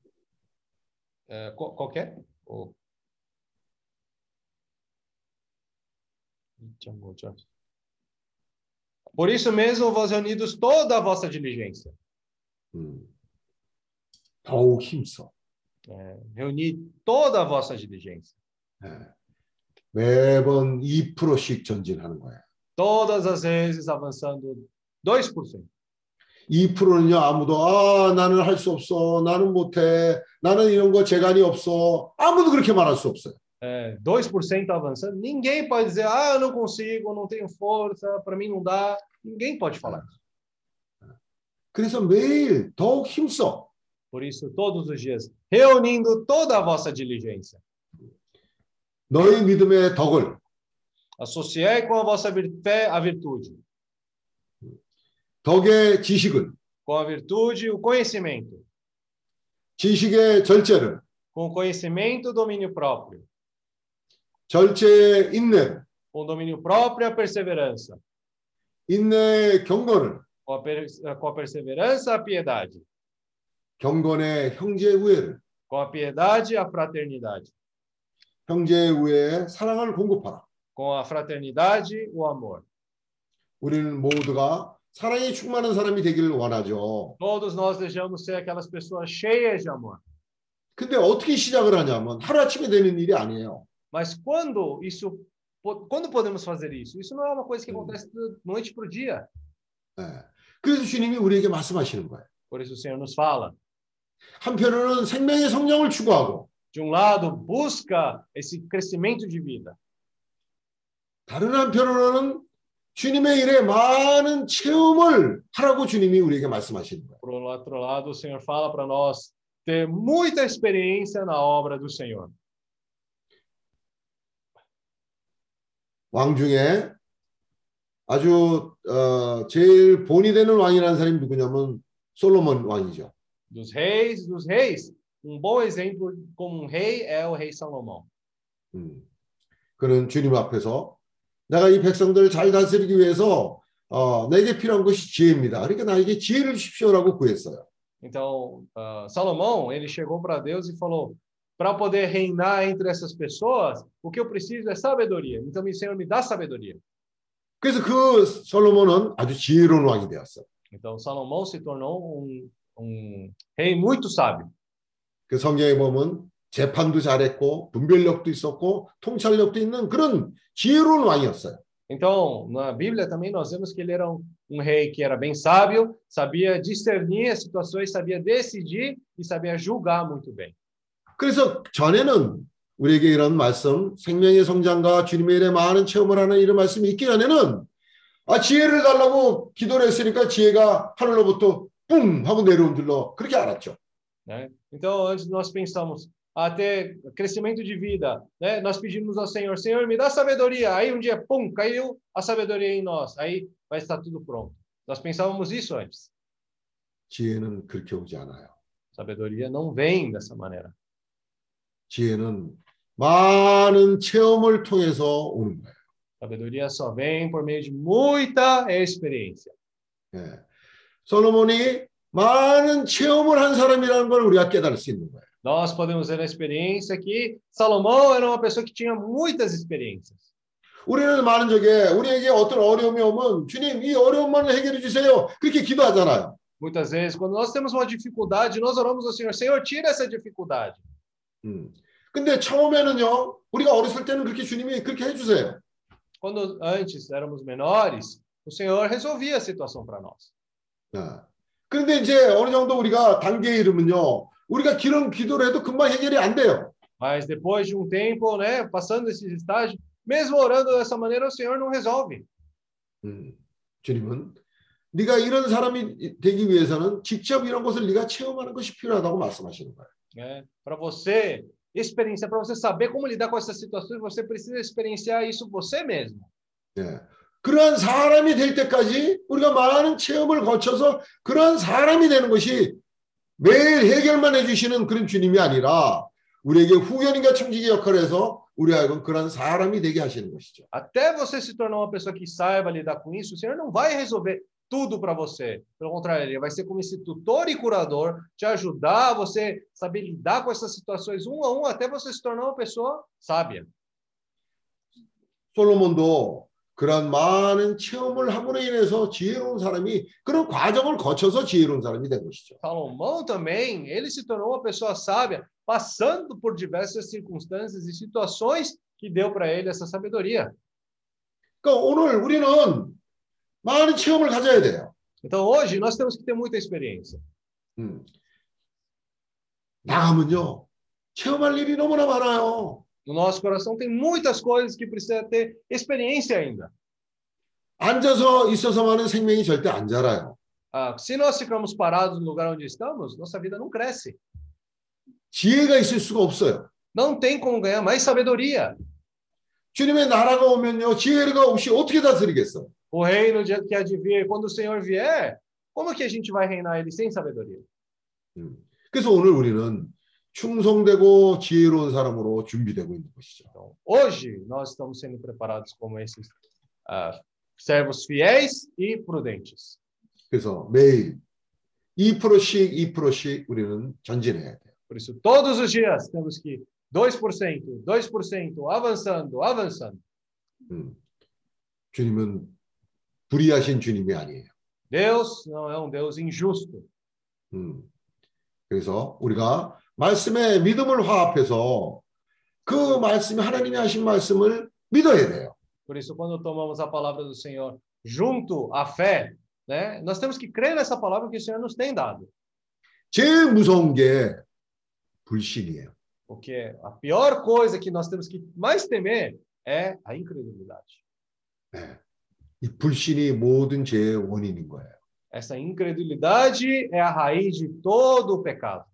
É, qual, qual que é? O- Por isso mesmo, vós reunidos toda a vossa diligência. 음, 더욱 힘써. É, reunir toda a vossa diligência. 예. 매번 2%씩 전진하는 거예요. Todas as vezes avançando 2%. 2%는요 아무도 아 나는 할 수 없어 나는 못해 나는 이런 거 재간이 없어 아무도 그렇게 말할 수 없어요. É, 2% avançando. Ninguém pode dizer, ah, eu não consigo, não tenho força, para mim não dá. Ninguém pode falar isso. 그래서 매일 더욱 힘써. Por isso, todos os dias, reunindo toda a vossa diligência. 너희 믿음의 덕을 Associai com a vossa vir- fé a virtude. 덕의 지식은 Com a virtude, o conhecimento. 지식의 절제를 Com o conhecimento, o domínio próprio. 절제의 인내를 Com o domínio próprio, a perseverança. 인내의 경건을, com a, per- com a perseverança, a piedade, 경건의 형제 우애를, com a piedade, a fraternidade, 형제 우애의 사랑을 공급하라. com a fraternidade, o amor. 우리는 모두가 사랑이 충만한 사람이 되기를 원하죠. Todos nós desejamos ser aquelas pessoas cheias de amor. 근데 어떻게 시작을 하냐면 하루아침에 되는 일이 아니에요. Mas quando isso, po- quando podemos fazer isso? Isso não é uma coisa que acontece da noite para o dia. 예. 그래서 주님이 우리에게 말씀하시는 거예요. Por isso o Senhor nos fala. 한편으로는 생명의 성장을 추구하고 De um lado, busca esse crescimento de vida. 다른 한편으로는 주님의 일에 많은 체험을 하라고 주님이 우리에게 말씀하시는 거예요. Por outro lado, o Senhor fala para nós ter muita experiência na obra do Senhor. 왕 중에 아주 어, 제일 본이 되는 왕이라는 사람이 누구냐면 솔로몬 왕이죠. Dos reis, dos reis. Um bom exemplo como um rei é o rei Salomão. 음. 그는 주님 앞에서 내가 이 백성들을 잘 다스리기 위해서 어, 내게 필요한 것이 지혜입니다. 그러니까 나에게 지혜를 주십시오라고 구했어요. Então, ah, Salomão, ele chegou para Deus e falou: para poder reinar entre essas pessoas, o que eu preciso é sabedoria. Então, meu Senhor, me dá sabedoria. 그래서 그 솔로몬은 아주 지혜로운 왕이 되었어요. Então, Salomão se tornou um, um rei muito sábio. 그 성경에 보면 재판도 잘했고 분별력도 있었고 통찰력도 있는 그런 지혜로운 왕이었어요. Então, na Bíblia também nós vemos que ele era um, um rei que era bem sábio, sabia discernir as situações, sabia decidir e sabia julgar muito bem. 그래서 전에는 우리에게 이런 말씀, 생명의 성장과 주님의 일에 많은 체험을 하는 이런 말씀이 있기 전에는 아 지혜를 달라고 기도를 했으니까 지혜가 하늘로부터 뿡 하고 내려온 줄로 그렇게 알았죠. né? Então, antes nós pensamos a ter crescimento de vida, né? Nós pedimos ao Senhor, Senhor, me dá sabedoria. Aí um dia, pum, caiu a sabedoria em nós. Aí vai estar tudo pronto. Nós pensávamos isso antes. 지혜는 그렇게 오지 않아요. Sabedoria não vem dessa maneira. 지혜는 많은 체험을 통해서 오는 거예요. Sabedoria só vem por meio de muita experiência. 예. 솔로몬이 많은 체험을 한 사람이라는 걸 우리가 깨달을 수 있는 거예요. Nós podemos ver na experiência que Salomão era uma pessoa que tinha muitas experiências. 우리는 많은 적에 우리에게 어떤 어려움이 오면 주님 이 어려움만 해결해 주세요. 그렇게 기도하잖아요. Muitas vezes, quando nós temos uma dificuldade, nós oramos ao Senhor, Senhor, tira essa dificuldade. 음. 근데 처음에는요, 우리가 어렸을 때는 그렇게 주님이 그렇게 해주세요. Quando antes éramos menores, o Senhor resolvia a situação para nós. 아. 그런데 이제 어느 정도 우리가 단계에 이르면요, 우리가 기름 기도를 해도 금방 해결이 안 돼요. Mas depois de um tempo, né, passando esses estágios, mesmo orando dessa maneira, o Senhor não resolve. 음. 주님은 네가 이런 사람이 되기 위해서는 직접 이런 것을 네가 체험하는 것이 필요하다고 말씀하시는 거예요. Né? Para você experienciar, para você saber como lidar com essas situações, você precisa experienciar isso você mesmo. 예. 그러한 사람이 될 때까지 우리가 많은 체험을 거쳐서 그러한 사람이 되는 것이 매일 해결만 해주시는 그런 주님이 아니라 우리에게 후견인과 청지기 역할을 해서 우리 하여금 그런 사람이 되게 하시는 것이죠. Até você se tornar uma pessoa que saiba lidar com isso, o Senhor não vai resolver tudo para você. Pelo contrário, ele vai ser como esse tutor e curador, te ajudar a você saber lidar com essas situações um a um, até você se tornar uma pessoa sábia. 솔로몬도 그런 많은 체험을 함으로 인해서 지혜로운 사람이 그런 과정을 거쳐서 지혜로운 사람이 된 것이죠. Salomão também, ele se tornou uma pessoa sábia, passando por diversas circunstâncias e situações que deu para ele essa sabedoria. 그러니까 오늘 우리는 많은 체험을 가져야 돼요. Então hoje nós temos que ter muita experiência. 음. 나가면요 체험할 일이 너무나 많아요. No nosso coração tem muitas coisas que precisa ter experiência ainda. 앉아서 있어서만은 생명이 절대 안 자라요. Ah, se nós ficamos parados no lugar onde estamos, nossa vida não cresce. 지혜가 있을 수가 없어요. Não tem como ganhar mais sabedoria. 주님의 나라가 오면요 지혜가 없이 어떻게 다스리겠어? O reino de- que há de vir, quando o Senhor vier, como que a gente vai reinar ele sem sabedoria? 음. 그래서 오늘 우리는 충성되고 지혜로운 사람으로 준비되고 있는 것이죠. Então, hoje nós estamos sendo preparados como esses ah, servos fiéis e prudentes. 그래서 매일 2%씩 2%씩 우리는 전진해야 돼요. Por isso, todos os dias temos que 2%, 2%, avançando, avançando. 음. 주님은 불의하신 주님이 아니에요. Deus não é um Deus injusto. 음. 그래서 우리가 말씀에 믿음을 화합해서 그 말씀이 하나님이 하신 말씀을 믿어야 돼요. Por isso, quando tomamos a palavra do Senhor junto à fé, né, nós temos que crer nessa palavra que o Senhor nos tem dado. 제일 무서운 게 불신이에요. Porque a pior coisa que nós temos que mais temer é a incredulidade. 네. 이 불신이 모든 죄의 원인인 거예요. Essa incredulidade é a raiz de todo o pecado.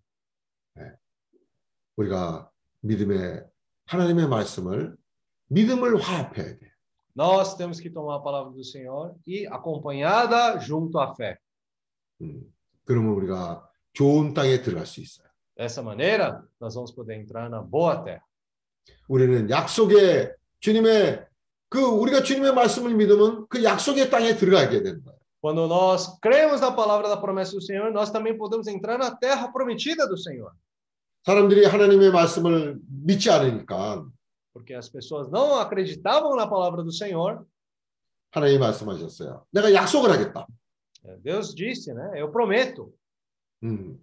우리가 믿음의 하나님의 말씀을 믿음을 화합해야 돼요. Nós temos que tomar a palavra do Senhor e acompanhada junto à fé. 음. 그러면 우리가 좋은 땅에 들어갈 수 있어요. Dessa maneira, nós vamos poder entrar na boa terra. 우리는 약속의 주님의 그 우리가 주님의 말씀을 믿으면 그 약속의 땅에 들어가게 되는 거예요. Quando nós cremos na palavra da promessa do Senhor, nós também podemos entrar na terra prometida do Senhor. 사람들이 하나님의 말씀을 믿지 않으니까 Porque as pessoas não acreditavam na palavra do Senhor. 하나님이 말씀하셨어요. 내가 약속을 하겠다. Deus disse, né? Eu prometo. 음.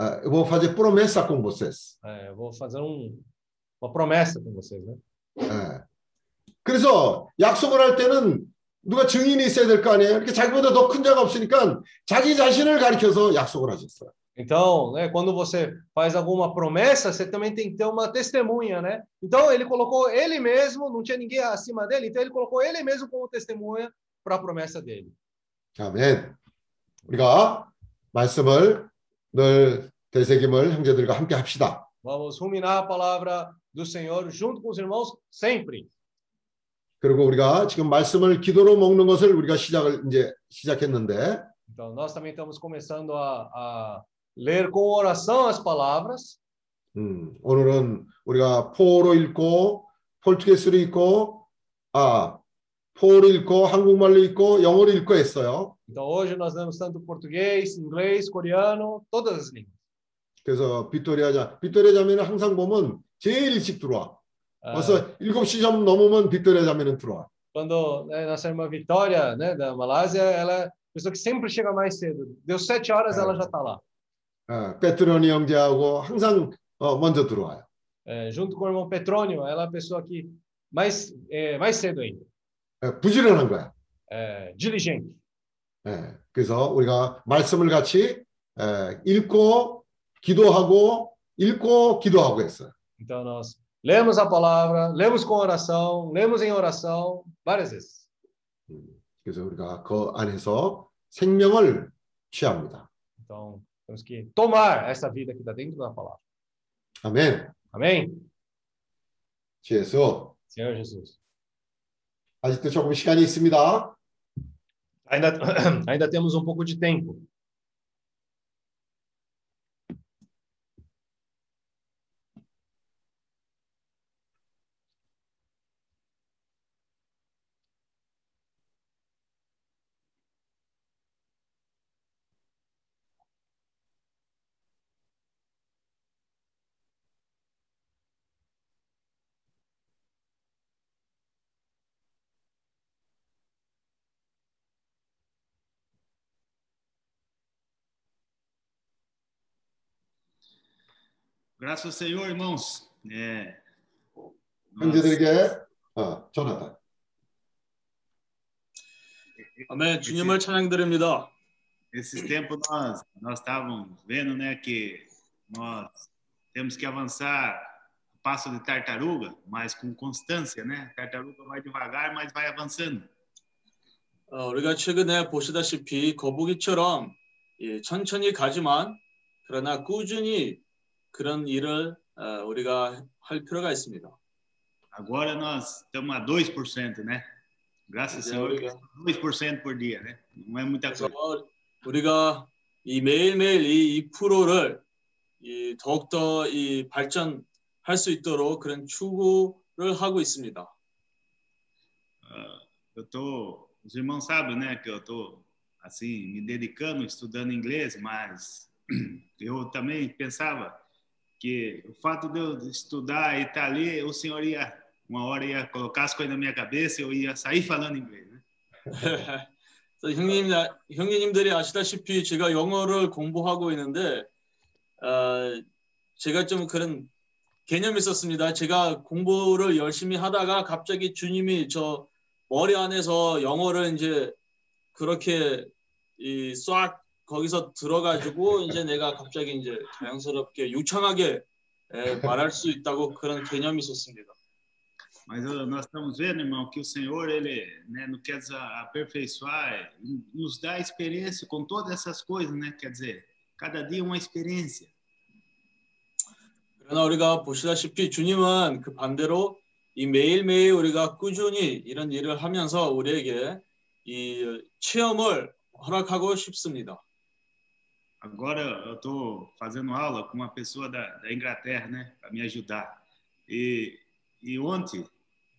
Ah, eu vou fazer promessa com vocês. É, eu vou fazer um, uma promessa com vocês, né? 예. 그래서 약속을 할 때는 누가 증인이 있어야 될 거 아니에요. 이렇게 자기보다 더 큰 자가 없으니까 자기 자신을 가리켜서 약속을 하셨어요. Então, né, quando você faz alguma promessa, você também tem que ter uma testemunha, né? Então, ele colocou ele mesmo, não tinha ninguém acima dele, então ele colocou ele mesmo como testemunha para a promessa dele. 아멘. 우리가 말씀을 늘 되새김을 형제들과 함께 합시다. Vamos ruminar a palavra do Senhor junto com os irmãos sempre. 그리고 우리가 지금 말씀을 기도로 먹는 것을 우리가 시작을 이제 시작했는데 Então, nós também estamos começando a, a ler com oração as palavras. 음, 오늘은 우리가 포로 읽고 포르투게스로 읽고 아 포로 읽고 한국말로 읽고 영어로 읽고 했어요. Então, hoje nós lemos tanto português, inglês, coreano, todas as línguas. 그래서 빅토리아 자 빅토리아 자매는 항상 보면 제일 일찍 들어와. Ah, 벌써 7시 좀 넘으면 빅토리아 자매는 들어와. quando né, nossa irmã Vitória, né, da Malásia, ela é a pessoa que sempre chega mais cedo. Deu sete horas, ela já está lá. 어, 페트로니 형제하고 항상 어, 먼저 들어와요. É, junto com o irmão Petrônio, ela é a pessoa que mais, é, mais cedo ainda. 예, 부지런한 거야. É, diligente. 예, 그래서 우리가 말씀을 같이 예, 읽고 기도하고 읽고 기도하고 했어요. Então, nós lemos a palavra, lemos com oração, lemos em oração várias vezes. 그래서 우리가 그 안에서 생명을 취합니다. Então, temos que tomar essa vida que está dentro da palavra. 아멘. Amém? 주 예수. Senhor Jesus. 아직도 조금 시간이 있습니다. Ainda, [CLEARS THROAT] ainda temos um pouco de tempo. Graças ao Senhor, irmãos. É, 형제들에게 어, 전하다. 아멘. 주님을 찬양드립니다. Esses tempos nós nós estávamos vendo, né, que nós temos que avançar passo de tartaruga, mas com constância, né? Tartaruga vai devagar, mas vai avançando. 어, 우리가 최근에 보시다시피 거북이처럼 예, 천천히 가지만 그러나 꾸준히 그런 일을 어, 우리가 할 필요가 있습니다. Agora nós estamos a 2%, né? Graças Senhor, 우리가 2% por dia, né? Não é muita coisa. 우리가 이 매일매일 이 2%를 이 더욱더 이 발전할 수 있도록 그런 추구를 하고 있습니다. eu tô, os irmãos sabem, né, que eu tô assim me dedicando estudando inglês, mas eu também pensava que o fato de eu estudar e estar ali, o senhor ia uma hora ia colocar as coisas na minha cabeça e eu ia sair falando inglês, né? 그래서 형님, 형님들이 아시다시피 제가 영어를 공부하고 있는데 어, 제가 좀 그런 개념이 있었습니다. 제가 공부를 열심히 하다가 갑자기 주님이 저 머리 안에서 영어를 이제 그렇게 이싹 거기서 들어가지고 이제 내가 갑자기 이제 자연스럽게 유창하게 예, 말할 수 있다고 그런 개념이 있었습니다. Mas uh, nós estamos vendo, irmão, que o Senhor, ele né, não quer aperfeiçoar, nos dá experiência com todas essas coisas, né? Quer dizer, cada dia uma experiência. 그러나 우리가 보시다시피 주님은 그 반대로 이 매일매일 우리가 꾸준히 이런 일을 하면서 우리에게 이 체험을 허락하고 싶습니다. Agora eu estou fazendo aula com uma pessoa da, da Inglaterra, né, para me ajudar. E, e ontem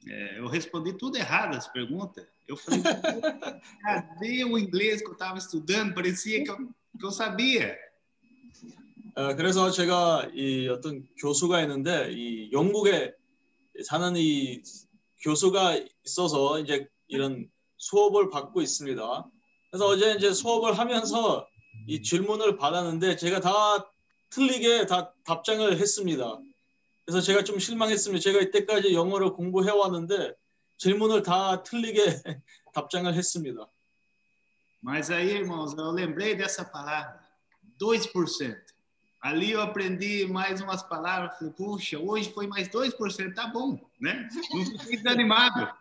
é, eu respondi tudo errado as perguntas. Eu falei, [LAUGHS] cadê o inglês que eu estava estudando? Parecia que eu, que eu sabia. 어, 그래서 제가 이 어떤 교수가 있는데 이 영국에 사는 이 교수가 있어서 이제 이런 수업을 받고 있습니다. 그래서 어제 이제 수업을 하면서 이 질문을 받았는데 제가 다 틀리게 다 답장을 했습니다. 그래서 제가 좀 실망했습니다. 제가 이때까지 영어를 공부해 왔는데 질문을 다 틀리게 답장을 했습니다. Mas aí, irmãos, eu lembrei dessa palavra, 2%. Ali eu aprendi mais umas palavras, falei, puxa, hoje foi mais 2%, tá bom, né? Não fiquei desanimado.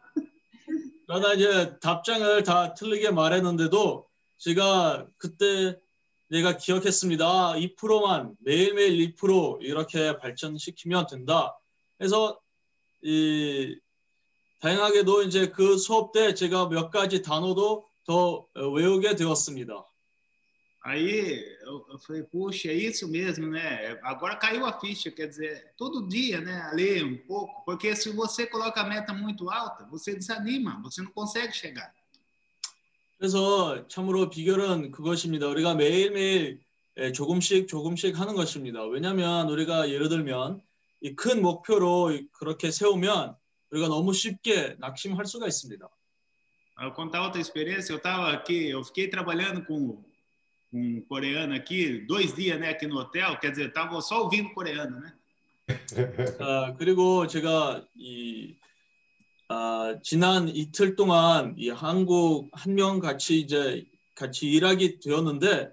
그러나 이제 답장을 다 틀리게 말했는데도 제가 그때 내가 기억했습니다. 2%만 매일매일 2% 이렇게 발전시키면 된다. 그래서 이 다양하게도 이제 그 수업 때 제가 몇 가지 단어도 더 외우게 되었습니다. Aí eu, falei, puxa, é isso mesmo, né? Agora caiu a ficha, quer dizer, todo dia, né? Ler um pouco, porque se você coloca a meta muito alta, você desanima, você não consegue chegar. 그래서 참으로 비결은 그것입니다. 우리가 매일매일 조금씩 조금씩 하는 것입니다. 왜냐하면 우리가 예를 들면 이 큰 목표로 그렇게 세우면 우리가 너무 쉽게 낙심할 수가 있습니다. Eu contar outra experiência, eu estava aqui, eu fiquei trabalhando com um coreano aqui, dois dias, né, aqui no hotel, quer dizer, eu estava só ouvindo coreano, né? 아, 그리고 제가 이 아, 지난 이틀 동안 이 한국 한 명 같이 이제 같이 일하게 되었는데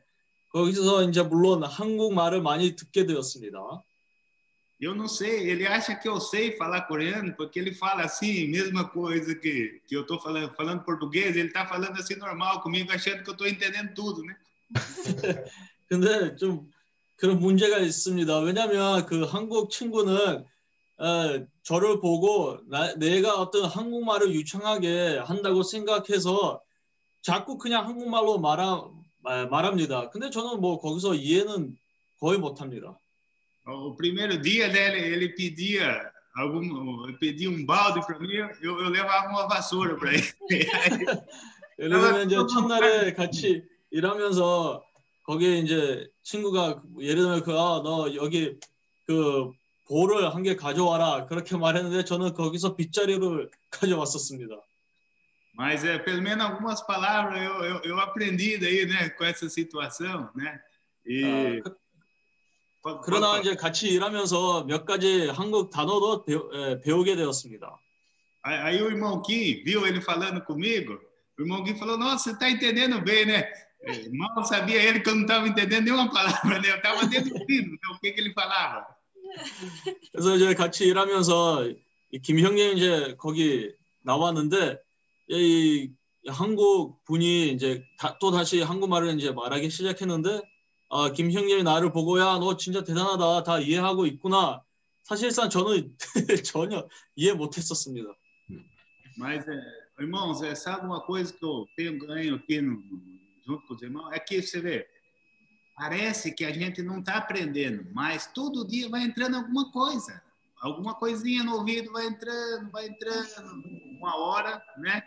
거기서 이제 물론 한국말을 많이 듣게 되었습니다. Eu não sei, ele acha que eu sei falar coreano porque ele fala assim, mesma coisa que, que eu estou falando, falando português, ele está falando assim normal comigo, achando que eu estou entendendo tudo, né? 근데 좀 그런 문제가 있습니다. 왜냐하면 그 한국 친구는 어, 저를 보고 나, 내가 어떤 한국말을 유창하게 한다고 생각해서 자꾸 그냥 한국말로 말하, 말합니다. 근데 저는 뭐 거기서 이해는 거의 못합니다. O primeiro dia dele, ele pedia algum, pedia um balde para mim, eu, eu levava uma vassoura para ele. [LAUGHS] 예를 들면 이제 첫날에 같이 일하면서 거기에 이제 친구가 예를 들면 그너 여기 그 볼을 한 개 가져와라 그렇게 말했는데 저는 거기서 빗자루를 가져왔었습니다. Mas é, pelo menos algumas palavras eu, eu, eu aprendi daí, né, com essa situação, né? E 아, 그, 그러나 이제 같이 일하면서 몇 가지 한국 단어도 배우, 에, 배우게 되었습니다. Aí o irmão Kim viu ele falando comigo, o irmão Kim falou, nossa, você está entendendo bem, né? Mal sabia ele que eu não estava entendendo nenhuma palavra, né? Eu estava dentro do ouvido, então, o que, que ele falava. 그래서 이제 같이 일하면서 김 형님 이제 거기 나왔는데 이 한국 분이 이제 다, 또 다시 한국말을 이제 말하기 시작했는데 아, 김 형님이 나를 보고 야 너 진짜 대단하다. 다 이해하고 있구나. 사실상 저는 [LAUGHS] 전혀 이해 못했었습니다. Mas irmãos, é, sabe uma coisa que eu tenho ganho aqui no, junto com os irmãos? É que você vê parece que a gente não está aprendendo, mas todo dia vai entrando alguma coisa. Alguma coisinha no ouvido vai entrando, vai entrando, uma hora, né?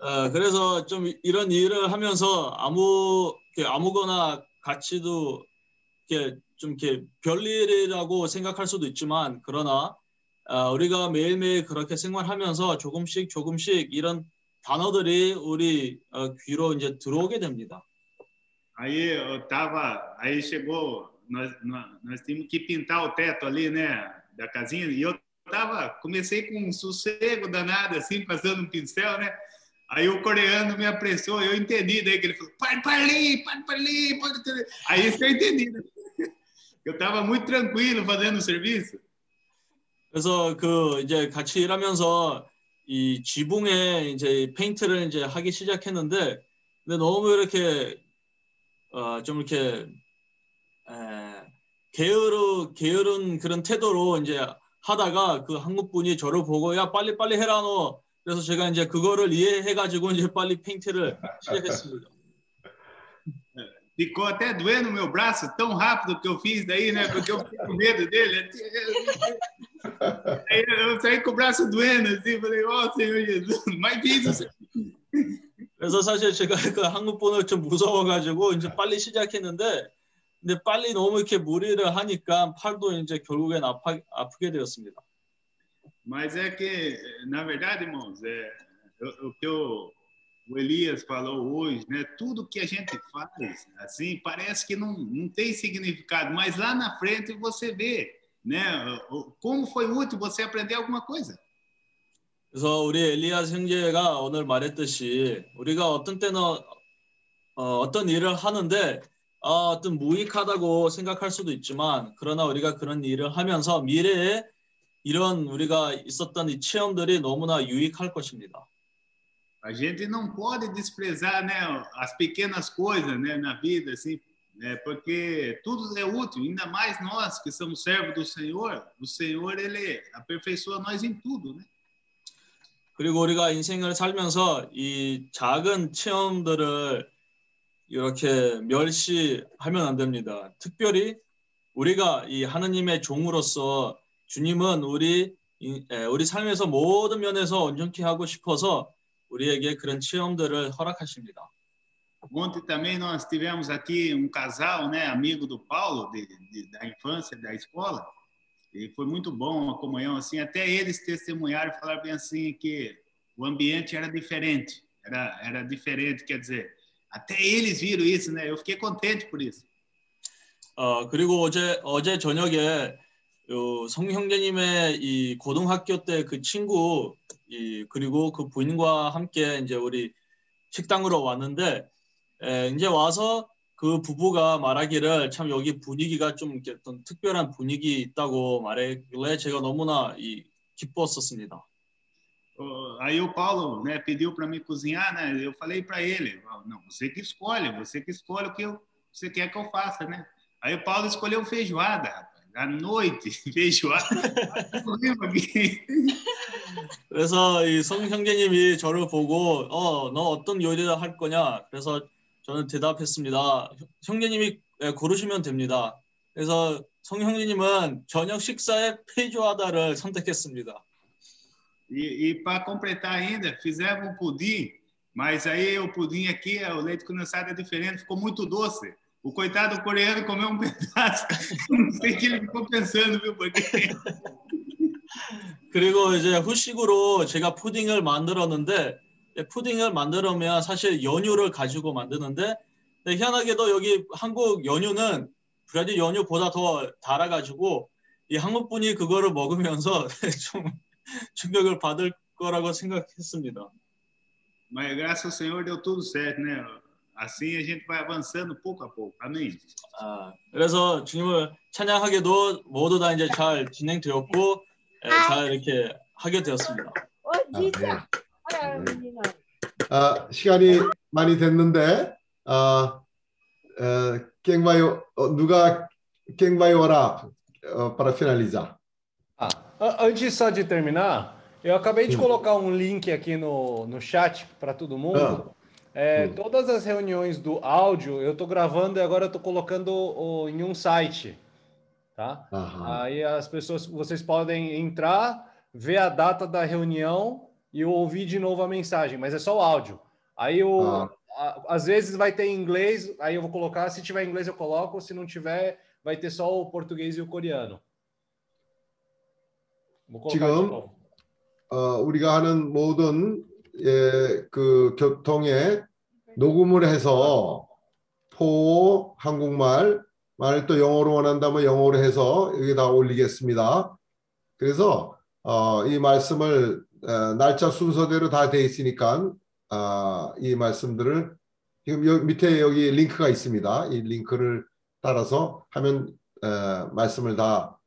어, 그래서 좀 이런 일을 하면서 아무 아무거나 가치도 이렇게 좀 이렇게 별일이라고 생각할 수도 있지만 그러나 어, 우리가 매일매일 그렇게 생활하면서 조금씩 조금씩 이런 단어들이 우리 어, 귀로 이제 들어오게 됩니다. Aí eu tava, aí chegou, nós, nós, nós tínhamos que pintar o teto ali, né, da casinha, e eu tava, comecei com um sossego danado, assim, passando um pincel, né, aí o coreano me apressou, eu entendi, daí que ele falou, pare para ali, pare para ali, pare para ali, aí isso eu entendi, né? [LAUGHS] eu tava muito tranquilo fazendo o serviço. 그래서 그 이제 같이 일하면서 이 지붕에 이제 페인트를 이제 하기 시작했는데 근데 너무 이렇게 어, 좀 이렇게 에, 게으르 게으른 그런 태도로 이제 하다가 그 한국 분이 저를 보고 야 빨리 빨리 해라 너 그래서 제가 이제 그거를 이해해 가지고 이제 빨리 페인트를 시작했습니다. Ficou até doendo meu braço, tão rápido que eu fiz daí, né? Porque eu fiquei com medo dele. Aí eu saí com o braço doendo, assim, falei, ó oh, Senhor Jesus, mas fiz isso. 그래서 사실 제가 그 한국 분을 좀 무서워가지고 이제 빨리 시작했는데, 근데 빨리 너무 이렇게 무리를 하니까 팔도 이제 결국엔 아파, 아프게 되었습니다. Mas é que, na verdade, irmãos, é, o que eu o Elias falou hoje, né? Tudo que a gente faz, assim, parece que não, não tem significado, mas lá na frente você vê, Né? Como foi útil você aprender alguma coisa. 그래서 우리 엘리야 형제가 오늘 말했듯이 우리가 어떤 때는 어, 어떤 일을 하는데 어, 어떤 무익하다고 생각할 수도 있지만 그러나 우리가 그런 일을 하면서 미래에 이런 우리가 있었던 이 체험들이 너무나 유익할 것입니다. A gente não pode desprezar, né, as pequenas coisas, né, na vida, assim, né, porque tudo é útil. Ainda mais nós que somos servos do Senhor. O Senhor ele aperfeiçoa nós em tudo, né? 그리고 우리가 인생을 살면서 이 작은 체험들을 이렇게 멸시하면 안 됩니다. 특별히 우리가 이 하느님의 종으로서 주님은 우리 우리 삶에서 모든 면에서 온전케 하고 싶어서 우리에게 그런 체험들을 허락하십니다. Ontem também nós tivemos aqui um casal, né, amigo do Paulo, de, de, da infância, da escola, e foi muito bom a comunhão, assim, até eles testemunharam e falaram bem assim que o ambiente era diferente, era, era diferente, quer dizer, até eles viram isso, né, eu fiquei contente por isso. 어, 그리고 어제, 어제 저녁에 요 성형제님의 이 고등학교 때 그 친구 이 그리고 그 부인과 함께 이제 우리 식당으로 왔는데 에, 이제 와서 그 부부가 말하기를 참 여기 분위기가 좀 이렇게 어떤 특별한 분위기 있다고 말했길래 제가 너무나 이 기뻤었습니다. Uh, aí o Paulo né, pediu para me cozinhar, né? Eu falei para ele, não, você que escolhe, você que escolhe o que eu, você quer que eu faça, né? Aí o Paulo escolheu feijoada, rapaz. à noite feijoada. 그래서 이 성 형제님이 저를 보고 어너 어떤 요리를 할 거냐 그래서 저는 대답했습니다. 형제님이 고르시면 됩니다. 그래서 성 형제님은 저녁 식사에 페이조하다를 선택했습니다. E, e para completar ainda, fizemos um pudim, mas aí o pudim aqui, o leite condensado é diferente, ficou muito doce. O coitado coreano comeu um pedaço. Não sei o que ele ficou pensando, viu? Porque... 그리고 이제 후식으로 제가 푸딩을 만들었는데 푸딩을 만들면 사실 연유를 가지고 만드는데 희한하게도 여기 한국 연유는 브라질 연유보다 더 달아가지고 이 한국 분이 그거를 먹으면서 [LAUGHS] 좀 충격을 받을 거라고 생각했습니다. Mas graças ao Senhor deu tudo certo, né? Assim a gente vai avançando pouco a pouco. Amém. 아, 그래서 주님을 찬양하게도 모두 다 이제 잘 진행되었고 에, 잘 이렇게 하게 되었습니다. 아, 네. 아, 시간이 많이 됐는데 아, 어, quem vai 어, 누가 quem vai orar uh, para finalizar? Ah, antes só de terminar, eu acabei de colocar um link aqui no, no chat para todo mundo. Ah. É, hum. Todas as reuniões do áudio eu estou gravando e agora eu estou colocando o, em um site, tá? Aham. Aí as pessoas, vocês podem entrar, ver a data da reunião e eu ouvir de novo a mensagem, mas é só o áudio. Aí eu, Ah. a- às vezes vai ter em inglês, aí eu vou colocar, se tiver em inglês eu coloco, se não tiver, vai ter só o português e o coreano. Vou colocar de 지금 novo. 어, 우리가 하는 모든 예, 그 교통에 녹음을 해서 포 한국말 만일 또 영어로 원한다면 영어로 해서 여기다 올리겠습니다. 그래서 어, 이 말씀을 어, 날짜 순서대로 다 돼 있으니까 아, 이 말씀들을 지금 여, 밑에 여기 링크가 있습니다. 이 링크를 따라서 하면 어, 말씀을 다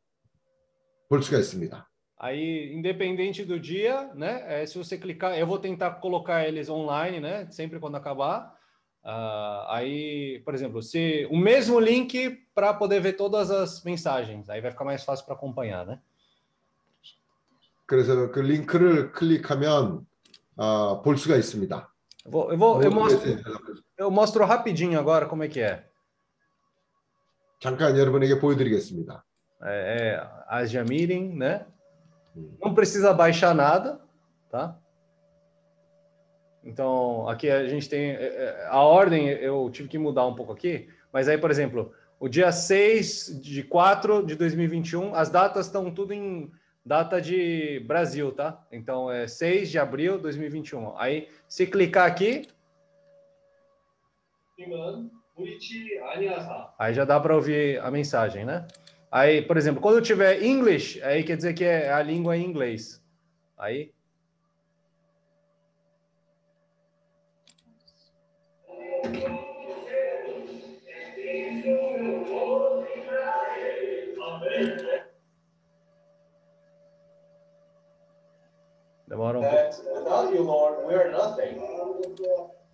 볼 수가 있습니다. Aí, independente do dia, né? é, se você clicar, eu vou tentar colocar eles online, né? Sempre quando acabar. Ah, aí, por exemplo, se o mesmo link para poder ver todas as mensagens, aí vai ficar mais fácil para acompanhar, né? 그래서 그 링크를 클릭하면 아, 볼 수가 있습니다. Eu, vou, eu, vou, eu, 모든 mostro, 메시지를 eu mostro rapidinho agora como é que é. 잠깐 여러분에게 보여드리겠습니다. É, é Asia Meeting, né? Não precisa baixar nada, tá? Então, aqui a gente tem é, é, a ordem, eu tive que mudar um pouco aqui, mas aí, por exemplo, o dia 6 de 4 de 2021, as datas estão tudo em data de Brasil, tá? Então, é 6 de abril de 2021. Aí, se clicar aqui, Aí já dá para ouvir a mensagem, né? Aí, por exemplo, quando tiver English, aí quer dizer que é a língua em inglês. Aí. Demora um pouco. Without you, Lord, we are nothing.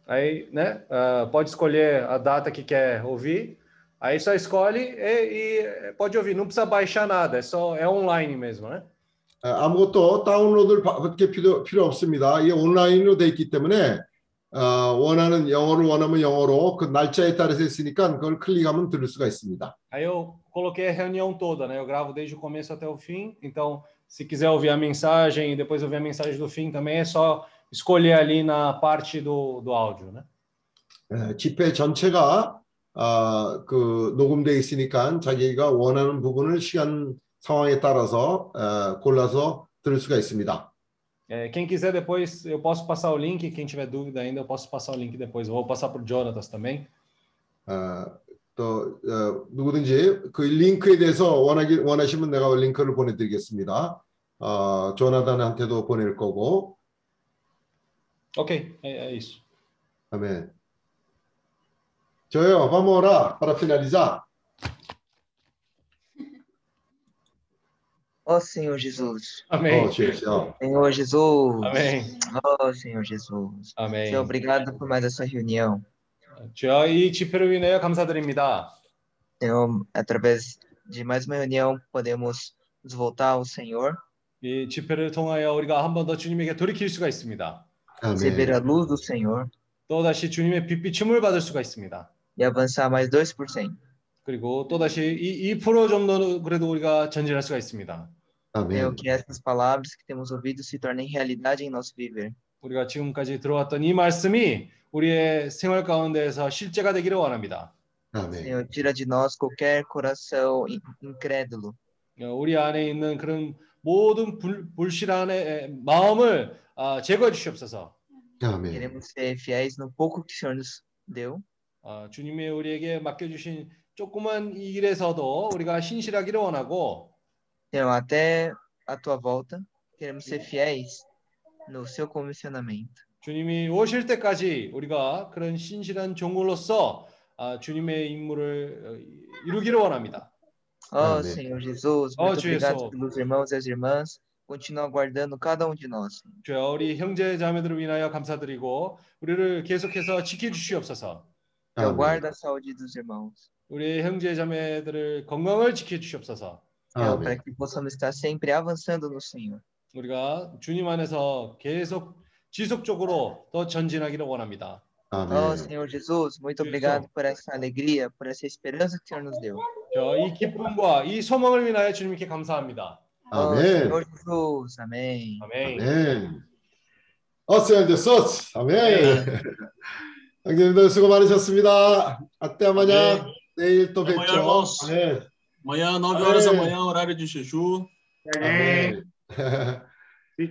Aí, né? ah, pode escolher a data que quer ouvir. Aí só escolhe e, e pode ouvir. Não precisa baixar nada. É só é online mesmo, né? 아, 아무것도 다운로드를 받을 필요, 필요 없습니다. 이게 온라인으로 돼 있기 때문에 어, 원하는 영어를 원하면 영어로 그 날짜에 따라서 있으니까 그걸 클릭하면 들을 수가 있습니다. Aí eu coloquei a reunião toda, né? Eu gravo desde o começo até o fim. Então, se quiser ouvir a mensagem e depois ouvir a mensagem do fim também, é só escolher ali na parte do, do áudio, né? 예, 집회 전체가 아, 그 녹음돼 있으니까 자기가 원하는 부분을 시간 상황에 따라서 어, 골라서 들을 수가 있습니다. É, quem quiser depois, eu posso passar o link. Quem tiver dúvida ainda, eu posso passar o link depois. Eu vou passar para o Jonatas também. 어, 또 어, 누구든지 그 링크에 대해서 원하기 원하시면 내가 링크를 보내드리겠습니다. 어, 조나단한테도 보낼 거고. É isso. 아멘. Joel, vamos orar para finalizar. Ó Senhor Jesus. Amém. Oh. Senhor Jesus. Amém. Ó Senhor Jesus. Amém. Senhor, obrigado por mais essa reunião. 주여 이 집회를 위하여 감사드립니다. Senhor, através de mais uma reunião, podemos nos voltar ao Senhor, 이 집회를 통하여 우리가 한 번 더 주님에게 돌이킬 수가 있습니다. receber a luz do Senhor 또 다시 주님의 빛비침을 받을 수가 있습니다. e avançar mais 2%. 그리고 또 다시 이2% 정도는 그래도 우리가 전진할 수가 있습니다. Senhor, que essas palavras que temos ouvido se tornem realidade em nosso viver. 우리가 지금까지 들어왔던 이 말씀이 우리의 생활 가운데에서 실제가 되기를 원합니다. Senhor, tira de nós qualquer coração in- incrédulo. 어, 우리 안에 있는 그런 모든 불, 불신한의 마음을 아, 제거해 주시옵소서. 아멘. Queremos ser fiéis no pouco que o Senhor nos deu. 아, 주님의 우리에게 맡겨 주신 조그만 이 일에서도 우리가 신실하기를 원하고 Senhor, até a tua volta, queremos ser fiéis no seu comissionamento. 주님이 오실 때까지 우리가 그런 신실한 종으로서 아, 주님의 임무를 어, 이루기를 원합니다. Ó Amém. Senhor Jesus, Ó, muito obrigado Jesus. pelos irmãos e as irmãs. Continua guardando cada um de nós. 주여 우리 형제 자매들을 위하여 감사드리고 우리를 계속해서 지켜 주시옵소서. Senhor, guarda a saúde dos irmãos. 우리 형제 자매들을 건강을 지켜 주시옵소서. Senhor, para que possamos estar sempre avançando no Senhor. 우리가 주님 안에서 계속 지속적으로 더 전진하기를 원합니다. Ó Senhor Jesus, muito obrigado por essa alegria, por essa esperança que o Senhor nos deu. 저 이 기쁨과 이 소망을 위하여 주님께 감사합니다. 아멘. Senhor Jesus, amém. 아멘. 아멘. Ó Senhor Jesus. Amém. 형님들 수고 많으셨습니다. Até amanhã. 내일 또 뵙죠. amanhã, irmãos. 아멘. Amanhã, 9 horas da Amém. manhã, horário de Jeju. 아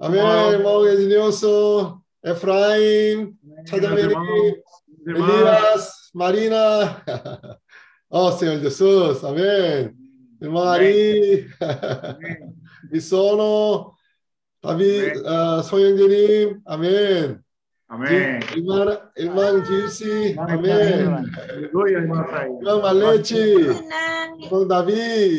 Amém, irmão Ednilson, Efraim, Chadamiri, Elias, Marina. [LAUGHS] Ó oh, Senhor Jesus, amém. Irmã Ari, Bisono, [LAUGHS] Davi, uh, ah, Soyangiri, amém. Amém. Irmã, irmã Gilce, amém. Irmã Malete, irmão Davi.